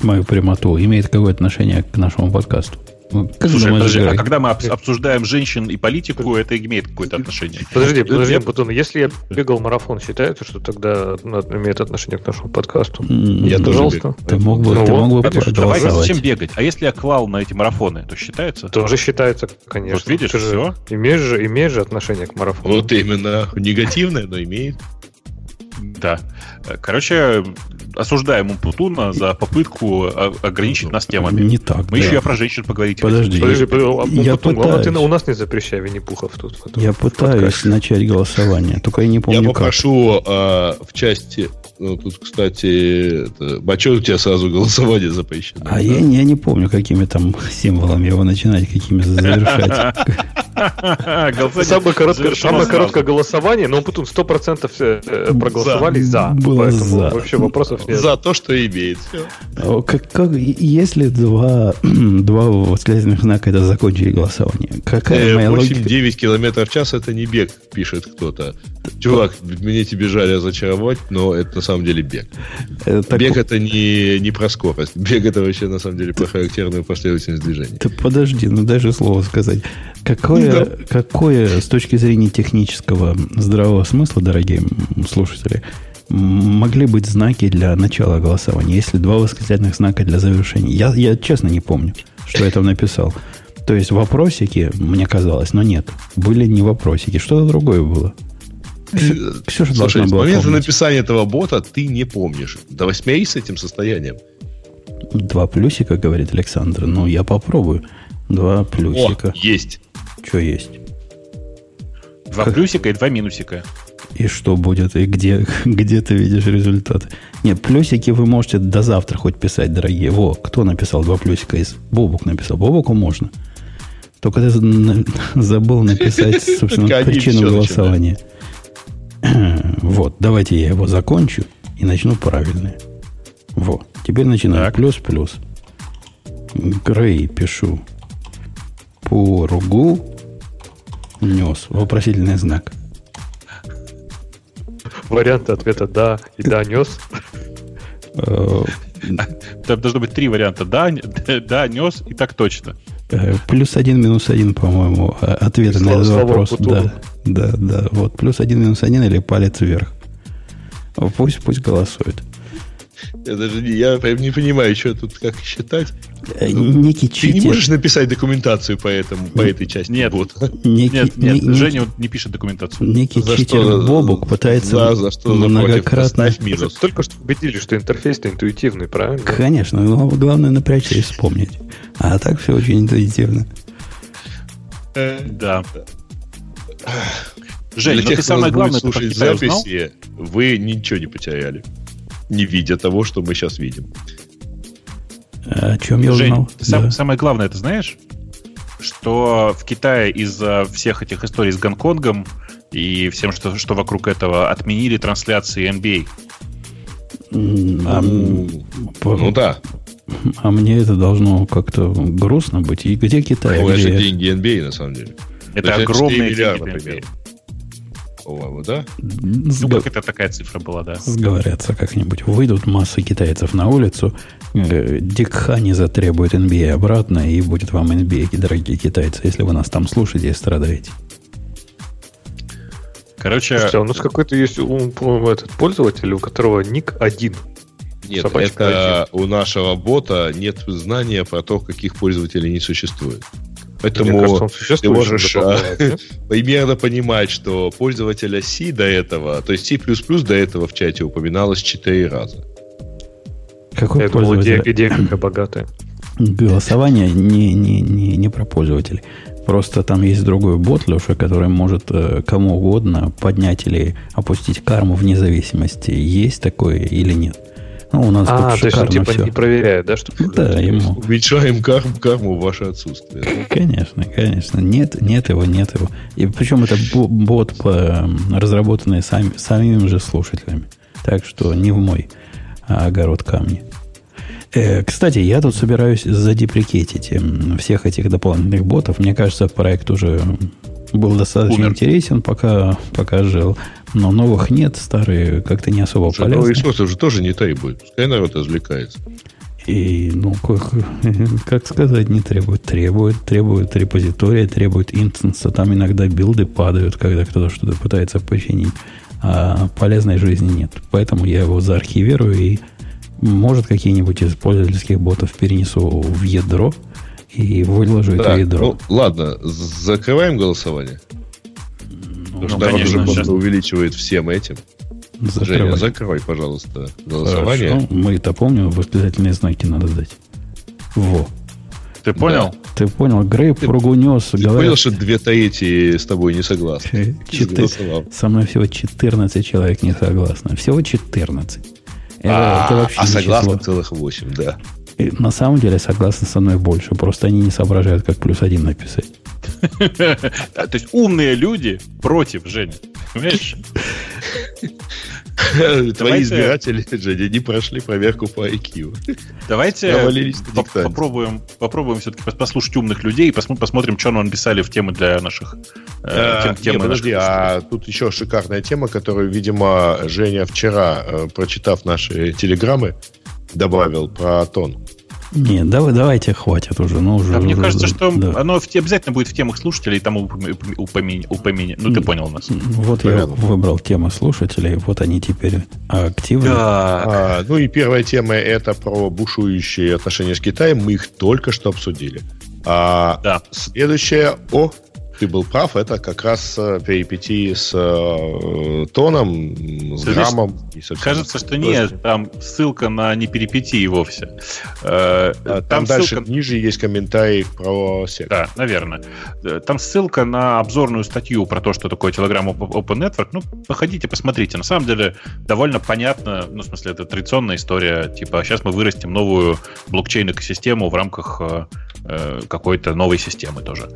S1: мою прямоту, имеет какое-то отношение к нашему подкасту.
S2: Ну, как Слушай, подожди, а когда мы обсуждаем женщин и политику, это имеет какое-то отношение?
S6: Подожди, подожди, Батон, если я бегал марафон, считается, что тогда ну, имеет отношение к нашему подкасту?
S1: Я Пожалуйста. Ты мог бы, ну, ты мог бы
S2: Давай зачем бегать? А если я клал на эти марафоны, то считается?
S6: Тоже считается, конечно.
S2: Вот видишь, ты все.
S6: Имеешь же, имеешь же отношение к марафону.
S4: Вот именно. Негативное, но имеет.
S2: Да. Короче, осуждаем Умпутуна за попытку ограничить нас темами.
S1: Не так.
S2: Мы да. еще и про женщин поговорить
S1: Подожди. Подожди,
S6: я пытаюсь... ты у нас не запрещай Винни-Пухов тут.
S1: Я пытаюсь подкасте. начать голосование, только я не помню
S4: Я попрошу а, в части ну, тут, кстати, это, а что у тебя сразу голосование запрещено?
S1: А да? я, я не помню, какими там символами его начинать, какими завершать.
S6: Самое короткое, самое короткое голосование, но потом 100% э, проголосовали за.
S1: Было за.
S6: Вообще вопросов нет.
S4: За то, что имеет.
S1: Как, как, если два, два восклицательных знака это закончили голосование, какая
S4: э, моя 8-9 километров в час это не бег, пишет кто-то. Чувак, мне тебе жаль разочаровать, но это самом деле бег. Это бег это не, не про скорость. Бег это вообще на самом деле про характерную последовательность движения.
S1: Ты подожди, ну даже слово сказать. Какое, да. какое с точки зрения технического здравого смысла, дорогие слушатели, могли быть знаки для начала голосования, если два восклицательных знака для завершения? Я, я честно не помню, что я там написал. То есть вопросики, мне казалось, но нет. Были не вопросики, что-то другое было.
S4: Ксюша Слушай, с момента помнить. написания этого бота ты не помнишь. Да восьмей с этим состоянием.
S1: Два плюсика, говорит Александр. Ну, я попробую. Два плюсика. О,
S4: есть.
S1: Что есть?
S2: Два как? плюсика и два минусика.
S1: И что будет? И где, где ты видишь результаты? Нет, плюсики вы можете до завтра хоть писать, дорогие. Во, кто написал два плюсика из... Бобук написал. Бобуку можно. Только ты забыл написать, собственно, причину голосования. Вот, давайте я его закончу и начну правильное. Вот, теперь начинаю. Плюс-плюс. Грей пишу. Поругу нес. Вопросительный знак.
S6: Варианты ответа да и да нес.
S2: Э, Там должно быть три варианта. Да, да, нес и так точно.
S1: Э, плюс один, минус один, по-моему, а, ответы на этот вопрос. Да, да, да. Вот плюс один, минус один или палец вверх. Пусть, пусть голосует.
S4: Я даже не, я прям не понимаю, что тут как считать.
S1: Э, некий
S4: Ты читер. не можешь написать документацию по, этому, по этой части?
S2: Нет, вот. Некий, нет, нет, не, Женя вот не пишет документацию.
S1: Некий за читер что, Бобук пытается за, за что многократно...
S6: минус. Только что убедили, что интерфейс-то интуитивный, правильно?
S1: Конечно, но главное напрячься и вспомнить. А так все очень интуитивно.
S2: Э, да. Жень, Для ну тех, ты самое главное,
S4: слушать записи, вы ничего не потеряли не видя того, что мы сейчас видим.
S1: О чем я Жень, узнал?
S2: Сам, да. Самое главное, ты знаешь, что в Китае из-за всех этих историй с Гонконгом и всем, что, что вокруг этого, отменили трансляции NBA.
S1: А, ну, ну да. А мне это должно как-то грустно быть. И где Китай?
S4: Ну, это деньги NBA, на самом деле.
S2: Это огромные деньги. Например.
S4: По-моему, да?
S2: Ну, как это такая цифра была, да.
S1: Сговорятся как-нибудь. Выйдут массы китайцев на улицу, э, Дикхани затребует NBA обратно, и будет вам NBA, дорогие китайцы, если вы нас там слушаете и страдаете.
S2: Короче...
S6: Слушайте, а у нас какой-то есть по-моему, этот пользователь, у которого ник один.
S4: Нет,
S6: Собачка
S4: это у нашего бота нет знания про то, каких пользователей не существует. Поэтому
S6: Мне кажется,
S4: ты
S6: существует,
S4: можешь а, примерно понимать, что пользователя C до этого, то есть C++ до этого в чате упоминалось 4 раза.
S1: Какой
S6: Я думал,
S1: пользователь?
S6: идея, идея какая богатая.
S1: Голосование не, не, не, не про пользователей. Просто там есть другой бот, Леша, который может э, кому угодно поднять или опустить карму вне зависимости, есть такое или нет. Ну, у нас
S6: А,
S1: тут
S6: то есть он типа
S1: все.
S6: не проверяет, да, что
S1: Да, ему.
S4: Уменьшаем карму, карму в ваше отсутствие.
S1: Конечно, конечно. Нет, нет его, нет его. И причем это бо- бот, разработанный сами, самими же слушателями. Так что не в мой а, огород камни. Э, кстати, я тут собираюсь задеприкетить всех этих дополнительных ботов. Мне кажется, проект уже был достаточно
S2: Умер.
S1: интересен, пока, пока жил. Но новых нет, старые как-то не особо
S4: Слушай,
S1: полезны.
S4: ресурс уже тоже не требует. Пускай народ развлекается.
S1: И, ну, как, как сказать, не требует. Требует, требует репозитория, требует инстанса. Там иногда билды падают, когда кто-то что-то пытается починить. А полезной жизни нет. Поэтому я его заархивирую и, может, какие-нибудь из пользовательских ботов перенесу в ядро и выложу это
S4: Так,
S1: ядро.
S4: ну, ладно, закрываем голосование. Потому что
S2: ну,
S4: народ
S2: конечно,
S4: уже
S2: сейчас.
S4: просто увеличивает всем этим.
S1: Закрывай.
S4: Женя, закрой, пожалуйста, голосование.
S1: Хорошо. Мы-то помним, восклицательные знаки надо дать. Во.
S2: Ты понял?
S1: Ты понял, Грейп прогунес.
S4: Ты понял, что две трети с тобой не согласны?
S1: Четыре.
S4: Согласовал.
S1: Со мной всего 14 человек не согласно. Всего 14. Это,
S4: А,
S1: это вообще
S4: а согласны
S1: число.
S4: целых 8, да.
S1: И на самом деле согласны со мной больше. Просто они не соображают, как плюс один написать.
S2: Да, То есть умные люди против, Женя. Понимаешь?
S4: Твои избиратели, Женя, не прошли проверку по IQ.
S2: Давайте попробуем, попробуем все-таки послушать умных людей и посмо- посмотрим, что нам писали в темы для наших э,
S4: не,
S2: темы
S4: подожди, а тут еще шикарная тема, которую, видимо, Женя вчера, э, прочитав наши телеграммы, добавил про тон.
S1: Не, давай, давайте, хватит уже. Ну, уже
S2: А мне
S1: уже-
S2: кажется, что
S1: да.
S2: оно в те- обязательно будет в темах слушателей, там упоми- упомя- Ну, ты понял нас.
S1: Вот я
S4: Понятно.
S1: выбрал темы слушателей. Вот они теперь активны.
S2: Так,
S4: А, ну и первая тема это про бушующие отношения с Китаем. Мы их только что обсудили. А
S2: Да.
S4: следующее, о, ты был прав, это как раз э, перипетии с э, тоном, с
S2: знаешь,
S4: граммом. и
S2: Кажется, что нет, там ссылка на не перипетии вовсе. Э,
S4: А,
S2: Там,
S4: Там, дальше
S2: ссылка...
S4: ниже есть комментарий про сектор.
S2: Да, наверное. Э, Там ссылка на обзорную статью про то, что такое Telegram Open Open Network. Ну, походите, посмотрите. На самом деле, довольно понятно, ну, в смысле, это традиционная история. Типа, сейчас мы вырастим новую блокчейн-экосистему в рамках э, э, какой-то новой системы тоже.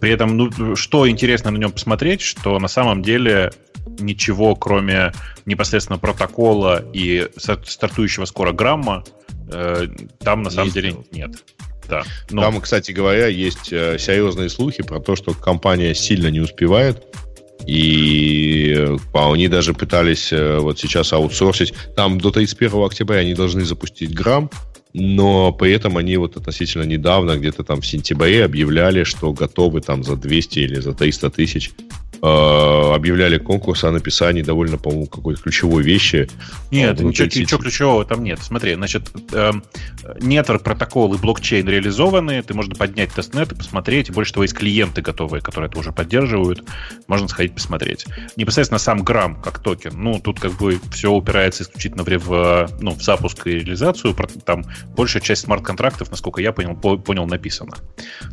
S2: При этом, ну, что интересно на нем посмотреть, что на самом деле ничего, кроме непосредственно протокола и стартующего скоро грамма, э, там на
S4: Не
S2: самом деле
S4: сделал.
S2: нет. Да. Ну,
S4: Там, кстати говоря, есть э, серьезные слухи про то, что компания сильно не успевает. И э, а, они даже пытались э, вот сейчас аутсорсить. Там до 31 октября они должны запустить грамм, но при этом они вот относительно недавно, где-то там в сентябре, объявляли, что готовы там за 200 или за 300 тысяч объявляли конкурс о написании довольно, по-моему, какой-то ключевой вещи.
S2: Нет, ничего,
S4: сети.
S2: ничего ключевого там нет. Смотри, значит, эм, network протокол и блокчейн реализованы, ты можно поднять testnet и посмотреть, больше того, есть клиенты готовые, которые это уже поддерживают, можно сходить посмотреть. Непосредственно сам Gram как токен, ну, тут как бы все упирается исключительно в, рев- ну, в запуск и реализацию, там большая часть смарт-контрактов, насколько я понял, по- понял, написана.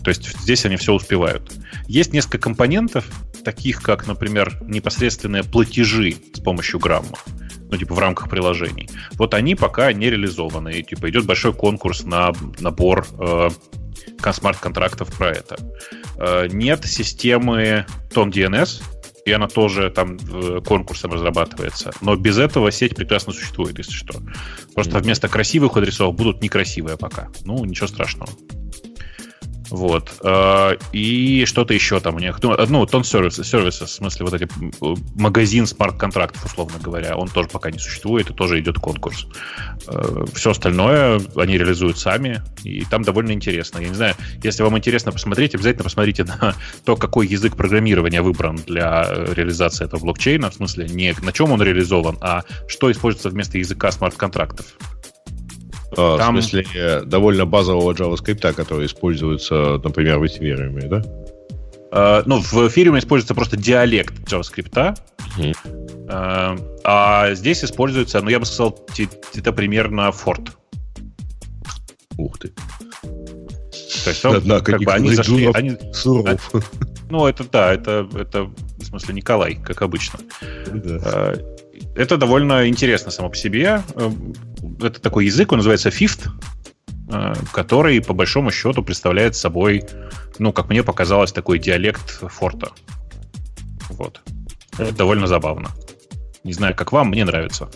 S2: То есть здесь они все успевают. Есть несколько компонентов, таких как, например, непосредственные платежи с помощью грамма ну, типа, в рамках приложений. Вот они пока не реализованы. И, типа, идет большой конкурс на набор э, смарт-контрактов про это. Э, нет системы Ton DNS, и она тоже там э, конкурсом разрабатывается. Но без этого сеть прекрасно существует, если что. Просто вместо красивых адресов будут некрасивые пока. Ну, ничего страшного. Вот. Э, и что-то еще там у них. Ну, ну тон сервис, сервисы, в смысле, вот эти магазин смарт-контрактов, условно говоря, он тоже пока не существует, и тоже идет конкурс. Э, Все остальное они реализуют сами, и там довольно интересно. Я не знаю, если вам интересно посмотреть, обязательно посмотрите на то, какой язык программирования выбран для реализации этого блокчейна, в смысле, не на чем он реализован, а что используется вместо языка смарт-контрактов.
S4: А, Там... В смысле, довольно базового JavaScript, который используется, например, в Ethereum, да?
S2: Uh, ну, в Ethereum используется просто диалект JavaScript, mm. uh, а здесь используется, ну, я бы сказал, это примерно Fort.
S4: Ух ты.
S2: То есть, он, Однако, как бы они зашли... Они, суров. А, ну, это да, это, это, в смысле, Николай, как обычно. Да. Uh, это довольно интересно само по себе. Э, это такой язык, он называется Fifth, э, который, по большому счету, представляет собой, ну, как мне показалось, такой диалект форта. Вот. Это довольно забавно. Не знаю, как вам, мне нравится.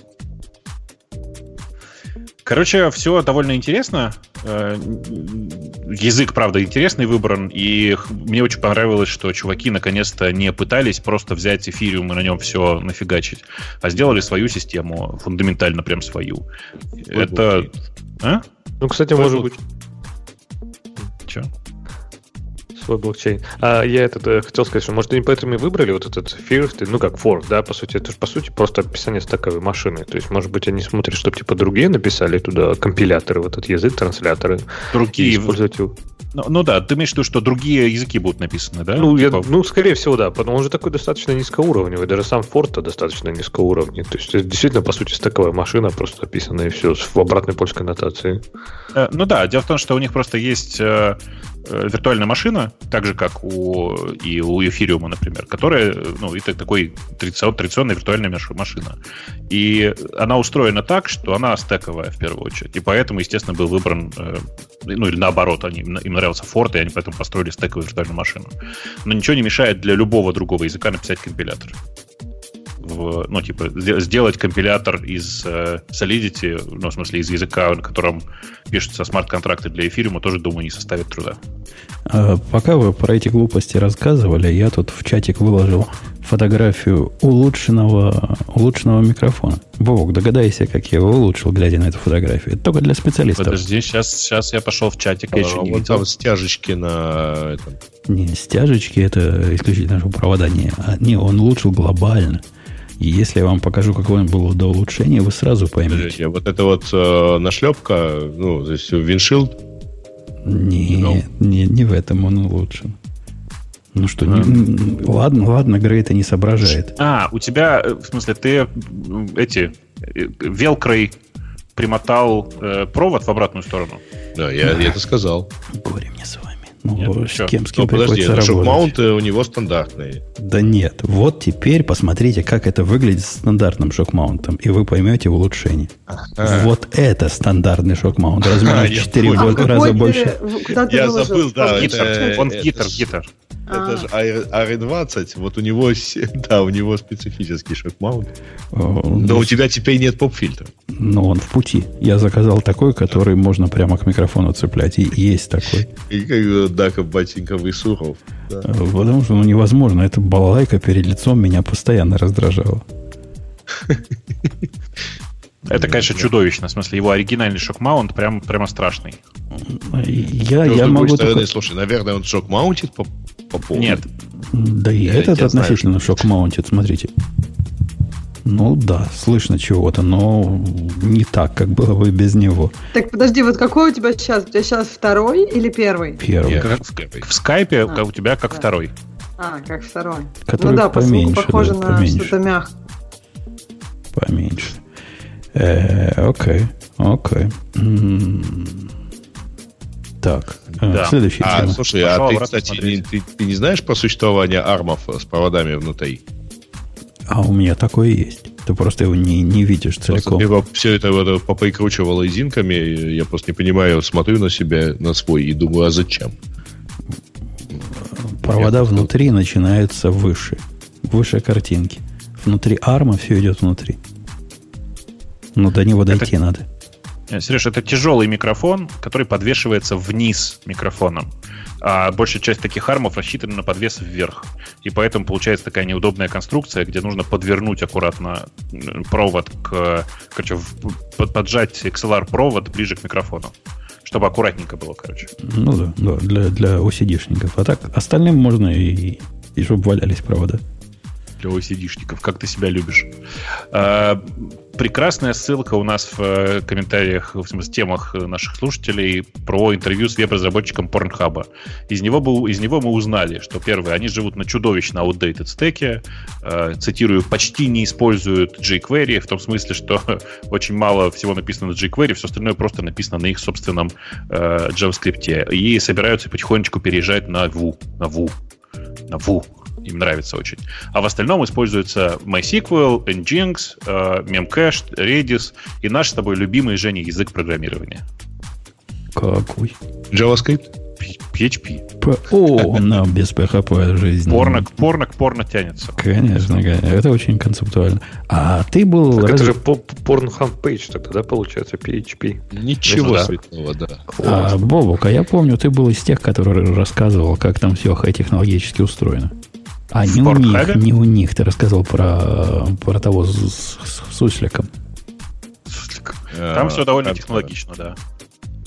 S2: Короче, все довольно интересно. Э, язык, правда, интересный выбран, и мне очень понравилось, что чуваки наконец-то не пытались просто взять эфириум и на нем все нафигачить, а сделали свою систему, фундаментально прям свою. Это...
S6: А? Ну, кстати, может быть... Че? Свой блокчейн. А я этот, э, хотел сказать, что, может, они поэтому и выбрали вот этот First, ну, как Fork, да, по сути, это же, по сути, просто описание стаковой машины. То есть, может быть, они смотрят, чтобы, типа, другие написали туда компиляторы, вот этот язык, трансляторы.
S2: Другие. использовать его. Ну, ну да, ты имеешь в виду, что другие языки будут написаны, да?
S6: Ну, типа... я, ну скорее всего, да, потому он же такой достаточно низкоуровневый, даже сам Форд достаточно низкоуровневый. То есть, это действительно, по сути, стаковая машина, просто написанная и все в обратной польской нотации.
S2: Э, ну да, дело в том, что у них просто есть э, Э, виртуальная машина, так же, как у, и у Ethereum, например, которая, ну, это такой традиционная виртуальная машина. И она устроена так, что она стековая в первую очередь. И поэтому, естественно, был выбран, э, ну, или наоборот, они, им нравился Fort, и они поэтому построили стековую виртуальную машину. Но ничего не мешает для любого другого языка написать компилятор в, ну, типа, сделать компилятор из э, Solidity, ну, в смысле, из языка, на котором пишутся смарт-контракты для эфириума, тоже, думаю, не составит труда.
S1: А, пока вы про эти глупости рассказывали, я тут в чатик выложил фотографию улучшенного, улучшенного микрофона. Бог, догадайся, как я его улучшил, глядя на эту фотографию. Это только для специалистов.
S2: Подожди, сейчас, сейчас я пошел в чатик,
S4: а, я еще не вот видел. там стяжечки на этом.
S1: Не, стяжечки это исключительно провода. Не, а, не, он улучшил глобально. И если я вам покажу, какое было до улучшения, вы сразу поймете. Подождите,
S4: вот эта вот э, нашлепка, ну, то есть виншилд?
S1: Не, ну. не, не в этом он улучшен. Ну что, а. не, ладно, ладно, Грей это не соображает.
S2: А, у тебя, э, в смысле, ты эти э, велкрой примотал э, провод в обратную сторону?
S4: Да, я, я это сказал.
S1: Горе мне с вами. Ну, нет, с кем, с кем
S4: ну, подожди, шок-маунты у него стандартные.
S1: Да нет, вот теперь посмотрите, как это выглядит с стандартным шок-маунтом, и вы поймете улучшение. А-а-а. Вот это стандартный шок-маунт, размером в 4 а раза больше.
S4: Я забыл, да.
S2: Он гитар, гитар.
S4: Это же AR20, вот у него, да, у него специфический шок-маунт. Но у тебя теперь нет поп-фильтра.
S1: Но он в пути. Я заказал такой, который можно прямо к микрофону цеплять. И есть такой.
S4: И как Дака Батеньковый Суров.
S1: Э, потому что ну, невозможно. Эта балалайка перед лицом меня постоянно раздражала.
S2: Это, конечно, чудовищно. В смысле, его оригинальный шок-маунт прям, прямо страшный.
S1: Я, я могу
S4: стороны, только... Слушай, наверное, он шок-маунтит по, по
S2: полной. Нет.
S1: Да и этот относительно шок-маунтит, смотрите. Ну да, слышно чего-то, но не так, как было бы без него.
S5: Так, подожди, вот какой у тебя сейчас? У тебя сейчас второй или первый?
S1: Первый.
S2: Нет, в, в скайпе а, у тебя как да. второй.
S5: А, как второй.
S1: Который
S5: ну да,
S1: поменьше,
S5: похоже
S1: да,
S5: на поменьше. что-то мягкое.
S1: Поменьше. Э, окей, окей. Так, э, да. следующий
S4: а, тема. Слушай, Пошел а ты, кстати, не, ты, ты не знаешь про существование армов с проводами внутри?
S1: А у меня такое есть. Ты просто его не, не видишь целиком.
S4: Просто все это вот поприкручивало резинками. Я просто не понимаю, смотрю на себя, на свой и думаю, а зачем?
S1: Провода я внутри просто... начинаются выше. Выше картинки. Внутри арма все идет внутри. Но до него дойти это... надо.
S2: Э, Сереж, это тяжелый микрофон, который подвешивается вниз микрофоном. А большая часть таких армов рассчитана на подвес вверх. И поэтому получается такая неудобная конструкция, где нужно подвернуть аккуратно провод к... Короче, поджать XLR-провод ближе к микрофону. Чтобы аккуратненько было, короче.
S1: Ну да, да для, для OCD-шников. А так остальным можно и, и чтобы валялись провода
S2: для OCD-шников. Как ты себя любишь? А, прекрасная ссылка у нас в э, комментариях, в смысле, темах наших слушателей про интервью с веб-разработчиком Pornhub. Из него, был, из него мы узнали, что, первое, они живут на чудовищно outdated стеке, э, цитирую, почти не используют jQuery, в том смысле, что очень мало всего написано на jQuery, все остальное просто написано на их собственном э, JavaScript. И собираются потихонечку переезжать на Vue. На Vue. На Vue им нравится очень. А в остальном используется MySQL, Nginx, э, Memcached, Redis и наш с тобой любимый, Женя, язык программирования.
S1: Какой?
S4: JavaScript?
S2: PHP.
S1: О, на без PHP жизнь.
S2: Порно, порно порно тянется.
S1: Конечно, конечно, это очень концептуально. А ты был...
S6: Так
S1: раз-
S6: это же Pornhub Page тогда, да, получается, PHP.
S4: Ничего
S6: Ну да.
S4: светлого, да.
S1: А, Бобук, а я помню, ты был из тех, который рассказывал, как там все технологически устроено. А не у них, не у них. Ты рассказывал про, про того с, с, с сусликом.
S2: Там все довольно технологично, да.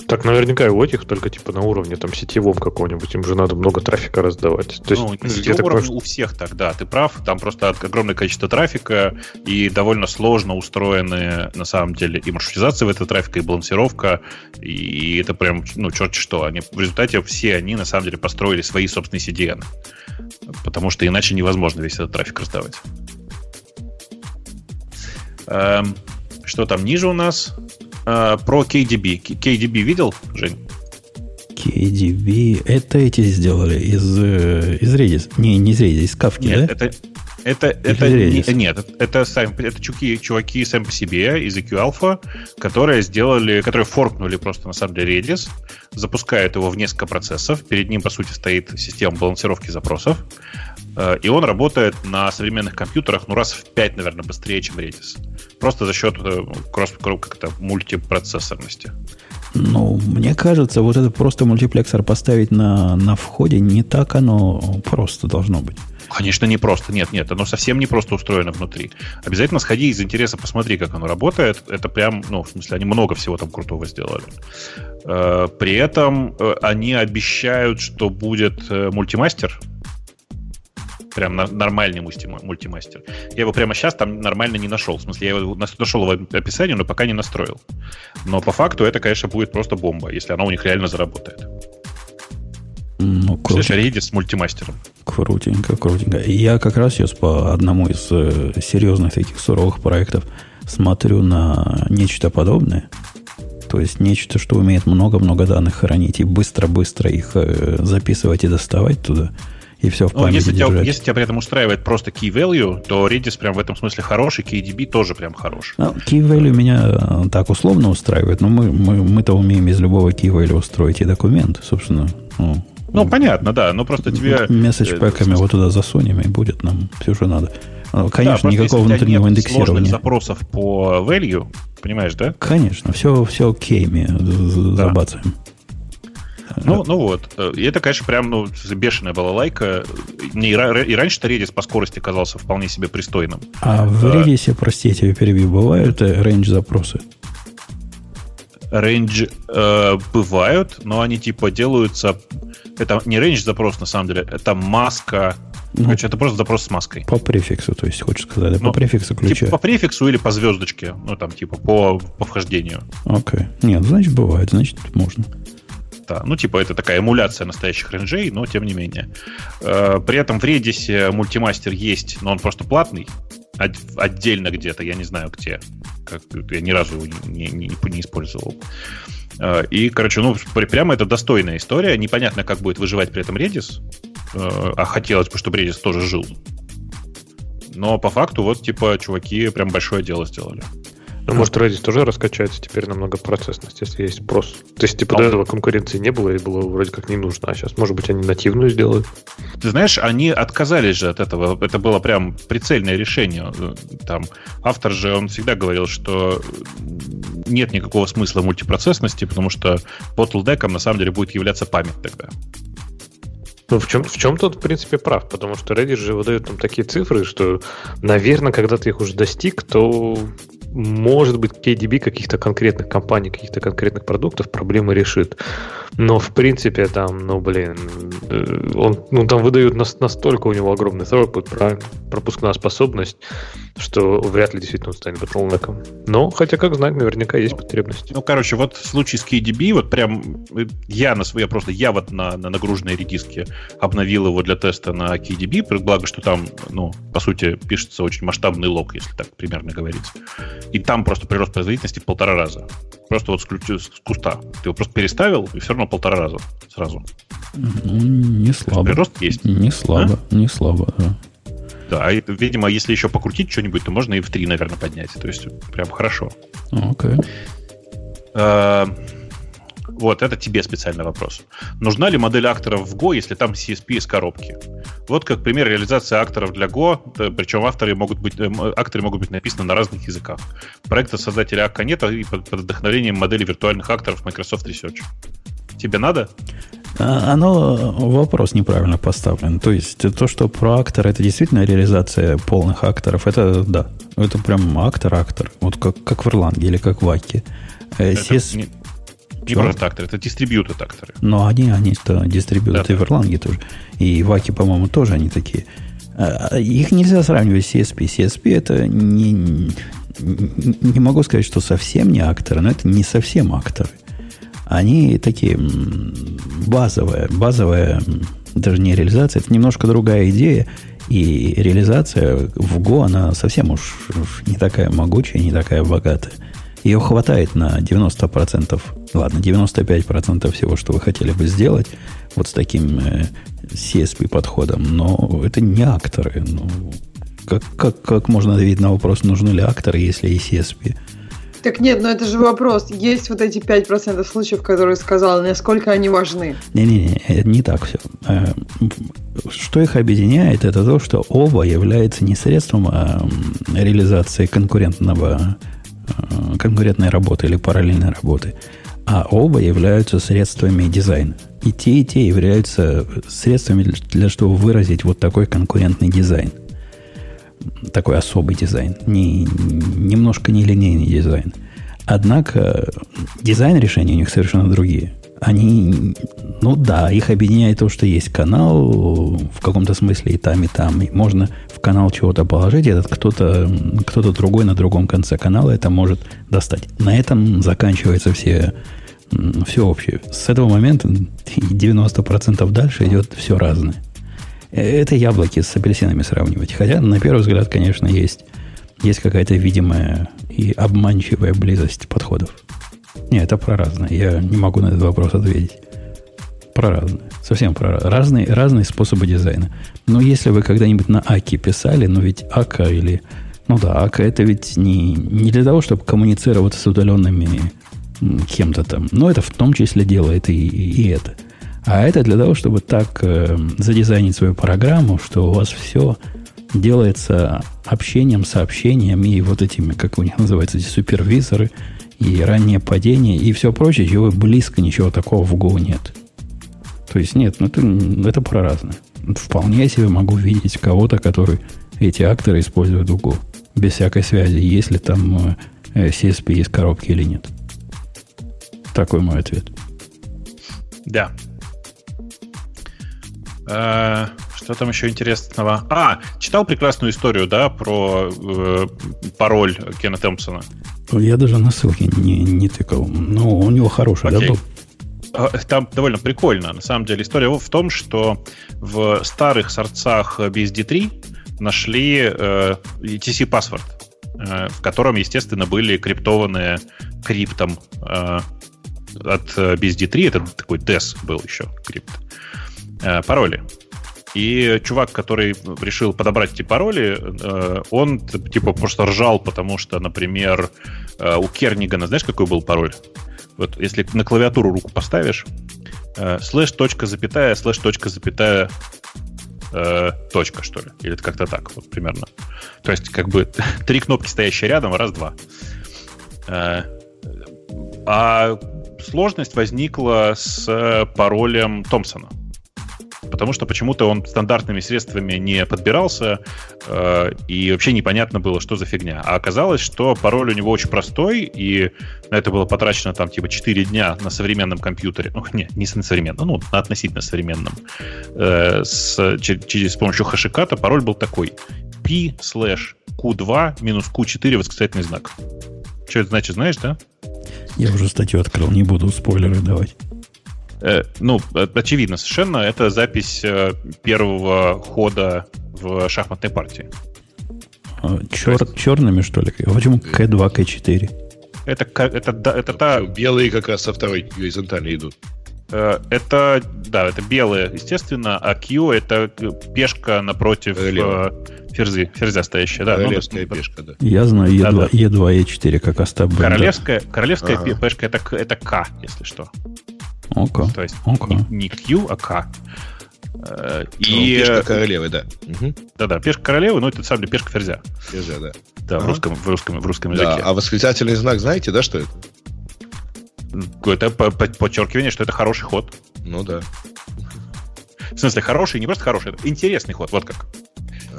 S6: Так наверняка и у этих только типа на уровне там сетевом какого-нибудь. Им же надо много трафика раздавать. То есть,
S2: ну, на
S6: я
S2: сетевом уровне
S6: понимаю,
S2: у всех так, да, ты прав. Там просто огромное количество трафика и довольно сложно устроены, на самом деле, и маршрутизация в этого трафика, и балансировка, и это прям, ну, черт что. Они, в результате все они, на самом деле, построили свои собственные CDN. Потому что иначе невозможно весь этот трафик раздавать. Эм, что там ниже у нас? Э, про KDB. KDB видел, Жень?
S1: KDB. Это эти сделали из, э, из Redis. Не, не из Redis, из Kafka,
S2: Нет,
S1: да?
S2: это, это, это, не- нет, это, сами, это чуваки, чуваки сами по себе из EQ Alpha, которые сделали, которые форкнули просто на самом деле Redis, запускают его в несколько процессов, перед ним, по сути, стоит система балансировки запросов, э, и он работает на современных компьютерах, ну, раз в 5, наверное, быстрее, чем Redis. Просто за счет э, кросс, как-то мультипроцессорности.
S1: Ну, мне кажется, вот это просто мультиплексор поставить на, на входе, не так оно просто должно быть.
S2: Конечно, не просто. Нет, нет, оно совсем не просто устроено внутри. Обязательно сходи из интереса, посмотри, как оно работает. Это прям, ну, в смысле, они много всего там крутого сделали. Э, При этом э, они обещают, что будет э, мультимастер. Прям нормальный мульти- мультимастер. Я его прямо сейчас там нормально не нашел. В смысле, я его нашел его описание, но пока не настроил. Но по факту это, конечно, будет просто бомба, если оно у них реально заработает.
S1: Ну, крутенько,
S2: Redis с мультимастером.
S1: крутенько, крутенько. И Я как раз сейчас по одному из э, серьезных таких суровых проектов смотрю на нечто подобное. То есть нечто, что умеет много-много данных хранить и быстро-быстро их э, записывать и доставать туда. И все в
S2: Ну,
S1: памяти
S2: если тебя, если тебя при этом устраивает просто key value, то Redis прям в этом смысле хороший, KDB тоже прям хорош.
S1: Ну, key value меня э, так условно устраивает, но мы, мы, мы-то умеем из любого key value устроить и документ, собственно. Ну,
S2: Ну, понятно, да, но просто тебе...
S1: Месседж
S2: э,
S1: пэками вот туда засунем, и будет нам все, что надо. Ну,
S2: да,
S1: Конечно,
S2: просто
S1: никакого внутреннего
S2: нет
S1: индексирования.
S2: сложных запросов по value, понимаешь, да?
S1: Конечно, все, все кейми
S2: Да.
S1: забацаем.
S2: Ну, ну вот. Э, И это, конечно, прям ну, бешеная была лайка. Мне и, ра- и раньше-то Redis по скорости казался вполне себе пристойным.
S1: А в
S2: Да.
S1: Redis, простите, я перебью, бывают э, range запросы?
S2: Range э, бывают, но они типа делаются... Это не range запрос, на самом деле, это маска...
S1: Ну,
S2: Короче, это просто запрос с маской.
S1: по префиксу, то есть, хочешь сказать, да,
S2: Ну,
S1: по префиксу ключа.
S2: Типа по префиксу или по звездочке, ну там типа по, по вхождению.
S1: Окей. Нет, значит, бывает, значит, можно.
S2: Да, ну типа это такая эмуляция настоящих рейнджей, но тем не менее. Э, При этом в Redis мультимастер есть, но он просто платный. От- отдельно где-то, я не знаю где. Как, я ни разу его не, не- не использовал. Э, И, короче, ну, прямо это достойная история. Непонятно, как будет выживать при этом Redis. Э, А хотелось бы, чтобы Redis тоже жил. Но по факту, вот, типа, чуваки прям большое дело сделали.
S6: Ну, может, Redis тоже раскачается теперь на многопроцессность, если есть спрос. То есть, типа,
S2: Ну.
S6: до этого конкуренции не было и было вроде как не нужно. А сейчас, может быть, они нативную сделают.
S2: Ты знаешь, они отказались же от этого. Это было прям прицельное решение. Там автор же, он всегда говорил, что нет никакого смысла мультипроцессности, потому что ботлдеком на самом деле будет являться память тогда.
S6: Ну, в чем, в чем тот, в принципе, прав, потому что Reddit же выдает там такие цифры, что, наверное, когда ты их уже достиг, то может быть, KDB каких-то конкретных компаний, каких-то конкретных продуктов проблемы решит. Но, в принципе, там, ну, блин, э, он, ну, там выдают настолько у него огромный throughput, правильно, пропускная способность, что вряд ли действительно он станет ботлнеком. Но, хотя, как знать, наверняка есть потребность.
S2: Ну, короче, вот в случае с KDB, вот прям э, я на своей, просто я вот на, на нагруженной редиске обновил его для теста на KDB, благо, что там, ну, по сути, пишется очень масштабный лог, если так примерно говорить. И там просто прирост производительности в полтора раза. Просто вот с, ключ, с куста. Ты его просто переставил, и все равно полтора раза сразу.
S1: Ну, не слабо.
S2: Прирост есть.
S1: Не слабо, а? не слабо, да.
S2: Да, и, видимо, если еще покрутить что-нибудь, то можно и в 3, наверное, поднять. То есть прям хорошо.
S1: Окей. Okay.
S2: Вот, это тебе специальный вопрос. Нужна ли модель акторов в Go, если там CSP из коробки? Вот как пример реализации акторов для Go, причем авторы могут быть, э, акторы могут быть написаны на разных языках. Проекта создателя нет, и под, под вдохновением модели виртуальных акторов Microsoft Research. Тебе надо?
S1: А, оно вопрос неправильно поставлен. То есть то, что про актор это действительно реализация полных акторов, это да. Это прям актор-актор. Вот как, как в Ирландии или как в Аке.
S2: Э, это. Не, это дистрибьютор акторы.
S1: Но они, они что, дистрибьюторы да. в Ирландии тоже. И в Аке, по-моему, тоже они такие. А, а, их нельзя сравнивать с CSP. CSP это не, не могу сказать, что совсем не акторы, но это не совсем акторы. Они такие базовая, базовая, даже не реализация, это немножко другая идея. И реализация в Go, она совсем уж, уж не такая могучая, не такая богатая. Ее хватает на 90%, ладно, 95% всего, что вы хотели бы сделать вот с таким э, CSP-подходом, но это не акторы. Ну, как, как, как можно ответить на вопрос, нужны ли акторы, если и CSP?
S5: Так нет, но это же вопрос. Есть вот эти 5% случаев, которые сказал, насколько они важны?
S1: Не-не-не, это не так все. Э, что их объединяет, это то, что оба является не средством а реализации конкурентного Э, конкурентной работы или параллельной работы, а оба являются средствами дизайна. И те, и те являются средствами для, для чтобы выразить вот такой конкурентный дизайн. Такой особый дизайн. Не, немножко нелинейный дизайн. Однако дизайн решений у них совершенно другие они, ну да, их объединяет то, что есть канал, в каком-то смысле и там, и там. И можно в канал чего-то положить, этот кто-то кто другой на другом конце канала это может достать. На этом заканчивается все, все общее. С этого момента 90% дальше идет все разное. Это яблоки с апельсинами сравнивать. Хотя, на первый взгляд, конечно, есть, есть какая-то видимая и обманчивая близость подходов. Не, это про разное. Я не могу на этот вопрос ответить. Про разное. Совсем про разные, разные способы дизайна. Но если вы когда-нибудь на Аки писали, но ведь Ака или... Ну да, Ака это ведь не, не для того, чтобы коммуницировать с удаленными кем-то там. Но это в том числе делает и, и это. А это для того, чтобы так э, задизайнить свою программу, что у вас все делается общением, сообщением и вот этими, как у них называются, эти супервизоры – и раннее падение, и все прочее, чего близко ничего такого в Go нет. То есть нет, ну это, это про разное. Вполне себе могу видеть кого-то, который эти акторы используют в Go. Без всякой связи, если там э, CSP есть коробки или нет. Такой мой ответ.
S2: Да. А, что там еще интересного? А, читал прекрасную историю, да, про э, пароль Кена Темпсона.
S1: Я даже на ссылке не, не тыкал. Но у него хороший, Окей. да, был?
S2: А, там довольно прикольно. На самом деле история в том, что в старых сорцах BSD3 нашли э, ETC-паспорт, э, в котором, естественно, были криптованные криптом э, от BSD3, это такой DES был еще crypt, э, пароли. И чувак, который решил подобрать эти пароли, э, он типа просто ржал, потому что, например, э, у Кернигана, знаешь, какой был пароль? Вот если на клавиатуру руку поставишь, э, слэш точка запятая, слэш точка запятая точка, что ли. Или это как-то так, вот примерно. То есть, как бы три кнопки, стоящие рядом, раз-два. А сложность возникла с паролем Томпсона. Потому что почему-то он стандартными средствами не подбирался, э, и вообще непонятно было, что за фигня. А оказалось, что пароль у него очень простой, и на это было потрачено там типа 4 дня на современном компьютере. Ну, не, не на современном, ну, на относительно современном. Э, с, через, с помощью хэшиката пароль был такой. p слэш q2 минус q4 восклицательный знак. Что это значит, знаешь, да?
S1: Я уже статью открыл, не буду спойлеры давать.
S2: Э, ну, очевидно совершенно, это запись э, первого хода в шахматной партии.
S1: А, чер, есть... Черными, что ли? А почему К2, К4?
S2: Это, это, это, это та...
S4: Белые как раз со второй горизонтали идут.
S2: Э, это, да, это белые, естественно, а Q это пешка напротив ферзы, ферзя стоящая. Да,
S4: ну, Королевская ну, пешка, да.
S1: Я знаю E2, да, да. E2 E4 как Остап
S2: Королевская, королевская ага. пешка это, это К, если что.
S1: Okay.
S2: То есть okay. не, не Q, а К.
S4: Э, ну, и... Ну, пешка королевы, да.
S2: Да-да, пешка королевы, ну, это самом деле пешка ферзя.
S4: Ферзя, да.
S2: Да, ага. в, русском, в, русском, в русском языке. Да,
S4: а восклицательный знак знаете, да, что это?
S2: Это подчеркивание, что это хороший ход.
S4: Ну да.
S2: В смысле, хороший, не просто хороший, это интересный ход, вот как.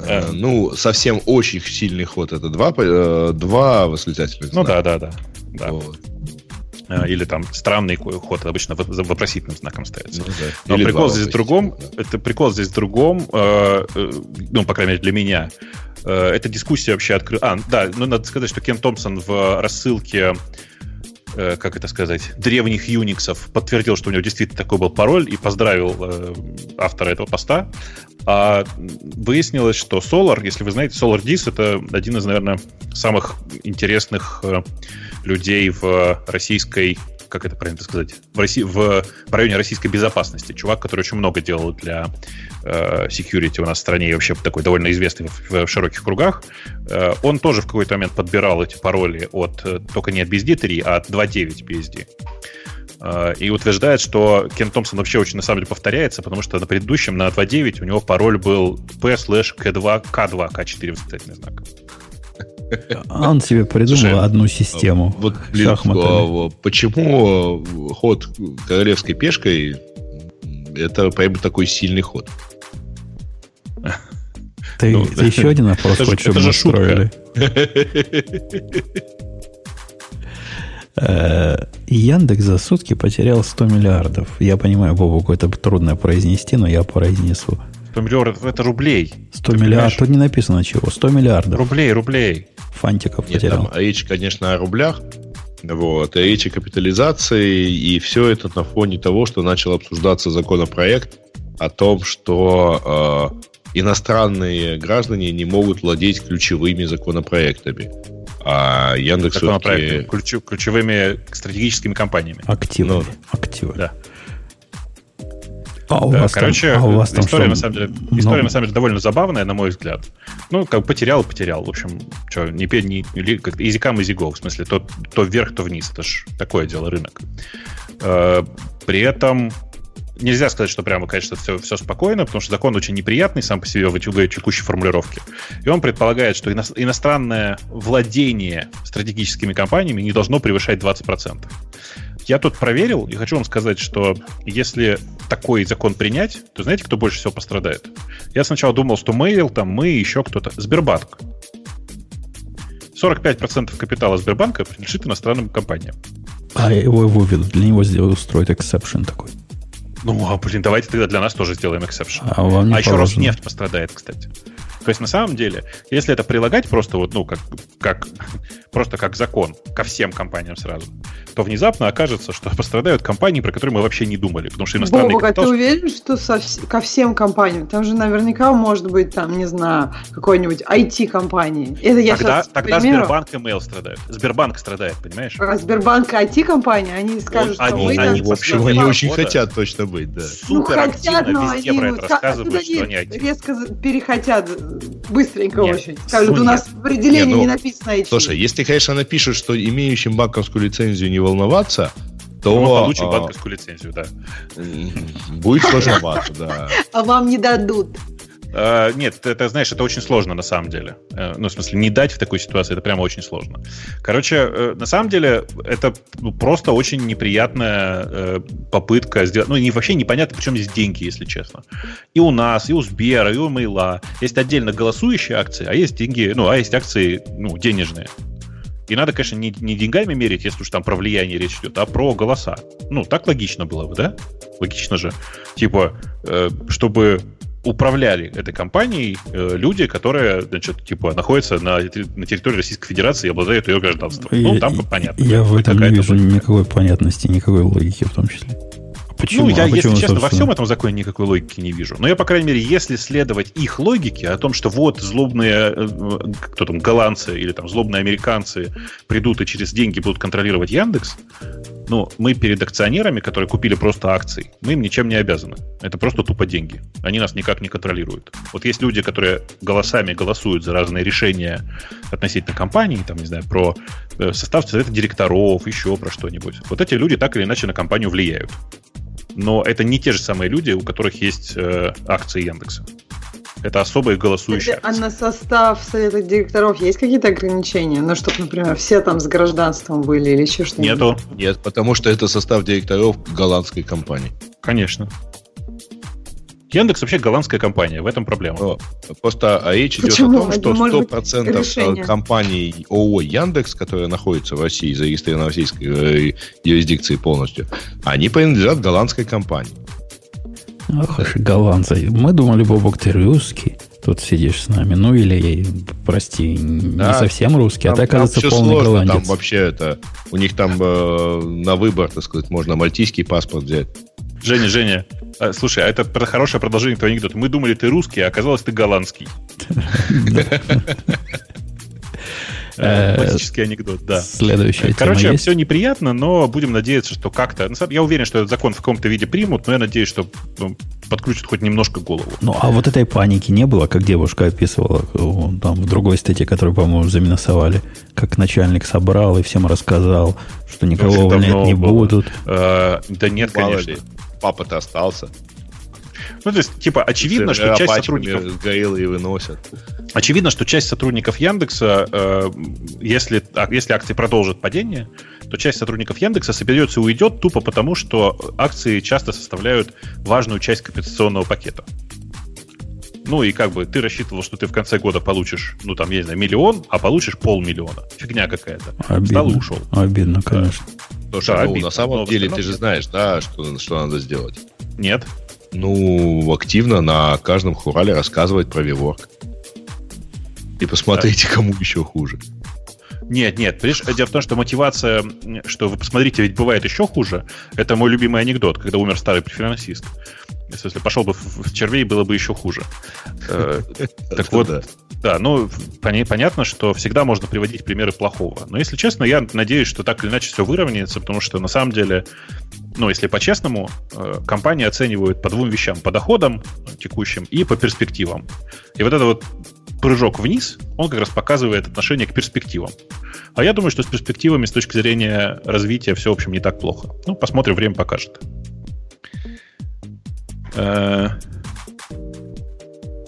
S4: Э, ну, совсем очень сильный ход это два, э, два восклицательных
S2: знака. Ну да, да, да. да. Вот. Э, или там странный ход обычно вопросительным знаком ставится. Ну, да. Но Или прикол здесь в другом, да. это прикол здесь в другом, э, э, ну, по крайней мере, для меня. Э, эта дискуссия вообще открыла... А, да, ну, надо сказать, что Кен Томпсон в рассылке э, как это сказать, древних юниксов подтвердил, что у него действительно такой был пароль и поздравил э, автора этого поста. А выяснилось, что Solar, если вы знаете, SolarDis это один из, наверное, самых интересных э, людей в российской как это правильно сказать, в, России, в, районе российской безопасности. Чувак, который очень много делал для э, security у нас в стране и вообще такой довольно известный в, в широких кругах. Э, он тоже в какой-то момент подбирал эти пароли от э, только не от BSD 3, а от 2.9 BSD. Э, и утверждает, что Кен Томпсон вообще очень на самом деле повторяется, потому что на предыдущем, на 2.9, у него пароль был p слэш k2, k2, k4 восклицательный знак.
S1: Он себе придумал Слушай, одну систему.
S4: Вот, блин, а, почему ход королевской пешкой это прям такой сильный ход?
S1: Ты, ну, ты еще один вопрос хочешь, чтобы мы устроили? Э, Яндекс за сутки потерял 100 миллиардов. Я понимаю, Бобу, какое-то трудно произнести, но я произнесу.
S2: 100 миллиардов это рублей.
S1: 100 миллиардов, тут не написано чего. 100 миллиардов.
S2: Рублей, рублей.
S1: Фантиков Нет, потерял.
S4: Там речь, конечно, о рублях. Вот, речь о капитализации, и все это на фоне того, что начал обсуждаться законопроект о том, что э, иностранные граждане не могут владеть ключевыми законопроектами. А Яндекс все-таки...
S2: Ключ, ключевыми стратегическими компаниями.
S1: Активами. Ну, Активы.
S2: Да. А у да, вас короче, там, а у вас там история, что? на самом деле, история, ну... на самом деле, довольно забавная, на мой взгляд. Ну, как потерял, потерял. В общем, что, не, не, не как easy go. В смысле, то, то вверх, то вниз. Это ж такое дело, рынок. Э, при этом нельзя сказать, что прямо, конечно, все, все спокойно, потому что закон очень неприятный сам по себе в текущей формулировке. И он предполагает, что иностранное владение стратегическими компаниями не должно превышать 20%. Я тут проверил и хочу вам сказать, что если такой закон принять, то знаете, кто больше всего пострадает? Я сначала думал, что Mail, там мы, еще кто-то. Сбербанк. 45% капитала Сбербанка принадлежит иностранным компаниям.
S1: А его выведут, для него сделают, устроить exception такой.
S2: Ну, а, блин, давайте тогда для нас тоже сделаем exception. А, а еще Роснефть пострадает, кстати. То есть, на самом деле, если это прилагать просто вот, ну, как, как, просто как закон ко всем компаниям сразу, то внезапно окажется, что пострадают компании, про которые мы вообще не думали. Потому что иностранные
S5: Бобок, капитал... а ты уверен, что со, ко всем компаниям? Там же наверняка может быть, там, не знаю, какой-нибудь IT-компании.
S2: Это я тогда тогда Сбербанк и Mail страдают. Сбербанк страдает, понимаешь?
S5: А Сбербанк и IT-компания, они скажут,
S4: он,
S5: что
S4: они, они, в общем, они очень года хотят точно быть, да.
S5: Ну, хотят, но везде они, про это рассказывают, что они IT. резко перехотят быстренько нет, очень. Скажут, у нас в определении не, ну, не написано IT.
S4: Слушай, если, конечно, напишут, что имеющим банковскую лицензию не волноваться, то...
S2: Мы получим а, банковскую лицензию, да.
S4: Будет сложновато, да.
S5: А вам не дадут.
S2: Э, нет, это, знаешь, это очень сложно на самом деле. Э, ну, в смысле, не дать в такой ситуации, это прямо очень сложно. Короче, э, на самом деле, это ну, просто очень неприятная попытка сделать... Ну, не, вообще непонятно, причем здесь деньги, если честно. И у нас, и у Сбера, и у Мейла. Есть отдельно голосующие акции, а есть деньги, ну, а есть акции, ну, денежные. И надо, конечно, не, не деньгами мерить, если уж там про влияние речь идет, а про голоса. Ну, так логично было бы, да? Логично же. Типа, э, чтобы управляли этой компанией э, люди, которые, значит, типа, находятся на, на территории Российской Федерации и обладают ее гражданством.
S1: Я, ну, там понятно. Я в этом не вижу никакой понятности, никакой логики в том числе.
S2: Почему? Ну, я, а если честно, во всем этом законе никакой логики не вижу. Но я, по крайней мере, если следовать их логике о том, что вот злобные, э, кто там, голландцы или там злобные американцы придут и через деньги будут контролировать Яндекс, ну, мы перед акционерами, которые купили просто акции, мы им ничем не обязаны. Это просто тупо деньги. Они нас никак не контролируют. Вот есть люди, которые голосами голосуют за разные решения относительно компании, там, не знаю, про э, состав совета директоров, еще про что-нибудь. Вот эти люди так или иначе на компанию влияют но это не те же самые люди, у которых есть э, акции Яндекса. Это особые голосующие.
S5: А на состав совета директоров есть какие-то ограничения? Ну, чтобы, например, все там с гражданством были или еще что-нибудь?
S4: Нету. Нет, потому что это состав директоров голландской компании.
S2: Конечно. Яндекс вообще голландская компания, в этом проблема. О,
S4: просто а речь Почему? идет о том, что 100% решение. компаний ООО Яндекс, которые находятся в России, зарегистрированы в российской э, юрисдикции полностью, они принадлежат голландской компании.
S1: Ах уж голландцы. Мы думали, Бобок, ты русский. Тут сидишь с нами. Ну или, прости, да, не совсем русский, а там, а ты, оказывается, там полный сложно, голландец.
S4: Там вообще это... У них там э, на выбор, так сказать, можно мальтийский паспорт взять.
S2: Женя, Женя, а, слушай, а это хорошее продолжение твоего анекдота. Мы думали, ты русский, а оказалось, ты голландский. Э, классический анекдот, да.
S1: Следующая
S2: Короче, все неприятно, но будем надеяться, что как-то... Я уверен, что этот закон в каком-то виде примут, но я надеюсь, что ну, подключат хоть немножко голову.
S1: Ну, а вот этой паники не было, как девушка описывала там в другой статье, которую, по-моему, заминусовали, как начальник собрал и всем рассказал, что никого увольнять не будут.
S2: Э, да нет, конечно
S4: папа-то остался.
S2: Ну, то есть, типа, очевидно, что часть сотрудников...
S4: Гориллы выносят.
S2: Очевидно, что часть сотрудников Яндекса, э, если, а, если акции продолжат падение, то часть сотрудников Яндекса соберется и уйдет тупо потому, что акции часто составляют важную часть компенсационного пакета. Ну и как бы ты рассчитывал, что ты в конце года получишь, ну там, я не знаю, миллион, а получишь полмиллиона. Фигня какая-то.
S1: Обидно. Встал и ушел. Обидно, конечно. Да.
S4: Потому что, да, ну, обидно, на самом деле, ты же знаешь, да, что, что надо сделать.
S2: Нет.
S4: Ну, активно на каждом хурале рассказывать про Виворк. И посмотрите, кому еще хуже.
S2: Нет, нет. Понимаешь, дело в том, что мотивация, что вы посмотрите, ведь бывает еще хуже. Это мой любимый анекдот, когда умер старый префинансист. Если пошел бы в червей, было бы еще хуже. Э, так вот, да, ну, понятно, что всегда можно приводить примеры плохого. Но, если честно, я надеюсь, что так или иначе все выровняется, потому что, на самом деле, ну, если по-честному, э, компании оценивают по двум вещам. По доходам текущим и по перспективам. И вот это вот прыжок вниз, он как раз показывает отношение к перспективам. А я думаю, что с перспективами с точки зрения развития все, в общем, не так плохо. Ну, посмотрим, время покажет. Э,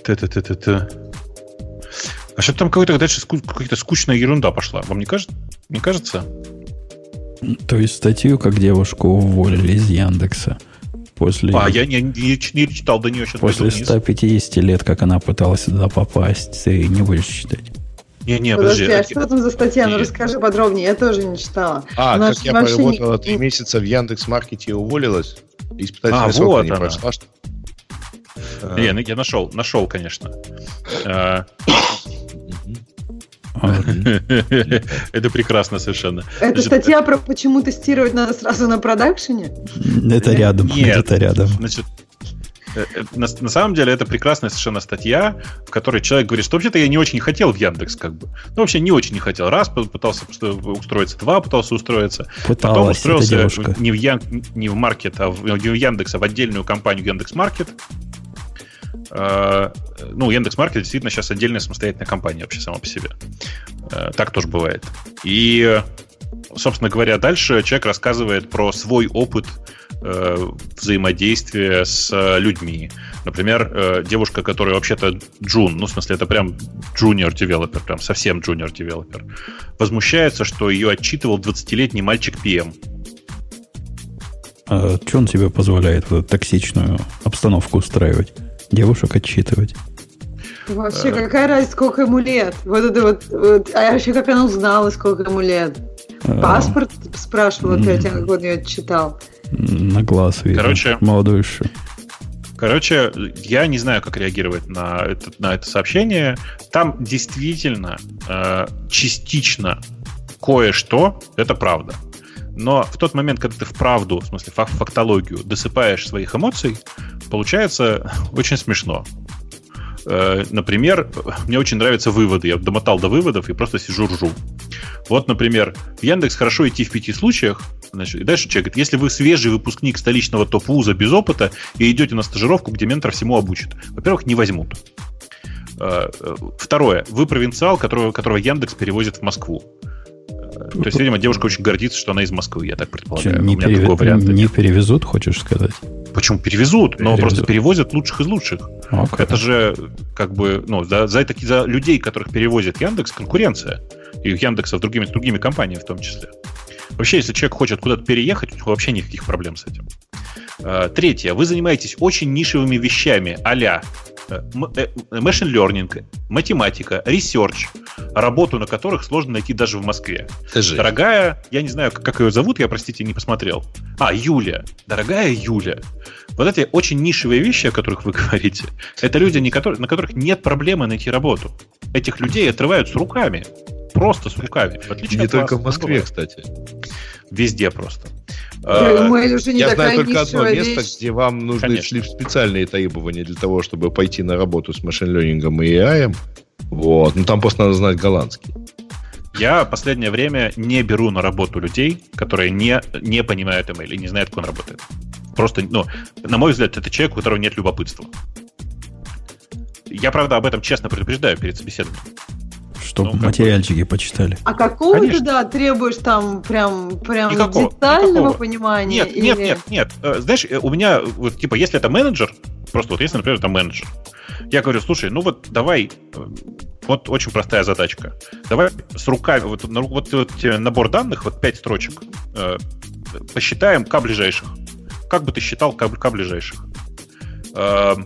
S2: Т-т-т-т-т. А что там какая-то дальше какая-то скучная ерунда пошла? Вам не кажется? Не кажется?
S1: То есть статью, как девушку уволили из Яндекса. После,
S2: а, я не, не, не читал до нее сейчас.
S1: После 150 лет, как она пыталась сюда попасть, ты не будешь читать.
S5: Не, не, подожди. подожди. А что там за статья? Ну расскажи подробнее, я тоже не читала.
S4: А, Она как я проработала три не... месяца в Яндекс Маркете и уволилась.
S2: Испытательный а, срок вот не она. прошла, что не, ну, я нашел, нашел, конечно. А. Это прекрасно совершенно.
S5: Это статья про почему тестировать надо сразу на продакшене?
S1: Это рядом.
S2: Нет,
S1: это рядом.
S2: Значит, э, э, на, на самом деле это прекрасная совершенно статья, в которой человек говорит, что вообще-то я не очень хотел в Яндекс, как бы. Ну, вообще не очень не хотел. Раз пытался устроиться, два пытался устроиться. Пыталась потом устроился не в, Ян, не в Маркет, а в, не в Яндекс, а в отдельную компанию Яндекс Маркет. Э, ну, Яндекс.Маркет действительно сейчас отдельная самостоятельная компания вообще сама по себе. Э, так тоже бывает. И, собственно говоря, дальше человек рассказывает про свой опыт э, взаимодействия с людьми. Например, девушка, которая вообще-то джун, ну, в смысле, это прям junior девелопер, прям совсем junior девелопер, возмущается, что ее отчитывал 20-летний мальчик PM.
S1: А что он тебе позволяет вот эту токсичную обстановку устраивать? Девушек отчитывать?
S5: Вообще, какая разница, сколько ему лет? Вот это вот, вот а вообще, как она узнала, сколько ему лет?
S1: А,
S5: Паспорт спрашивала перед тем, как он ее отчитал.
S1: На глаз видно.
S2: Короче,
S1: Молодой еще.
S2: Короче, я не знаю, как реагировать на это, на это сообщение. Там действительно э, частично кое-что, это правда. Но в тот момент, когда ты вправду, в смысле фак- фактологию, досыпаешь своих эмоций, получается очень смешно. Э, Например, мне очень нравятся выводы. Я домотал до выводов и просто сижу ржу. Вот, например, в Яндекс хорошо идти в пяти случаях. Значит, и дальше человек говорит, если вы свежий выпускник столичного топ-вуза без опыта и идете на стажировку, где ментор всему обучит. Во-первых, не возьмут. Э, э, Второе. Вы провинциал, которого, которого Яндекс перевозит в Москву. То есть, видимо, девушка очень гордится, что она из Москвы, я так предполагаю.
S1: не,
S2: У меня
S1: переве-
S2: такого варианта
S1: не
S2: нет.
S1: перевезут, хочешь сказать?
S2: Почему перевезут? Но
S1: Перевезут.
S2: просто перевозят лучших из лучших.
S1: А, как?
S2: Это же как бы, ну, за, за, таки- за людей, которых перевозит Яндекс, конкуренция. И у Яндекса с другими, с другими компаниями в том числе. Вообще, если человек хочет куда-то переехать, у него вообще никаких проблем с этим. А, Третье. Вы занимаетесь очень нишевыми вещами а-ля э, э, machine learning, математика, research, работу на которых сложно найти даже в Москве.
S4: Скажи.
S2: Дорогая, я не знаю, как, ее зовут, я, простите, не посмотрел. А, Юля. Дорогая Юля. Вот эти очень нишевые вещи, о которых вы говорите, это люди, на которых нет проблемы найти работу. Этих людей отрывают с руками. Просто с руками. В отличие
S4: Не
S2: от
S4: только
S2: вас,
S4: в Москве, кстати.
S2: Везде просто. А,
S5: мы уже не
S4: Я
S5: такая
S4: знаю только одно
S5: нишевая
S4: место,
S5: вещь.
S4: где вам нужны
S2: Конечно.
S4: шли специальные требования для того, чтобы пойти на работу с машин-лернингом и AI. Вот. Ну, там просто надо знать голландский.
S2: Я в последнее время не беру на работу людей, которые не, не понимают email и не знают, как он работает. Просто, ну, на мой взгляд, это человек, у которого нет любопытства. Я, правда, об этом честно предупреждаю перед собеседованием.
S1: Чтобы
S2: ну, как бы-
S1: материальчики почитали.
S5: А какого
S2: Конечно.
S5: ты, да, требуешь там прям, прям
S2: Никакого,
S5: детального
S2: никакого.
S5: понимания?
S2: Нет,
S5: или-
S2: нет, нет, нет. Э, Знаешь, э, у меня, вот, типа, если это менеджер, просто вот если, например, это менеджер, я говорю, слушай, ну вот давай, э, вот очень простая задачка. Давай с руками, вот, вот, вот набор данных, вот пять строчек, э, посчитаем к ближайших. Как бы ты считал к, к ближайших? Э,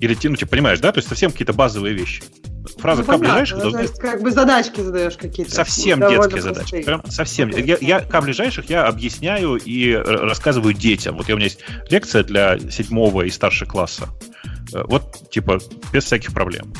S2: или, ты, ну, типа, понимаешь, да? То есть совсем какие-то базовые вещи. Фраза
S5: Ну,
S2: к
S5: понятно,
S2: ближайших
S5: то
S2: должна
S5: есть как бы задачки задаешь какие-то.
S2: Совсем детские задачи.
S5: простые.
S2: Прям совсем. Я, я к ближайших я объясняю и рассказываю детям. Вот у меня есть лекция для седьмого и старшего класса. Э, Вот, типа, без всяких проблем.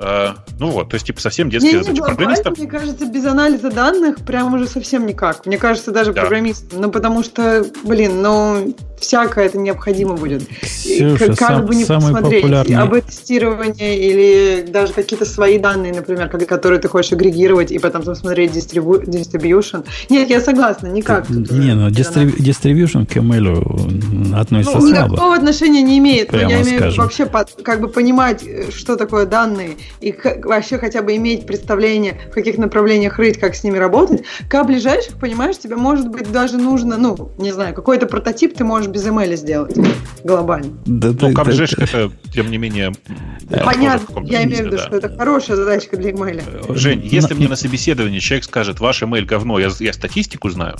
S2: Э, Ну вот, то есть, типа, совсем детские
S5: Не,
S2: задачи. Программистов
S5: мне кажется, без анализа данных прям уже совсем никак. Мне кажется, даже
S2: Да.
S5: программистам. Ну, потому что, блин, ну, всякое это необходимо будет.
S1: Ксюша,
S5: как,
S1: сам-
S5: бы не
S1: самый
S5: посмотреть,
S1: популярный...
S5: об тестировании или даже какие-то свои данные, например, которые ты хочешь агрегировать и потом посмотреть дистрибу- distribution. Нет, я согласна, никак. тут уже
S1: Не, ну
S5: без анализа.
S1: дистри- distribution к ML относится
S5: Ну,
S1: слабо.
S5: никакого отношения не имеет. Но
S1: Прямо
S5: я имею в виду
S1: скажем.
S5: вообще по- как бы понимать, э, что такое данные, и вообще хотя бы иметь представление, в каких направлениях рыть, как с ними работать. К ближайших, понимаешь, тебе может быть даже нужно, ну, не знаю, какой-то прототип ты можешь без ML сделать глобально.
S1: Да,
S2: Ну, к ближайших это, тем не менее, в
S5: Понятно, я имею в виду,
S2: да.
S5: что это хорошая задачка для ML.
S2: Жень, если мне на собеседовании человек скажет, ваш email говно, я, я статистику знаю,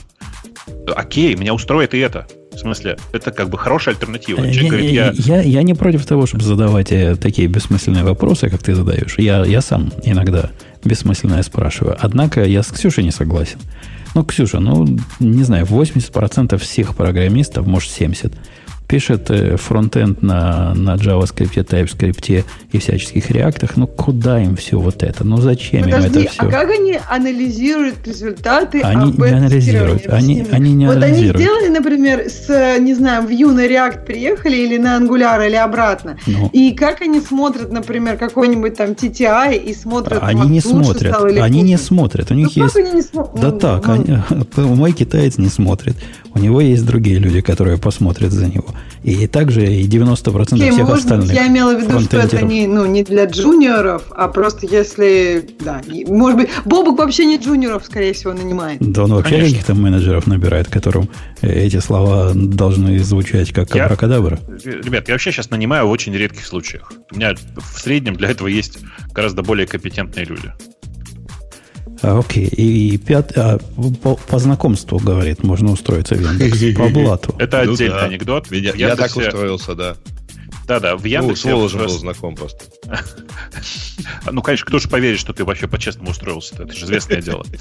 S2: окей, меня устроит и это. В смысле, это как бы хорошая альтернатива.
S1: Э,
S2: Человек
S1: не-
S2: говорит,
S1: не-
S2: я...
S1: я, я не против того, чтобы задавать э, такие бессмысленные вопросы, как ты задаешь. Я, я сам иногда бессмысленное спрашиваю. Однако я с Ксюшей не согласен. Ну, Ксюша, ну, не знаю, 80% всех программистов, может 70%, пишет э, фронтенд на, на JavaScript, TypeScript и всяческих реактах. Ну, куда им все вот это? Ну, зачем им
S5: Подожди,
S1: это все?
S5: а как они анализируют результаты
S1: Они не анализируют. Они, они не
S5: вот
S1: анализируют.
S5: они сделали, например, с, не знаю, Vue на React приехали или на Angular или обратно.
S1: Ну,
S5: И как они смотрят, например, какой-нибудь там TTI и смотрят...
S1: они не смотрят.
S5: стало или
S1: Они не смотрят. У
S5: Ну,
S1: них
S5: как
S1: есть
S5: они не смотрят?
S1: Да
S5: Ну,
S1: так,
S5: ну,
S1: они- мой китаец не смотрит. У него есть другие люди, которые посмотрят за него. И также и 90%
S5: Окей,
S1: всех
S5: может
S1: остальных
S5: я имела в виду, что это не, ну, не для джуниоров, а просто если, да, может быть, Бобук вообще не джуниоров, скорее всего, нанимает.
S1: Да он вообще
S2: Конечно.
S1: каких-то менеджеров набирает, которым э, эти слова должны звучать как
S2: Я-
S1: абракадабра.
S2: Ребят, я вообще сейчас нанимаю в очень редких случаях. У меня в среднем для этого есть гораздо более компетентные люди.
S1: А, окей. И, и пят, а, по, по знакомству, говорит, можно устроиться в Яндекс. По блату.
S2: Это
S4: Ну
S2: отдельный анекдот. В
S4: я так устроился, да.
S2: Да-да, в
S4: Ну,
S2: Яндексе...
S4: с Воложем
S2: в-
S4: был знаком просто.
S2: Ну, конечно, кто же поверит, что ты вообще по-честному устроился? Это же известное дело.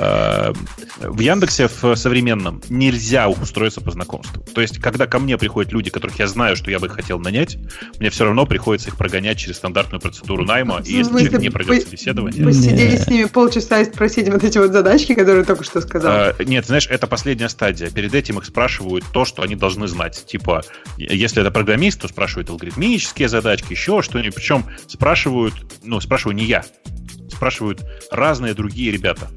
S2: Э, В Яндексе в современном нельзя устроиться по знакомству. То есть, когда ко мне приходят люди, которых я знаю, что я бы их хотел нанять, мне все равно приходится их прогонять через стандартную процедуру найма, и если человек не пройдет
S5: вы-
S2: собеседование...
S5: Посидели
S1: Не.
S5: с ними полчаса и спросить вот эти вот задачки, которые только что сказал.
S2: Э, Нет, знаешь, это последняя стадия. Перед этим их спрашивают то, что они должны знать. Типа, если это программист, то спрашивают алгоритмические задачки, еще что-нибудь. Причем спрашивают, ну, спрашиваю не я, спрашивают разные другие ребята.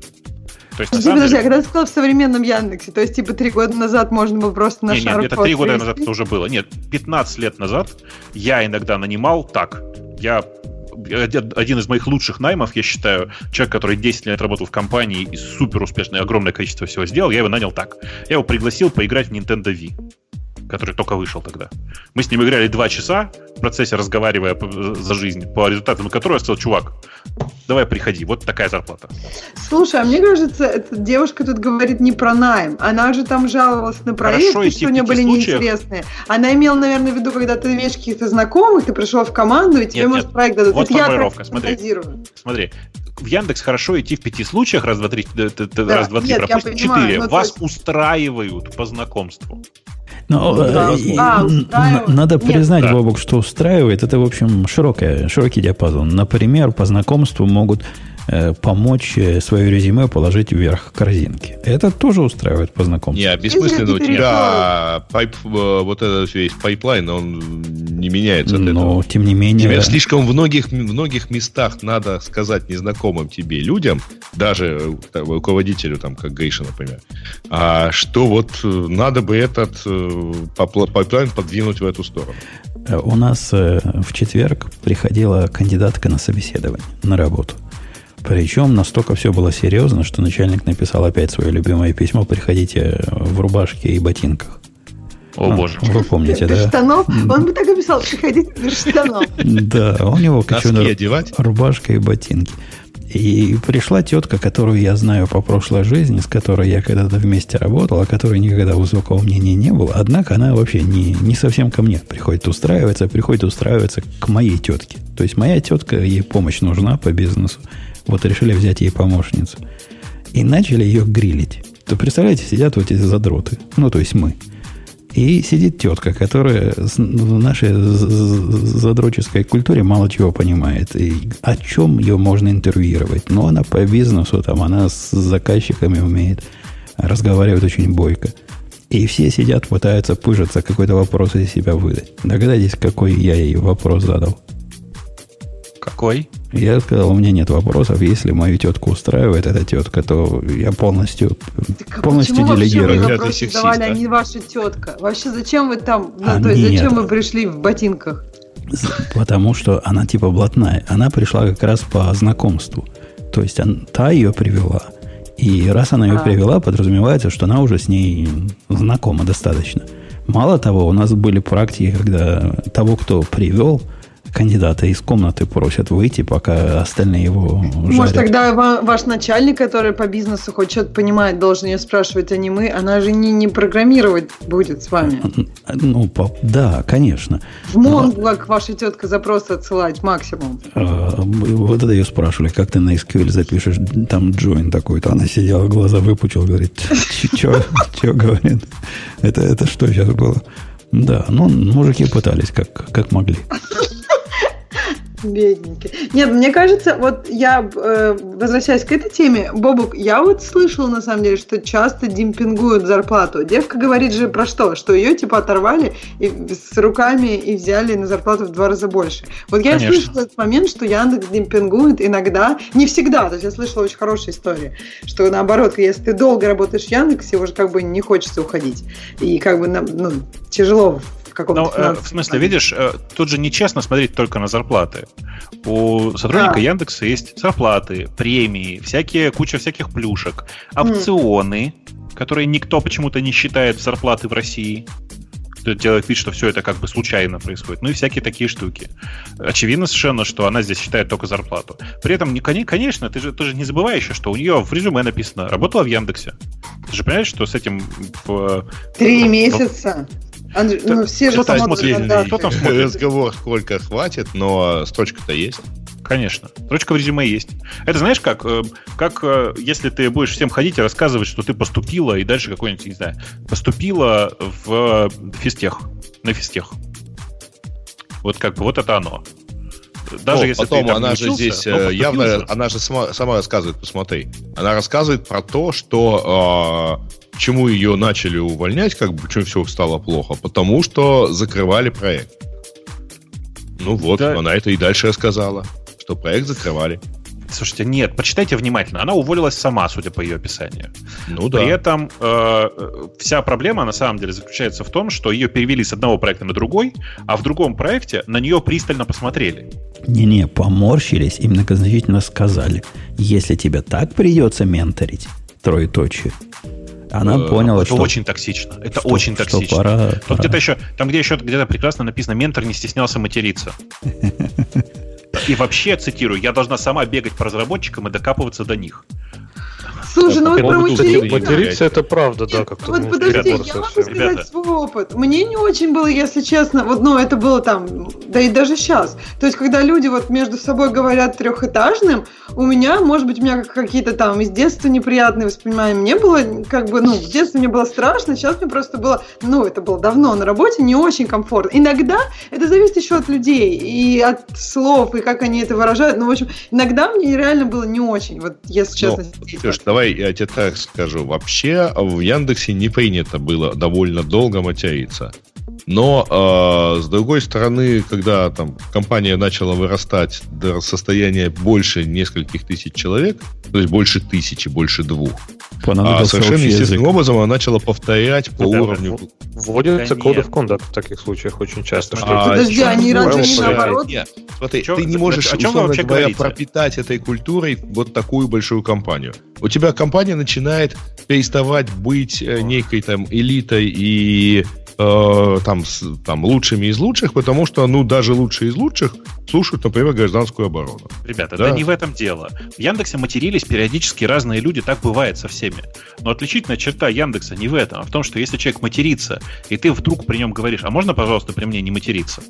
S2: То есть,
S5: Подожди, подожди, а
S2: деле...
S5: когда ты сказал в современном Яндексе, то есть, типа, три года назад можно было просто на
S2: Не,
S5: шар
S2: нет, это три года назад это уже было. Нет, 15 лет назад я иногда нанимал так. Я один один из моих лучших наймов, я считаю, человек, который 10 лет работал в компании и супер успешно и огромное количество всего сделал, я его нанял так. Я его пригласил поиграть в Nintendo Wii, который только вышел тогда. Мы с ним играли два часа, в процессе разговаривая за жизнь, по результатам которого я сказал, чувак, давай приходи, вот такая зарплата.
S5: Слушай, а мне кажется, эта девушка тут говорит не про найм. Она же там жаловалась на проекты,
S2: Хорошо
S5: что у нее были
S2: случаях.
S5: неинтересные. Она имела, наверное, в виду, когда ты имеешь каких-то знакомых, ты пришел в команду, и тебе,
S2: Нет,
S5: может,
S2: нет.
S5: проект дадут.
S2: Вот
S5: Это я
S2: формулировка, смотри. Смотри, в Яндекс хорошо идти в пяти случаях, раз, два, три,
S5: Да,
S2: раз, два, три,
S5: нет, понимаю,
S2: четыре.
S5: ну,
S2: Вас
S5: есть-
S2: устраивают по знакомству.
S1: Но,
S5: Да.
S1: э, и-
S5: А, устраивает.
S1: н- надо
S5: Нет.
S1: признать,
S2: Да.
S1: Бобок, что устраивает. Это, в общем, широкая, широкий диапазон. Например, по знакомству могут помочь э, свое резюме положить вверх корзинки. Это тоже устраивает по знакомству.
S4: Не, а бессмысленно у тебя pipe, э, вот этот весь pipeline, он не меняется от этого.
S1: Но, тем не менее...
S4: Тебе слишком в многих, многих местах надо сказать незнакомым тебе людям, даже э, там, руководителю, там, как Гриша, например, а, что вот э, надо бы этот э, pipeline подвинуть в эту сторону.
S1: Э, У нас э, в четверг приходила кандидатка на собеседование, на работу. Причем настолько все было серьезно, что начальник написал опять свое любимое письмо «Приходите в рубашке и ботинках».
S2: О,
S1: Ну,
S2: боже.
S1: Вы помните,
S5: Без
S1: да?
S5: штанов? Он бы так и писал, приходите без штанов.
S1: Да, у него кочуна
S4: одевать?
S1: рубашка и ботинки. И пришла тетка, которую я знаю по прошлой жизни, с которой я когда-то вместе работал, о которой никогда высокого мнения не было. Однако она вообще не, не совсем ко мне приходит устраиваться, а приходит устраиваться к моей тетке. То есть моя тетка, ей помощь нужна по бизнесу. Вот решили взять ей помощницу. И начали ее грилить. То представляете, сидят вот эти задроты. Ну, то есть мы. И сидит тетка, которая в нашей задроческой культуре мало чего понимает. И о чем ее можно интервьюировать? Ну, она по бизнесу, там, она с заказчиками умеет разговаривать очень бойко. И все сидят, пытаются пыжиться, какой-то вопрос из себя выдать. Догадайтесь, какой я ей вопрос задал.
S2: Какой?
S1: Я сказал, у меня нет вопросов. Если мою тетку устраивает эта тетка, то я полностью,
S5: Так а
S1: полностью
S5: почему вообще
S1: делегирую.
S5: вы
S4: Ты
S5: вопросы
S4: сексист,
S5: задавали, а
S4: да?
S5: не ваша тетка? Вообще, зачем вы там? Ну,
S1: А,
S5: то есть,
S1: нет.
S5: зачем вы пришли в ботинках?
S1: Потому что она типа блатная. Она пришла как раз по знакомству. То есть он- та ее привела. И раз она ее
S5: А.
S1: привела, подразумевается, что она уже с ней знакома достаточно. Мало того, у нас были практики, когда того, кто привел кандидата из комнаты, просят выйти, пока остальные его
S5: Может,
S1: жарят.
S5: тогда ва- ваш начальник, который по бизнесу хоть что-то понимает, должен ее спрашивать, а не мы. Она же не, не программировать будет с вами.
S1: Ну, да, конечно.
S5: В Mongo к вашей тетка запросы отсылать максимум.
S1: А, Вот это ее спрашивали, как ты на SQL запишешь там join такой-то. Она сидела, глаза выпучила, говорит, что говорит? Это, это что сейчас было? Да, ну, мужики пытались, как, как могли.
S5: Бедненький. Нет, мне кажется, вот я, э, возвращаясь к этой теме, Бобук, я вот слышала, на самом деле, что часто демпингуют зарплату. Девка говорит же про что? Что ее, типа, оторвали и, с руками и взяли на зарплату в два раза больше. Вот я
S2: Конечно.
S5: слышала этот момент, что Яндекс демпингует иногда, не всегда, то есть я слышала очень хорошие истории, что наоборот, если ты долго работаешь в Яндексе, уже как бы не хочется уходить. И как бы, ну, тяжело каком-то
S2: Ну, э,
S5: финансовом
S2: в смысле, видишь, э, тут же нечестно смотреть только на зарплаты. У сотрудника
S5: Да.
S2: Яндекса есть зарплаты, премии, всякие, куча всяких плюшек, опционы, которые никто почему-то не считает зарплаты в России. Делает вид, что все это как бы случайно происходит. Ну и всякие такие штуки. Очевидно совершенно, что она здесь считает только зарплату. При этом, не- коне- конечно, ты же, ты же не забывай еще, что у нее в резюме написано «работала в Яндексе». Ты же понимаешь, что с этим в,
S5: Три
S2: в-
S5: месяца. Андрей, ну, все же на
S2: Да, кто там смотрит?
S4: Разговор сколько хватит, но строчка-то есть.
S2: Конечно. Строчка в резюме есть. Это знаешь как? Э, Как э, если ты будешь всем ходить и рассказывать, что ты поступила, и дальше какой-нибудь, не знаю, поступила в физтех, на физтех. Вот как бы вот это оно. Даже
S4: Ну,
S2: если
S4: потом
S2: ты там
S4: она же здесь
S2: но
S4: э, явно,
S2: же.
S4: она же сама, сама рассказывает, посмотри. Она рассказывает про то, что э, почему ее начали увольнять, как бы почему все стало плохо, потому что закрывали проект. Ну вот,
S2: Да.
S4: она это и дальше рассказала, что проект закрывали.
S2: Слушайте, нет, почитайте внимательно. Она уволилась сама, судя по ее описанию.
S4: Ну да.
S2: При этом э, вся проблема на самом деле заключается в том, что ее перевели с одного проекта на другой, а в другом проекте на нее пристально посмотрели.
S1: Не-не, поморщились и многозначительно сказали, если тебе так придется менторить, троеточие, она
S4: Э,
S1: поняла,
S2: Это
S1: что,
S2: очень токсично. Это
S1: что-
S2: очень
S1: что
S2: токсично.
S1: пора,
S2: Тут
S1: пора.
S2: где-то еще, там где еще где-то прекрасно написано, ментор не стеснялся материться. И вообще, цитирую, я должна сама бегать по разработчикам и докапываться до них.
S5: Слушай, ну вот про материться...
S6: Материться это правда, да, как-то.
S5: Вот подожди, я могу сказать свой опыт. Мне не очень было, если честно, вот, ну, это было там, да и даже сейчас. То есть, когда люди вот между собой говорят трехэтажным, у меня, может быть, у меня как- какие-то там из детства неприятные воспоминания. Мне было, как бы, ну, в детстве мне было страшно, сейчас мне просто было, ну, это было давно на работе, не очень комфортно. Иногда это зависит еще от людей и от слов, и как они это выражают. Ну, в общем, иногда мне реально было не очень, вот, если честно.
S4: Ну. Леш, давай я тебе так скажу. Вообще в Яндексе не принято было довольно долго материться. Но, э, с другой стороны, когда там компания начала вырастать до состояния больше нескольких тысяч человек, то есть больше тысячи, больше двух, а совершенно естественным
S1: язык.
S4: образом она начала повторять по
S2: да,
S4: уровню...
S6: Вводится
S2: Да
S6: of Conduct в таких случаях очень часто. что
S2: А,
S5: Подожди, они
S4: ты
S5: разве не наоборот?
S4: Нет, смотри,
S2: Чё-
S4: ты не
S2: о
S4: можешь,
S2: чем вы
S4: условно говоря,
S2: говорите?
S4: пропитать этой культурой вот такую большую компанию. У тебя компания начинает переставать быть э, некой там элитой и э, там, с- там лучшими из лучших, потому что, ну, даже лучшие из лучших слушают, например, гражданскую оборону.
S2: Ребята,
S4: Да.
S2: да. не в этом дело. В Яндексе матерились периодически разные люди, так бывает со всеми. Но отличительная черта Яндекса не в этом, а в том, что если человек матерится, и ты вдруг при нем говоришь, а можно, пожалуйста, при мне не материться?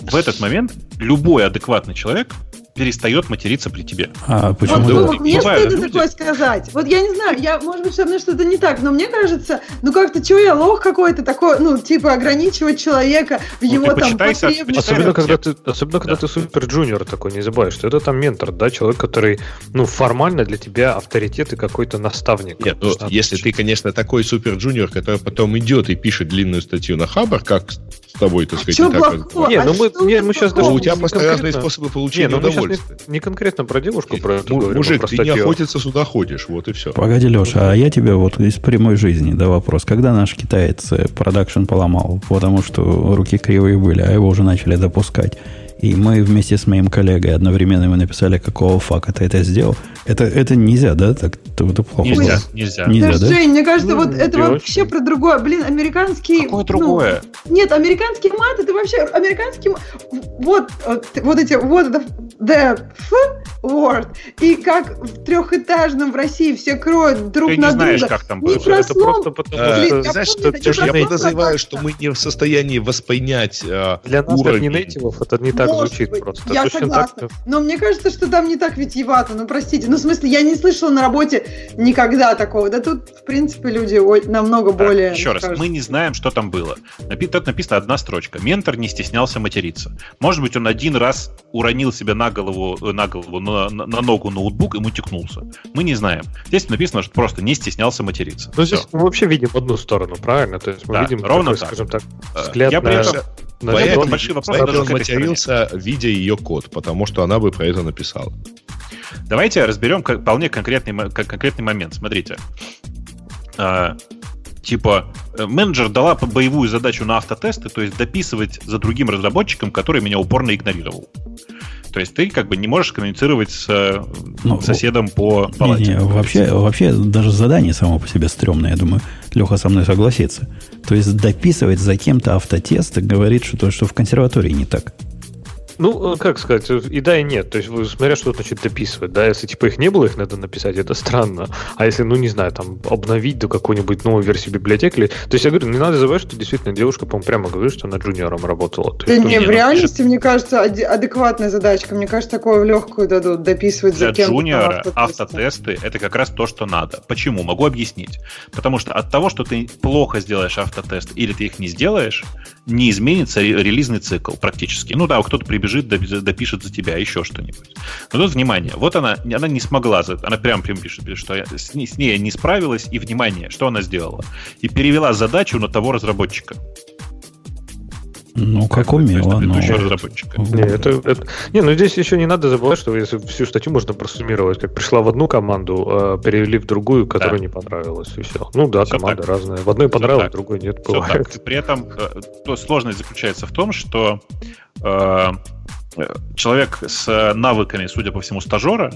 S2: В этот момент любой адекватный человек перестает материться при тебе.
S1: А почему
S5: Вот,
S4: Да.
S5: Бобок, мне
S2: Бывают
S5: стыдно
S2: люди.
S5: такое сказать. Вот я не знаю, я, может быть, со мной что-то не так, но мне кажется, ну как-то, что я лох какой-то такой, ну, типа, ограничивать человека в
S2: Ну,
S5: его там потребностях.
S6: Особенно
S2: Да.
S6: когда ты, особенно когда
S2: Да.
S6: ты супер джуниор такой, не забывай, что это там ментор, да, человек, который, ну, формально для тебя авторитет и какой-то наставник.
S4: Нет, ну, если ты, конечно, такой супер джуниор, который потом идет и пишет длинную статью на Хабар, как с тобой, так сказать,
S5: чё
S4: не так,
S5: плохого?
S6: Не,
S5: А
S6: ну мы, не, мы сейчас даже
S4: у тебя
S6: не
S4: просто разные
S6: конкретно-
S4: способы
S6: Не,
S4: получения
S6: ну мы сейчас
S4: удовольствия.
S6: не, не конкретно про девушку, про эту
S4: Мужик,
S6: про
S4: ты не охотиться сюда ходишь, вот и все.
S1: Погоди, Леша, а я тебе вот из прямой жизни, да, вопрос. Когда наш китаец э, продакшн поломал, потому что руки кривые были, а его уже начали допускать, и мы вместе с моим коллегой одновременно ему написали, какого фака ты это сделал, это, это нельзя, да? Так, это, это плохо
S2: Нельзя,
S1: было.
S2: нельзя.
S1: Нельзя,
S5: Да,
S1: да?
S5: Жень, мне кажется,
S6: Ну,
S5: вот это вообще
S6: очень.
S5: про другое. Блин, американский...
S2: Какое
S5: ну,
S2: другое?
S5: нет, американский мат, это вообще американский м- вот, э, вот эти вот это the f word и как в трехэтажном в России все кроют друг
S2: Ты
S5: на
S2: не знаешь,
S5: друга.
S2: как там
S5: Не
S2: было.
S5: про
S6: Это
S5: слом.
S6: просто потому,
S5: Блин,
S6: что
S5: я
S4: знаешь,
S5: помню,
S4: что,
S5: это
S4: Леш, я подозреваю, что
S5: а
S4: мы не в состоянии воспринять э,
S6: для нас, как не
S4: уровень.
S6: нейтивов, это не так
S5: Может
S6: звучит
S5: быть.
S6: просто.
S5: Я
S6: Точно
S5: согласна.
S6: так-то.
S5: Но мне кажется, что там не так витиевато. Ну, простите. Ну, в смысле, я не слышала на работе никогда такого. Да тут, в принципе, люди намного
S2: Да,
S5: более...
S2: Еще раз,
S5: скажем,
S2: мы не знаем, что там было. Напи- Тут написана одна строчка. Ментор не стеснялся материться. Может быть, он один раз уронил себе на голову, э, на, голову на, на- на ногу ноутбук и мутикнулся. Мы не знаем. Здесь написано, что просто не стеснялся материться.
S6: Ну, здесь мы вообще видим одну сторону, правно? То есть мы
S2: Да,
S6: видим,
S2: ровно
S6: такой,
S2: так.
S6: скажем так,
S2: Э,
S6: взгляд
S2: я
S6: на,
S2: при этом-
S6: на
S2: Вряд ли
S6: ребенка.
S2: большие вопросы
S4: Поэтому он матерился, видя ее код, потому что она бы про это написала.
S2: Давайте разберем вполне конкретный, конкретный момент. Смотрите. А, типа, э, менеджер дала боевую задачу на автотесты, то есть дописывать за другим разработчиком, который меня упорно игнорировал. То есть ты как бы не можешь коммуницировать с э,
S1: Ну,
S2: соседом по
S1: Не,
S2: палате.
S1: не, вообще, вообще даже задание само по себе стрёмное, я думаю, Леха со мной согласится. То есть дописывать за кем-то автотесты говорит, что, то, что в консерватории не так.
S6: Ну, э, как сказать, э, и да, и нет. То есть, вы, смотря что значит дописывать, да, если типа их не было, их надо написать, это странно. А если, ну, не знаю, там, обновить до какой-нибудь новой версии библиотеки, или... то есть, я говорю, не надо забывать, что действительно девушка, по-моему, прямо говорит, что она джуниором работала. То
S5: Да
S6: есть,
S5: не, в
S2: ну,
S5: реальности, мне кажется, аде- адекватная задачка. Мне кажется, такое в легкую дадут дописывать
S2: Для
S5: за кем-то.
S2: джуниора
S5: автотесты.
S2: автотесты это как раз то, что надо. Почему? Могу объяснить. Потому что от того, что ты плохо сделаешь автотест или ты их не сделаешь, не изменится ре- релизный цикл практически. Ну да, кто-то допи- допишет за тебя еще что-нибудь. Но тут внимание, вот она, она не смогла, она прям прям пишет, что я- с, ней, с ней я не справилась, и внимание, что она сделала? И перевела задачу на того разработчика.
S1: Ну, как умело, но...
S2: предыдущего разработчика.
S6: Не, это, это- не, ну здесь еще не надо забывать, что если всю статью можно просуммировать, как пришла в одну команду, а перевели в другую, которая
S2: Да.
S6: не понравилась, и все. Ну да,
S2: Всё
S6: команда
S2: так.
S6: разная. В одной понравилось, в другой нет. Бывает.
S2: так. При этом э, то сложность заключается в том, что э, э, человек с э, навыками, судя по всему, стажера,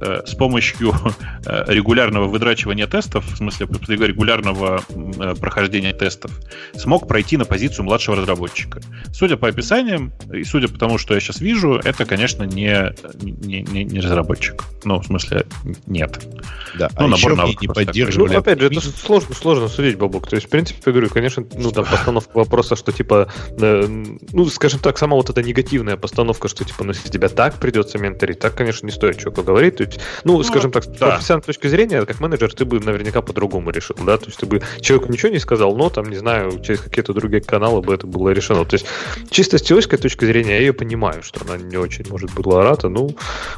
S2: э, с помощью э, регулярного выдрачивания тестов, в смысле регулярного э, прохождения тестов, смог пройти на позицию младшего разработчика. Судя по описаниям и судя по тому, что я сейчас вижу, это, конечно, не, не, не- не разработчик. Ну, в смысле, нет.
S4: Да,
S2: Ну,
S4: а
S2: набор
S4: еще
S2: навыков
S4: не
S2: просто
S6: Ну,
S4: поддерживали...
S6: опять же, это сложно, сложно судить, Бабук. То есть, в принципе, я говорю, конечно, ну, там постановка вопроса, что, типа, э, ну, скажем так, сама вот эта негативная постановка, что, типа, ну, если тебя так придется менторить, так, конечно, не стоит чего говорить. То есть, ну, скажем так, с
S2: да.
S6: профессиональной точки зрения, как менеджер, ты бы наверняка по-другому решил, да? То есть, ты бы человеку ничего не сказал, но, там, не знаю, через какие-то другие каналы бы это было решено. То есть, чисто с теоретической точки зрения, я ее понимаю, что она не очень, может, была рада. Ну,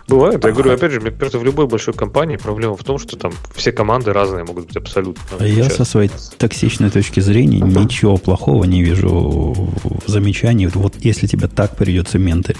S6: бывает. Я говорю, опять же, мне кажется, в любой большой компании проблема в том, что там все команды разные могут быть абсолютно.
S1: А я со своей токсичной точки зрения ничего плохого не вижу в замечании. Вот если тебя так придется менторить.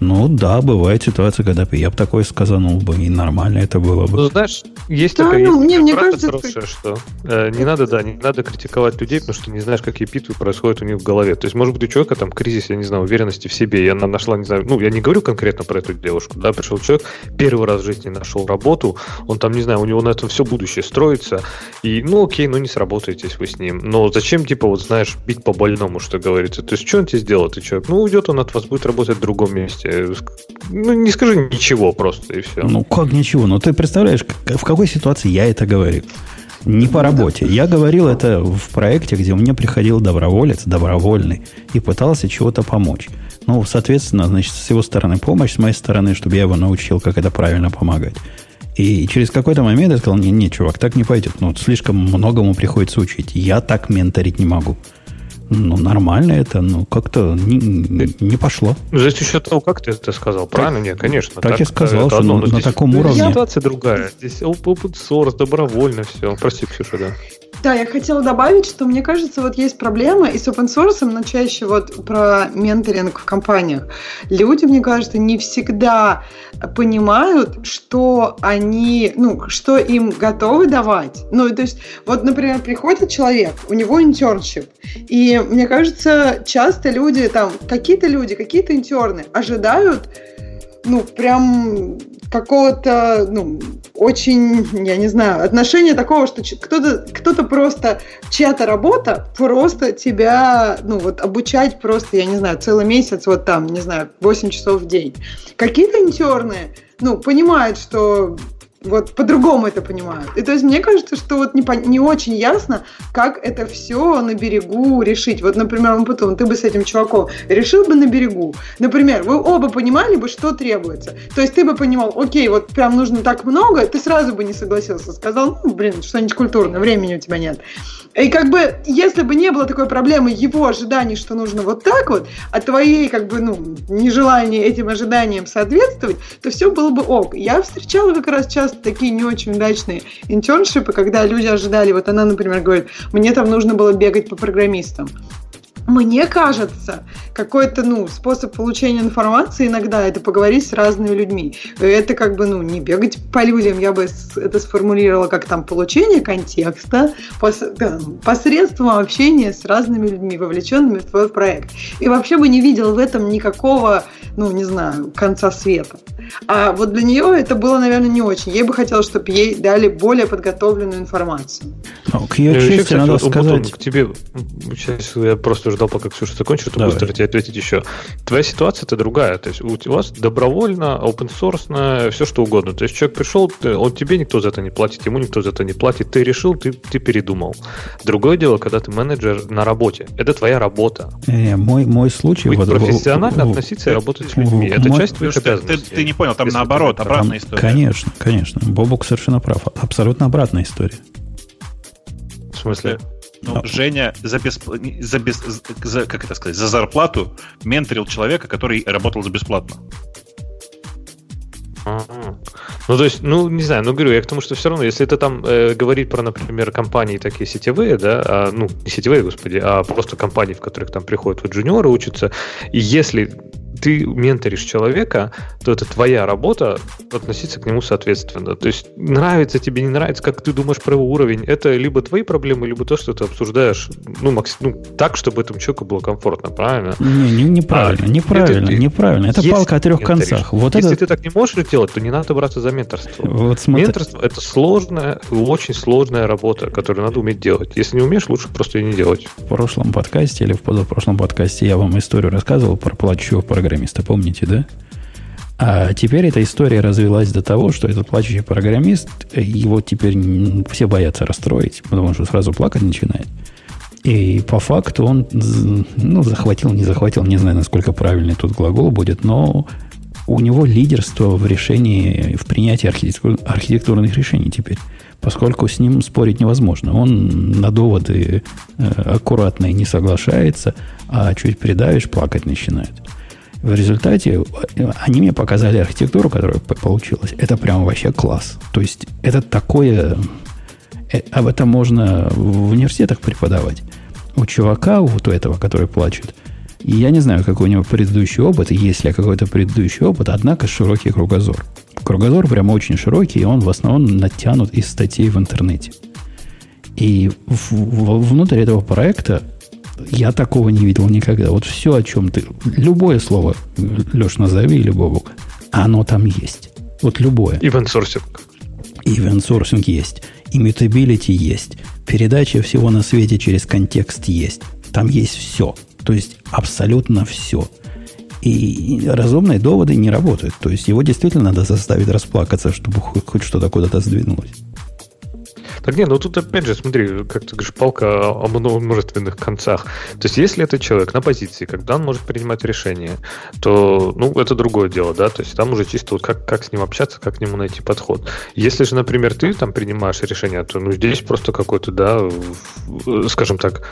S1: Ну да, бывает ситуация, когда бы я бы такое сказанул бы, и нормально это было бы.
S6: Ну, знаешь, есть
S5: Да,
S6: такая
S5: ну,
S6: есть
S5: мне- мне кажется,
S6: хорошая, что э, не надо, да, не надо критиковать людей, потому что не знаешь, какие битвы происходят у них в голове. То есть, может быть, у человека там кризис, я не знаю, уверенности в себе, и она нашла, не знаю, ну, я не говорю конкретно про эту девушку, да, пришел человек, первый раз в жизни нашел работу, он там, не знаю, у него на этом все будущее строится, и, ну, окей, ну, не сработаетесь вы с ним, но зачем, типа, вот, знаешь, бить по больному, что говорится? То есть, что он тебе сделает, ты человек? Ну, уйдет он от вас, будет работать в другом месте. Ну, не скажи ничего просто, и все.
S1: Ну как ничего? Ну ты представляешь, в какой ситуации я это говорил? Не по работе. Я говорил это в проекте, где мне приходил доброволец, добровольный, и пытался чего-то помочь. Ну, соответственно, значит, с его стороны помощь, с моей стороны, чтобы я его научил, как это правильно помогать. И через какой-то момент я сказал, не, не, чувак, так не пойдет. Ну, слишком многому приходится учить. Я так менторить не могу. Ну, нормально это, ну, как-то не, не- пошло.
S6: Зависит еще того, как ты это сказал. Правильно? Нет, конечно.
S1: так и сказал,
S6: это
S1: что
S6: одно,
S1: на- на
S6: здесь
S1: таком уровне-
S6: Ситуация другая. Здесь open source, добровольно все. Прости, Ксюша, да.
S5: Да, я хотела добавить, что мне кажется, вот есть проблема и с open source, но чаще вот про менторинг в компаниях. Люди, мне кажется, не всегда понимают, что они, ну, что им готовы давать. Ну, то есть, вот, например, приходит человек, у него интерншип, и мне кажется, часто люди там, какие-то люди, какие-то интерны ожидают ну, прям какого-то, ну, очень, я не знаю, отношения такого, что кто-то кто просто, чья-то работа просто тебя, ну, вот обучать просто, я не знаю, целый месяц, вот там, не знаю, 8 часов в день. Какие-то интерны, ну, понимают, что вот по-другому это понимают. И то есть мне кажется, что вот не, по, не очень ясно, как это все на берегу решить. Вот, например, он потом, ты бы с этим чуваком решил бы на берегу. Например, вы оба понимали бы, что требуется. То есть ты бы понимал, окей, вот прям нужно так много, ты сразу бы не согласился. Сказал, ну, блин, что-нибудь культурное, времени у тебя нет. И как бы, если бы не было такой проблемы его ожиданий, что нужно вот так вот, а твоей, как бы, ну, нежелания этим ожиданиям соответствовать, то все было бы ок. Я встречала как раз часто такие не очень удачные интерншипы, когда люди ожидали, вот она, например, говорит, мне там нужно было бегать по программистам мне кажется, какой-то ну, способ получения информации иногда это поговорить с разными людьми. Это как бы ну, не бегать по людям, я бы это сформулировала как там получение контекста пос, да, посредством общения с разными людьми, вовлеченными в твой проект. И вообще бы не видел в этом никакого, ну, не знаю, конца света. А вот для нее это было, наверное, не очень. Ей бы хотелось, чтобы ей дали более подготовленную информацию.
S6: Ну, к ее чести, надо сказать... к тебе, сейчас я просто ждал, пока Ксюша закончит, чтобы быстро тебе ответить еще. Твоя ситуация-то другая. То есть у вас добровольно, open source, все что угодно. То есть человек пришел, он тебе никто за это не платит, ему никто за это не платит. Ты решил, ты, ты передумал. Другое дело, когда ты менеджер на работе. Это твоя работа.
S1: Не, мой, мой случай...
S6: Быть вот, профессионально в, относиться и работать с людьми. Это мой, часть твоих обязанностей.
S2: Ты, ты не понял, там наоборот, обратная история.
S1: Конечно, конечно. Бобок совершенно прав. Абсолютно обратная история.
S2: В смысле? Ну, Но. Женя за, бесп... за, бес... за, как это сказать, за зарплату менторил человека, который работал за бесплатно.
S6: Ну, то есть, ну, не знаю, ну, говорю, я к тому, что все равно, если это там э, говорить про, например, компании такие сетевые, да, а, ну, не сетевые, господи, а просто компании, в которых там приходят вот джуниоры учатся, и если ты менторишь человека, то это твоя работа относиться к нему соответственно. То есть нравится тебе, не нравится, как ты думаешь про его уровень, это либо твои проблемы, либо то, что ты обсуждаешь, ну, макс... ну так, чтобы этому человеку было комфортно, правильно?
S1: Не, не неправильно, а, неправильно, это, неправильно. Это палка о трех концах.
S6: Вот Если это... ты так не можешь делать, то не надо браться за менторство. Вот смотри. Менторство это сложная, очень сложная работа, которую надо уметь делать. Если не умеешь, лучше просто ее не делать.
S1: В прошлом подкасте или в позапрошлом подкасте я вам историю рассказывал про плачущего программиста, помните, да? А теперь эта история развелась до того, что этот плачущий программист, его теперь все боятся расстроить, потому что сразу плакать начинает. И по факту он ну, захватил, не захватил, не знаю, насколько правильный тут глагол будет, но у него лидерство в решении, в принятии архитектур, архитектурных решений теперь, поскольку с ним спорить невозможно. Он на доводы э, аккуратные не соглашается, а чуть придавишь, плакать начинает. В результате они мне показали архитектуру, которая получилась. Это прям вообще класс. То есть это такое... Э, об этом можно в университетах преподавать. У чувака, вот у этого, который плачет, и я не знаю, какой у него предыдущий опыт, есть ли какой-то предыдущий опыт, однако широкий кругозор. Кругозор прямо очень широкий, и он в основном натянут из статей в интернете. И в, в, внутрь этого проекта я такого не видел никогда. Вот все, о чем ты... Любое слово, Леш, назови или оно там есть. Вот любое.
S6: Ивент-сорсинг.
S1: Ивент-сорсинг есть. Immutability есть. Передача всего на свете через контекст есть. Там есть все. То есть абсолютно все. И разумные доводы не работают. То есть его действительно надо заставить расплакаться, чтобы хоть что-то куда-то сдвинулось.
S6: Нет, ну тут опять же, смотри, как ты говоришь, палка о множественных концах. То есть, если это человек на позиции, когда он может принимать решения, то, ну, это другое дело, да, то есть там уже чисто вот как, как с ним общаться, как к нему найти подход. Если же, например, ты там принимаешь решение, то, ну, здесь просто какой-то, да, скажем так,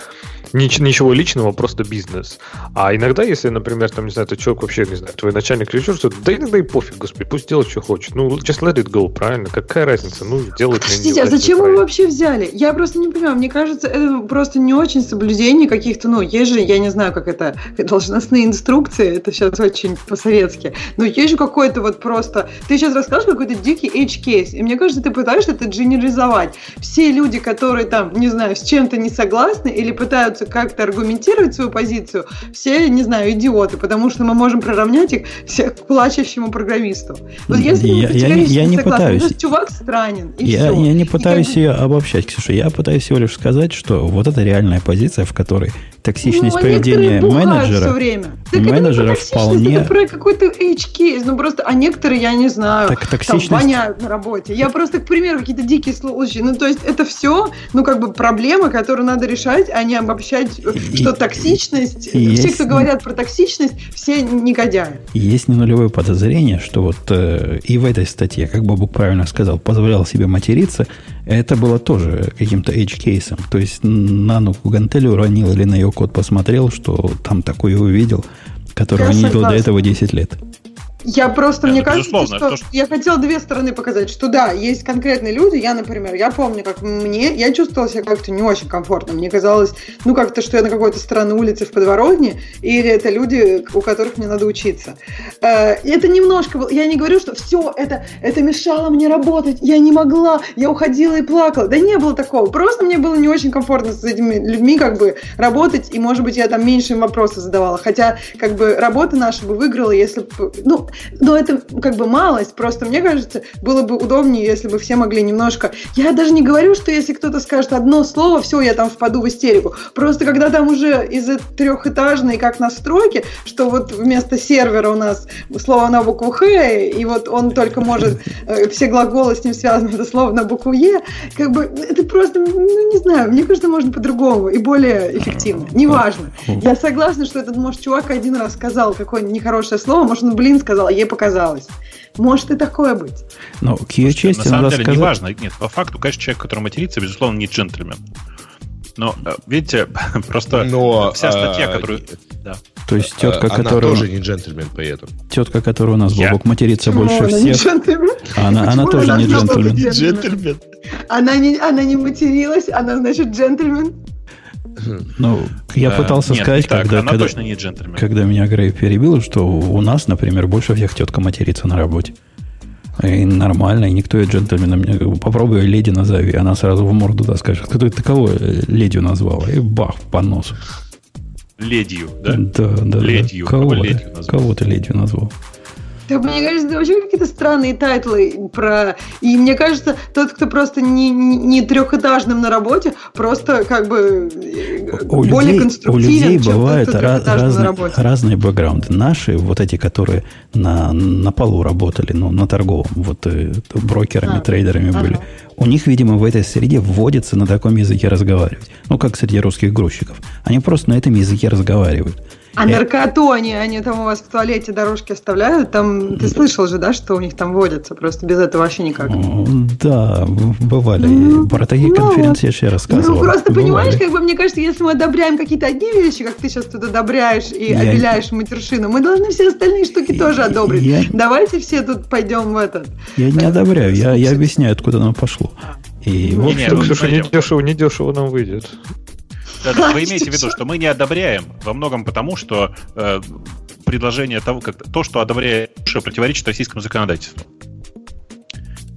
S6: ничего личного, просто бизнес. А иногда, если, например, там, не знаю, ты человек вообще, не знаю, твой начальник или что да иногда и пофиг, господи, пусть делает, что хочет. Ну, just let it go, правильно? Какая разница? Ну, делать
S5: Подождите, а зачем вы вообще взяли? Я просто не понимаю, мне кажется, это просто не очень соблюдение каких-то, ну, есть же, я не знаю, как это, должностные инструкции, это сейчас очень по-советски, но есть же какой-то вот просто, ты сейчас расскажешь какой-то дикий edge case, и мне кажется, ты пытаешься это генерализовать. Все люди, которые там, не знаю, с чем-то не согласны или пытаются как-то аргументировать свою позицию, все, не знаю, идиоты, потому что мы можем приравнять их всех к плачущему программисту.
S1: Вот если я, я, я, я не согласны, пытаюсь.
S5: То чувак странен. И
S1: я,
S5: все.
S1: я не пытаюсь и ее обобщать, Ксюша. Я пытаюсь всего лишь сказать, что вот это реальная позиция, в которой токсичность
S5: Ну,
S1: поведения менеджера.
S5: все время. Так
S1: менеджера
S5: это
S1: вполне-
S5: это про какой-то edge-кейс. Ну просто, а некоторые, я не знаю,
S1: Так
S5: там
S1: токсичность-
S5: воняют на работе. Я просто, к примеру, какие-то дикие случаи. Ну то есть это все, ну как бы проблемы, которые надо решать, а не обобщать,
S1: И-
S5: что токсичность,
S1: и
S5: все,
S1: есть-
S5: кто говорят про токсичность, все негодяи.
S1: Есть не нулевое подозрение, что вот э, и в этой статье, как Бабук правильно сказал, позволял себе материться, это было тоже каким-то edge-кейсом. То есть на ногу гантели уронил или на ее код посмотрел, что там такое увидел, которого
S5: Я
S1: не видел до
S5: согласна.
S1: этого 10 лет.
S5: Я просто,
S2: Да,
S5: мне кажется, что
S2: то, что-
S5: я хотела две стороны показать, что да, есть конкретные люди, я, например, я помню, как мне, я чувствовала себя как-то не очень комфортно, мне казалось, ну, как-то, что я на какой-то стороне улицы в подворотне, или это люди, у которых мне надо учиться. Э, это немножко, было- я не говорю, что все, это, это мешало мне работать, я не могла, я уходила и плакала, да не было такого, просто мне было не очень комфортно с этими людьми, как бы, работать, и, может быть, я там меньше им вопросов задавала, хотя, как бы, работа наша бы выиграла, если бы, ну, но это как бы малость. Просто мне кажется, было бы удобнее, если бы все могли немножко. Я даже не говорю, что если кто-то скажет одно слово, все, я там впаду в истерику. Просто когда там уже из трехэтажной, как на стройке, что вот вместо сервера у нас слово на букву Х, и вот он только может, э, все глаголы с ним связаны, это слово на букву Е, как бы это просто, ну не знаю, мне кажется, можно по-другому и более эффективно. Неважно. Я согласна, что этот, может, чувак один раз сказал какое-нибудь нехорошее слово, может, он, блин, сказал, а ей показалось. Может и такое быть.
S1: Но к ее чести
S2: На самом
S1: надо
S2: деле,
S1: сказать...
S2: неважно. Нет, по факту, конечно, человек, который матерится, безусловно, не джентльмен. Но, э, видите, просто
S4: Но,
S2: вся статья,
S4: а,
S2: которую... Да.
S1: То есть тетка,
S4: Она
S1: которая,
S4: тоже не джентльмен при этом.
S1: тетка, которая у нас Бобок матерится
S5: Почему
S1: больше
S5: она не
S1: всех,
S5: джентльмен?
S1: она, она тоже
S5: она
S1: не джентльмен.
S5: джентльмен? Она не, она не материлась, она, значит, джентльмен.
S1: Ну, я
S4: Да.
S1: пытался
S2: Нет,
S1: сказать,
S2: так,
S1: когда, когда,
S2: точно не джентльмен.
S1: когда меня Грей перебил, что у нас, например, больше всех тетка матерится на работе. И нормально, и никто ее джентльменом. Попробуй леди назови, она сразу в морду да скажет, кто ты кого ледью назвала? И бах, по носу.
S2: Ледью, да?
S1: Да, да, да.
S2: Ледью.
S1: Кого,
S2: Кого
S1: ты-
S2: ледью назвал?
S1: кого ты ледью назвал?
S5: Да, мне кажется, это вообще какие-то странные тайтлы про... И мне кажется, тот, кто просто не, не, не трехэтажным на работе, просто как бы э,
S1: У
S5: более
S1: людей, у
S5: конструктивен,
S1: людей
S5: чем
S1: бывают
S5: тот, кто
S1: ра-
S5: трехэтажным на
S1: разные, разные бэкграунды. Наши, вот эти, которые на, на полу работали, ну, на торговом, вот э, брокерами,
S5: А,
S1: трейдерами
S5: ага.
S1: были. У них, видимо, в этой среде вводится на таком языке разговаривать. Ну, как среди русских грузчиков. Они просто на этом языке разговаривают.
S5: А
S1: Э,
S5: наркоту они, они там у вас в туалете дорожки оставляют? Там ты слышал же, да, что у них там водится? Просто без этого вообще никак.
S1: Да, бывали.
S5: Ну,
S1: Про такие
S5: ну,
S1: конференции я же рассказывал.
S5: Ну, просто
S1: Бывали.
S5: понимаешь, как бы мне кажется, если мы одобряем какие-то одни вещи, как ты сейчас тут одобряешь и
S1: Я-
S5: обеляешь матершину, мы должны все остальные штуки тоже одобрить.
S1: Я-
S5: Давайте все тут пойдем в этот.
S1: Я не одобряю, я, я объясняю, откуда оно пошло. И, в
S2: Не,
S1: общем,
S2: не, ну,
S6: дешево, не дешево нам выйдет.
S2: Да, да, Вы имеете в виду, что мы не одобряем во многом потому, что э, предложение того, как то, что одобряешь, противоречит российскому законодательству.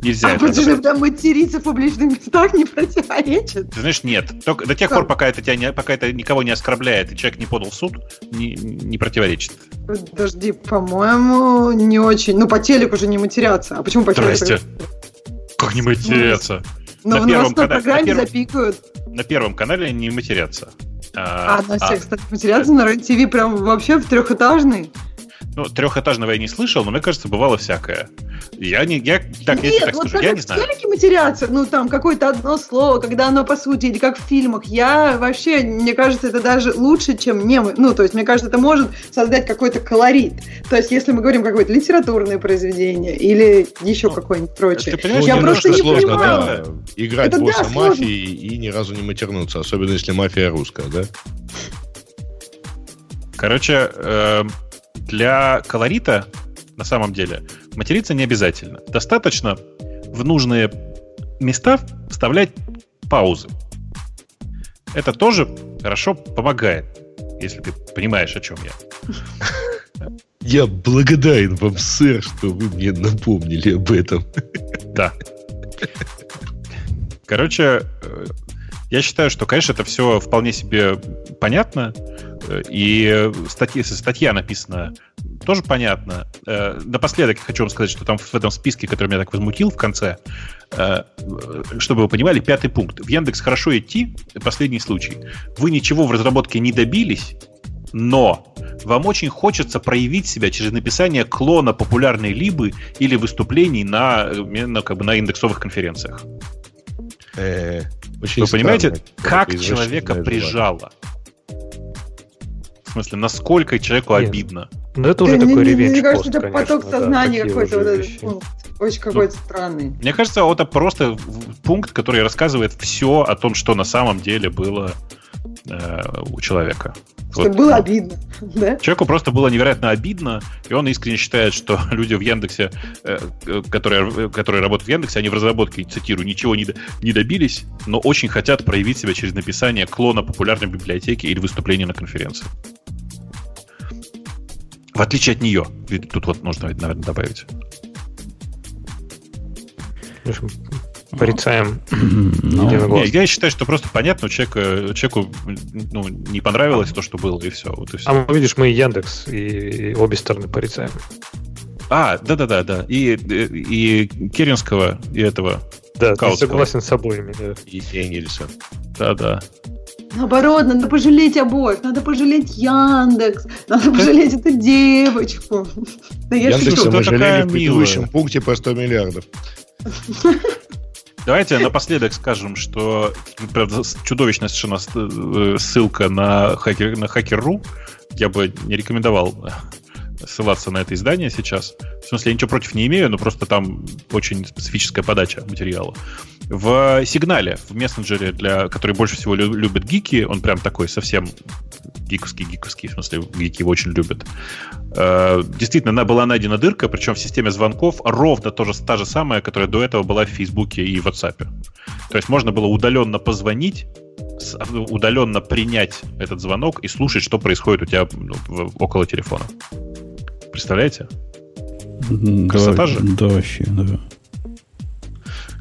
S2: Нельзя
S5: А
S2: это
S5: почему там материться в публичных местах не противоречит?
S2: Ты знаешь, нет. Только до тех пор, пока это тебя не, пока это никого не оскорбляет и человек не подал в суд, не, не противоречит.
S5: Подожди, по-моему, не очень. Ну, по телеку же не матерятся. А почему по телеку?
S2: Здрасте. Как не матерятся?
S5: Ну,
S2: На
S5: в
S2: первом канале- на первом-
S5: запикают.
S2: На первом канале не матерятся.
S5: А, на
S2: а,
S5: всех, кстати, матерятся на РЕН-ТВ прям вообще в трехэтажный.
S2: Ну, трехэтажного я не слышал, но мне кажется, бывало всякое. Я не, я так, я
S5: Нет,
S2: так
S5: вот
S2: скажу, я не знаю.
S5: телеке матерятся, ну там какое-то одно слово, когда оно по сути, или как в фильмах, я вообще, мне кажется, это даже лучше, чем мемы. Ну, то есть, мне кажется, это может создать какой-то колорит. То есть, если мы говорим какое-то литературное произведение или еще
S2: Ну,
S5: какое-нибудь прочее.
S2: ты понимаешь,
S5: я просто не
S4: сложно,
S5: понимаю.
S4: да, играть
S5: Это да,
S4: босса
S5: сложно.
S4: мафии и ни разу не матернуться, особенно если мафия русская, да?
S2: Короче, эм, для колорита, на самом деле, материться не обязательно. Достаточно в нужные места вставлять паузы. Это тоже хорошо помогает, если ты понимаешь, о чем я.
S4: Я благодарен вам, сэр, что вы мне напомнили об этом.
S2: Да. Короче, э, я считаю, что, конечно, это все вполне себе понятно. Э, И статья, статья написана тоже понятно. Э, напоследок я хочу вам сказать, что там в этом списке, который меня так возмутил в конце, э, чтобы вы понимали, пятый пункт. В Яндекс хорошо идти, последний случай. Вы ничего в разработке не добились, но вам очень хочется проявить себя через написание клона популярной либы или выступлений на, на, как бы, на индексовых конференциях. Э, очень Вы понимаете, как человека прижало? В смысле, насколько человеку Нет. обидно?
S6: Ну, это уже да, такой ревенч
S5: Мне кажется, это поток сознания да, какой-то вот этот пункт. Очень какой-то ну, странный.
S2: Мне кажется, это просто пункт, который рассказывает все о том, что на самом деле было э, у человека.
S5: Что вот, было обидно, да?
S2: Человеку просто было невероятно обидно, и он искренне считает, что люди в Яндексе, э, которые, которые работают в Яндексе, они в разработке, цитирую, ничего не, не добились, но очень хотят проявить себя через написание клона популярной библиотеки или выступления на конференции. В отличие от нее. Тут вот нужно, наверное, добавить.
S6: Порицаем.
S2: Ну, не, я считаю, что просто понятно, человеку, человеку ну, не понравилось то, что было, и все. Вот и все.
S6: А мы, видишь, мы Яндекс и, и обе стороны порицаем.
S2: А, да-да-да, да. И, и, и Керенского, и этого.
S6: Да, ты согласен с обоими.
S2: Да. И Энгельса. Да-да.
S5: Наоборот, надо пожалеть обоих, надо пожалеть Яндекс, надо пожалеть эту девочку.
S4: Да я Яндекс мы жалели в предыдущем пункте по 100 миллиардов.
S2: Давайте напоследок скажем, что правда, чудовищная совершенно э, ссылка на, хакер, на Hacker.ru. Я бы не рекомендовал ссылаться на это издание сейчас. В смысле, я ничего против не имею, но просто там очень специфическая подача материала. В сигнале, в мессенджере, для, который больше всего любят гики, он прям такой совсем гиковский, гиковский, в смысле, гики его очень любят. Э, действительно, была найдена дырка, причем в системе звонков ровно тоже, та же самая, которая до этого была в Фейсбуке и в WhatsApp. То есть можно было удаленно позвонить, удаленно принять этот звонок и слушать, что происходит у тебя ну, около телефона. Представляете?
S1: Красота да, же? Да, вообще, да.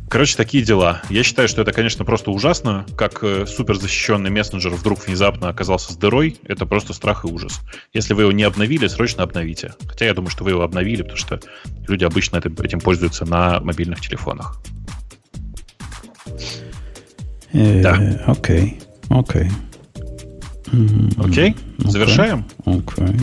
S2: Короче, такие дела. Я считаю, что это, конечно, просто ужасно, как э, суперзащищенный мессенджер вдруг внезапно оказался с дырой. Это просто страх и ужас. Если вы его не обновили, срочно обновите. Хотя я думаю, что вы его обновили, потому что люди обычно этим, этим пользуются на мобильных телефонах.
S1: Э, да. Окей. Окей.
S2: Окей? Завершаем?
S1: Окей.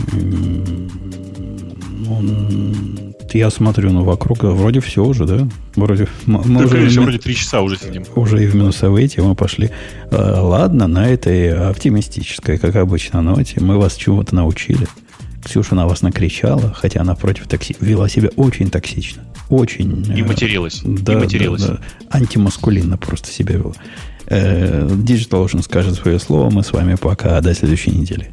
S1: Я смотрю, ну, вокруг вроде все уже, да? Вроде,
S2: мы да, уже конечно, вроде три часа уже сидим.
S1: Уже и в минусовые темы пошли. А, ладно, на этой оптимистической, как обычно, ноте мы вас чего-то научили. Ксюша на вас накричала, хотя она против такси вела себя очень токсично. Очень.
S2: И материлась.
S1: Да, и материлась. Да, да. Антимаскулинно просто себя вела. Э, Digital Ocean скажет свое слово. Мы с вами пока. До следующей недели.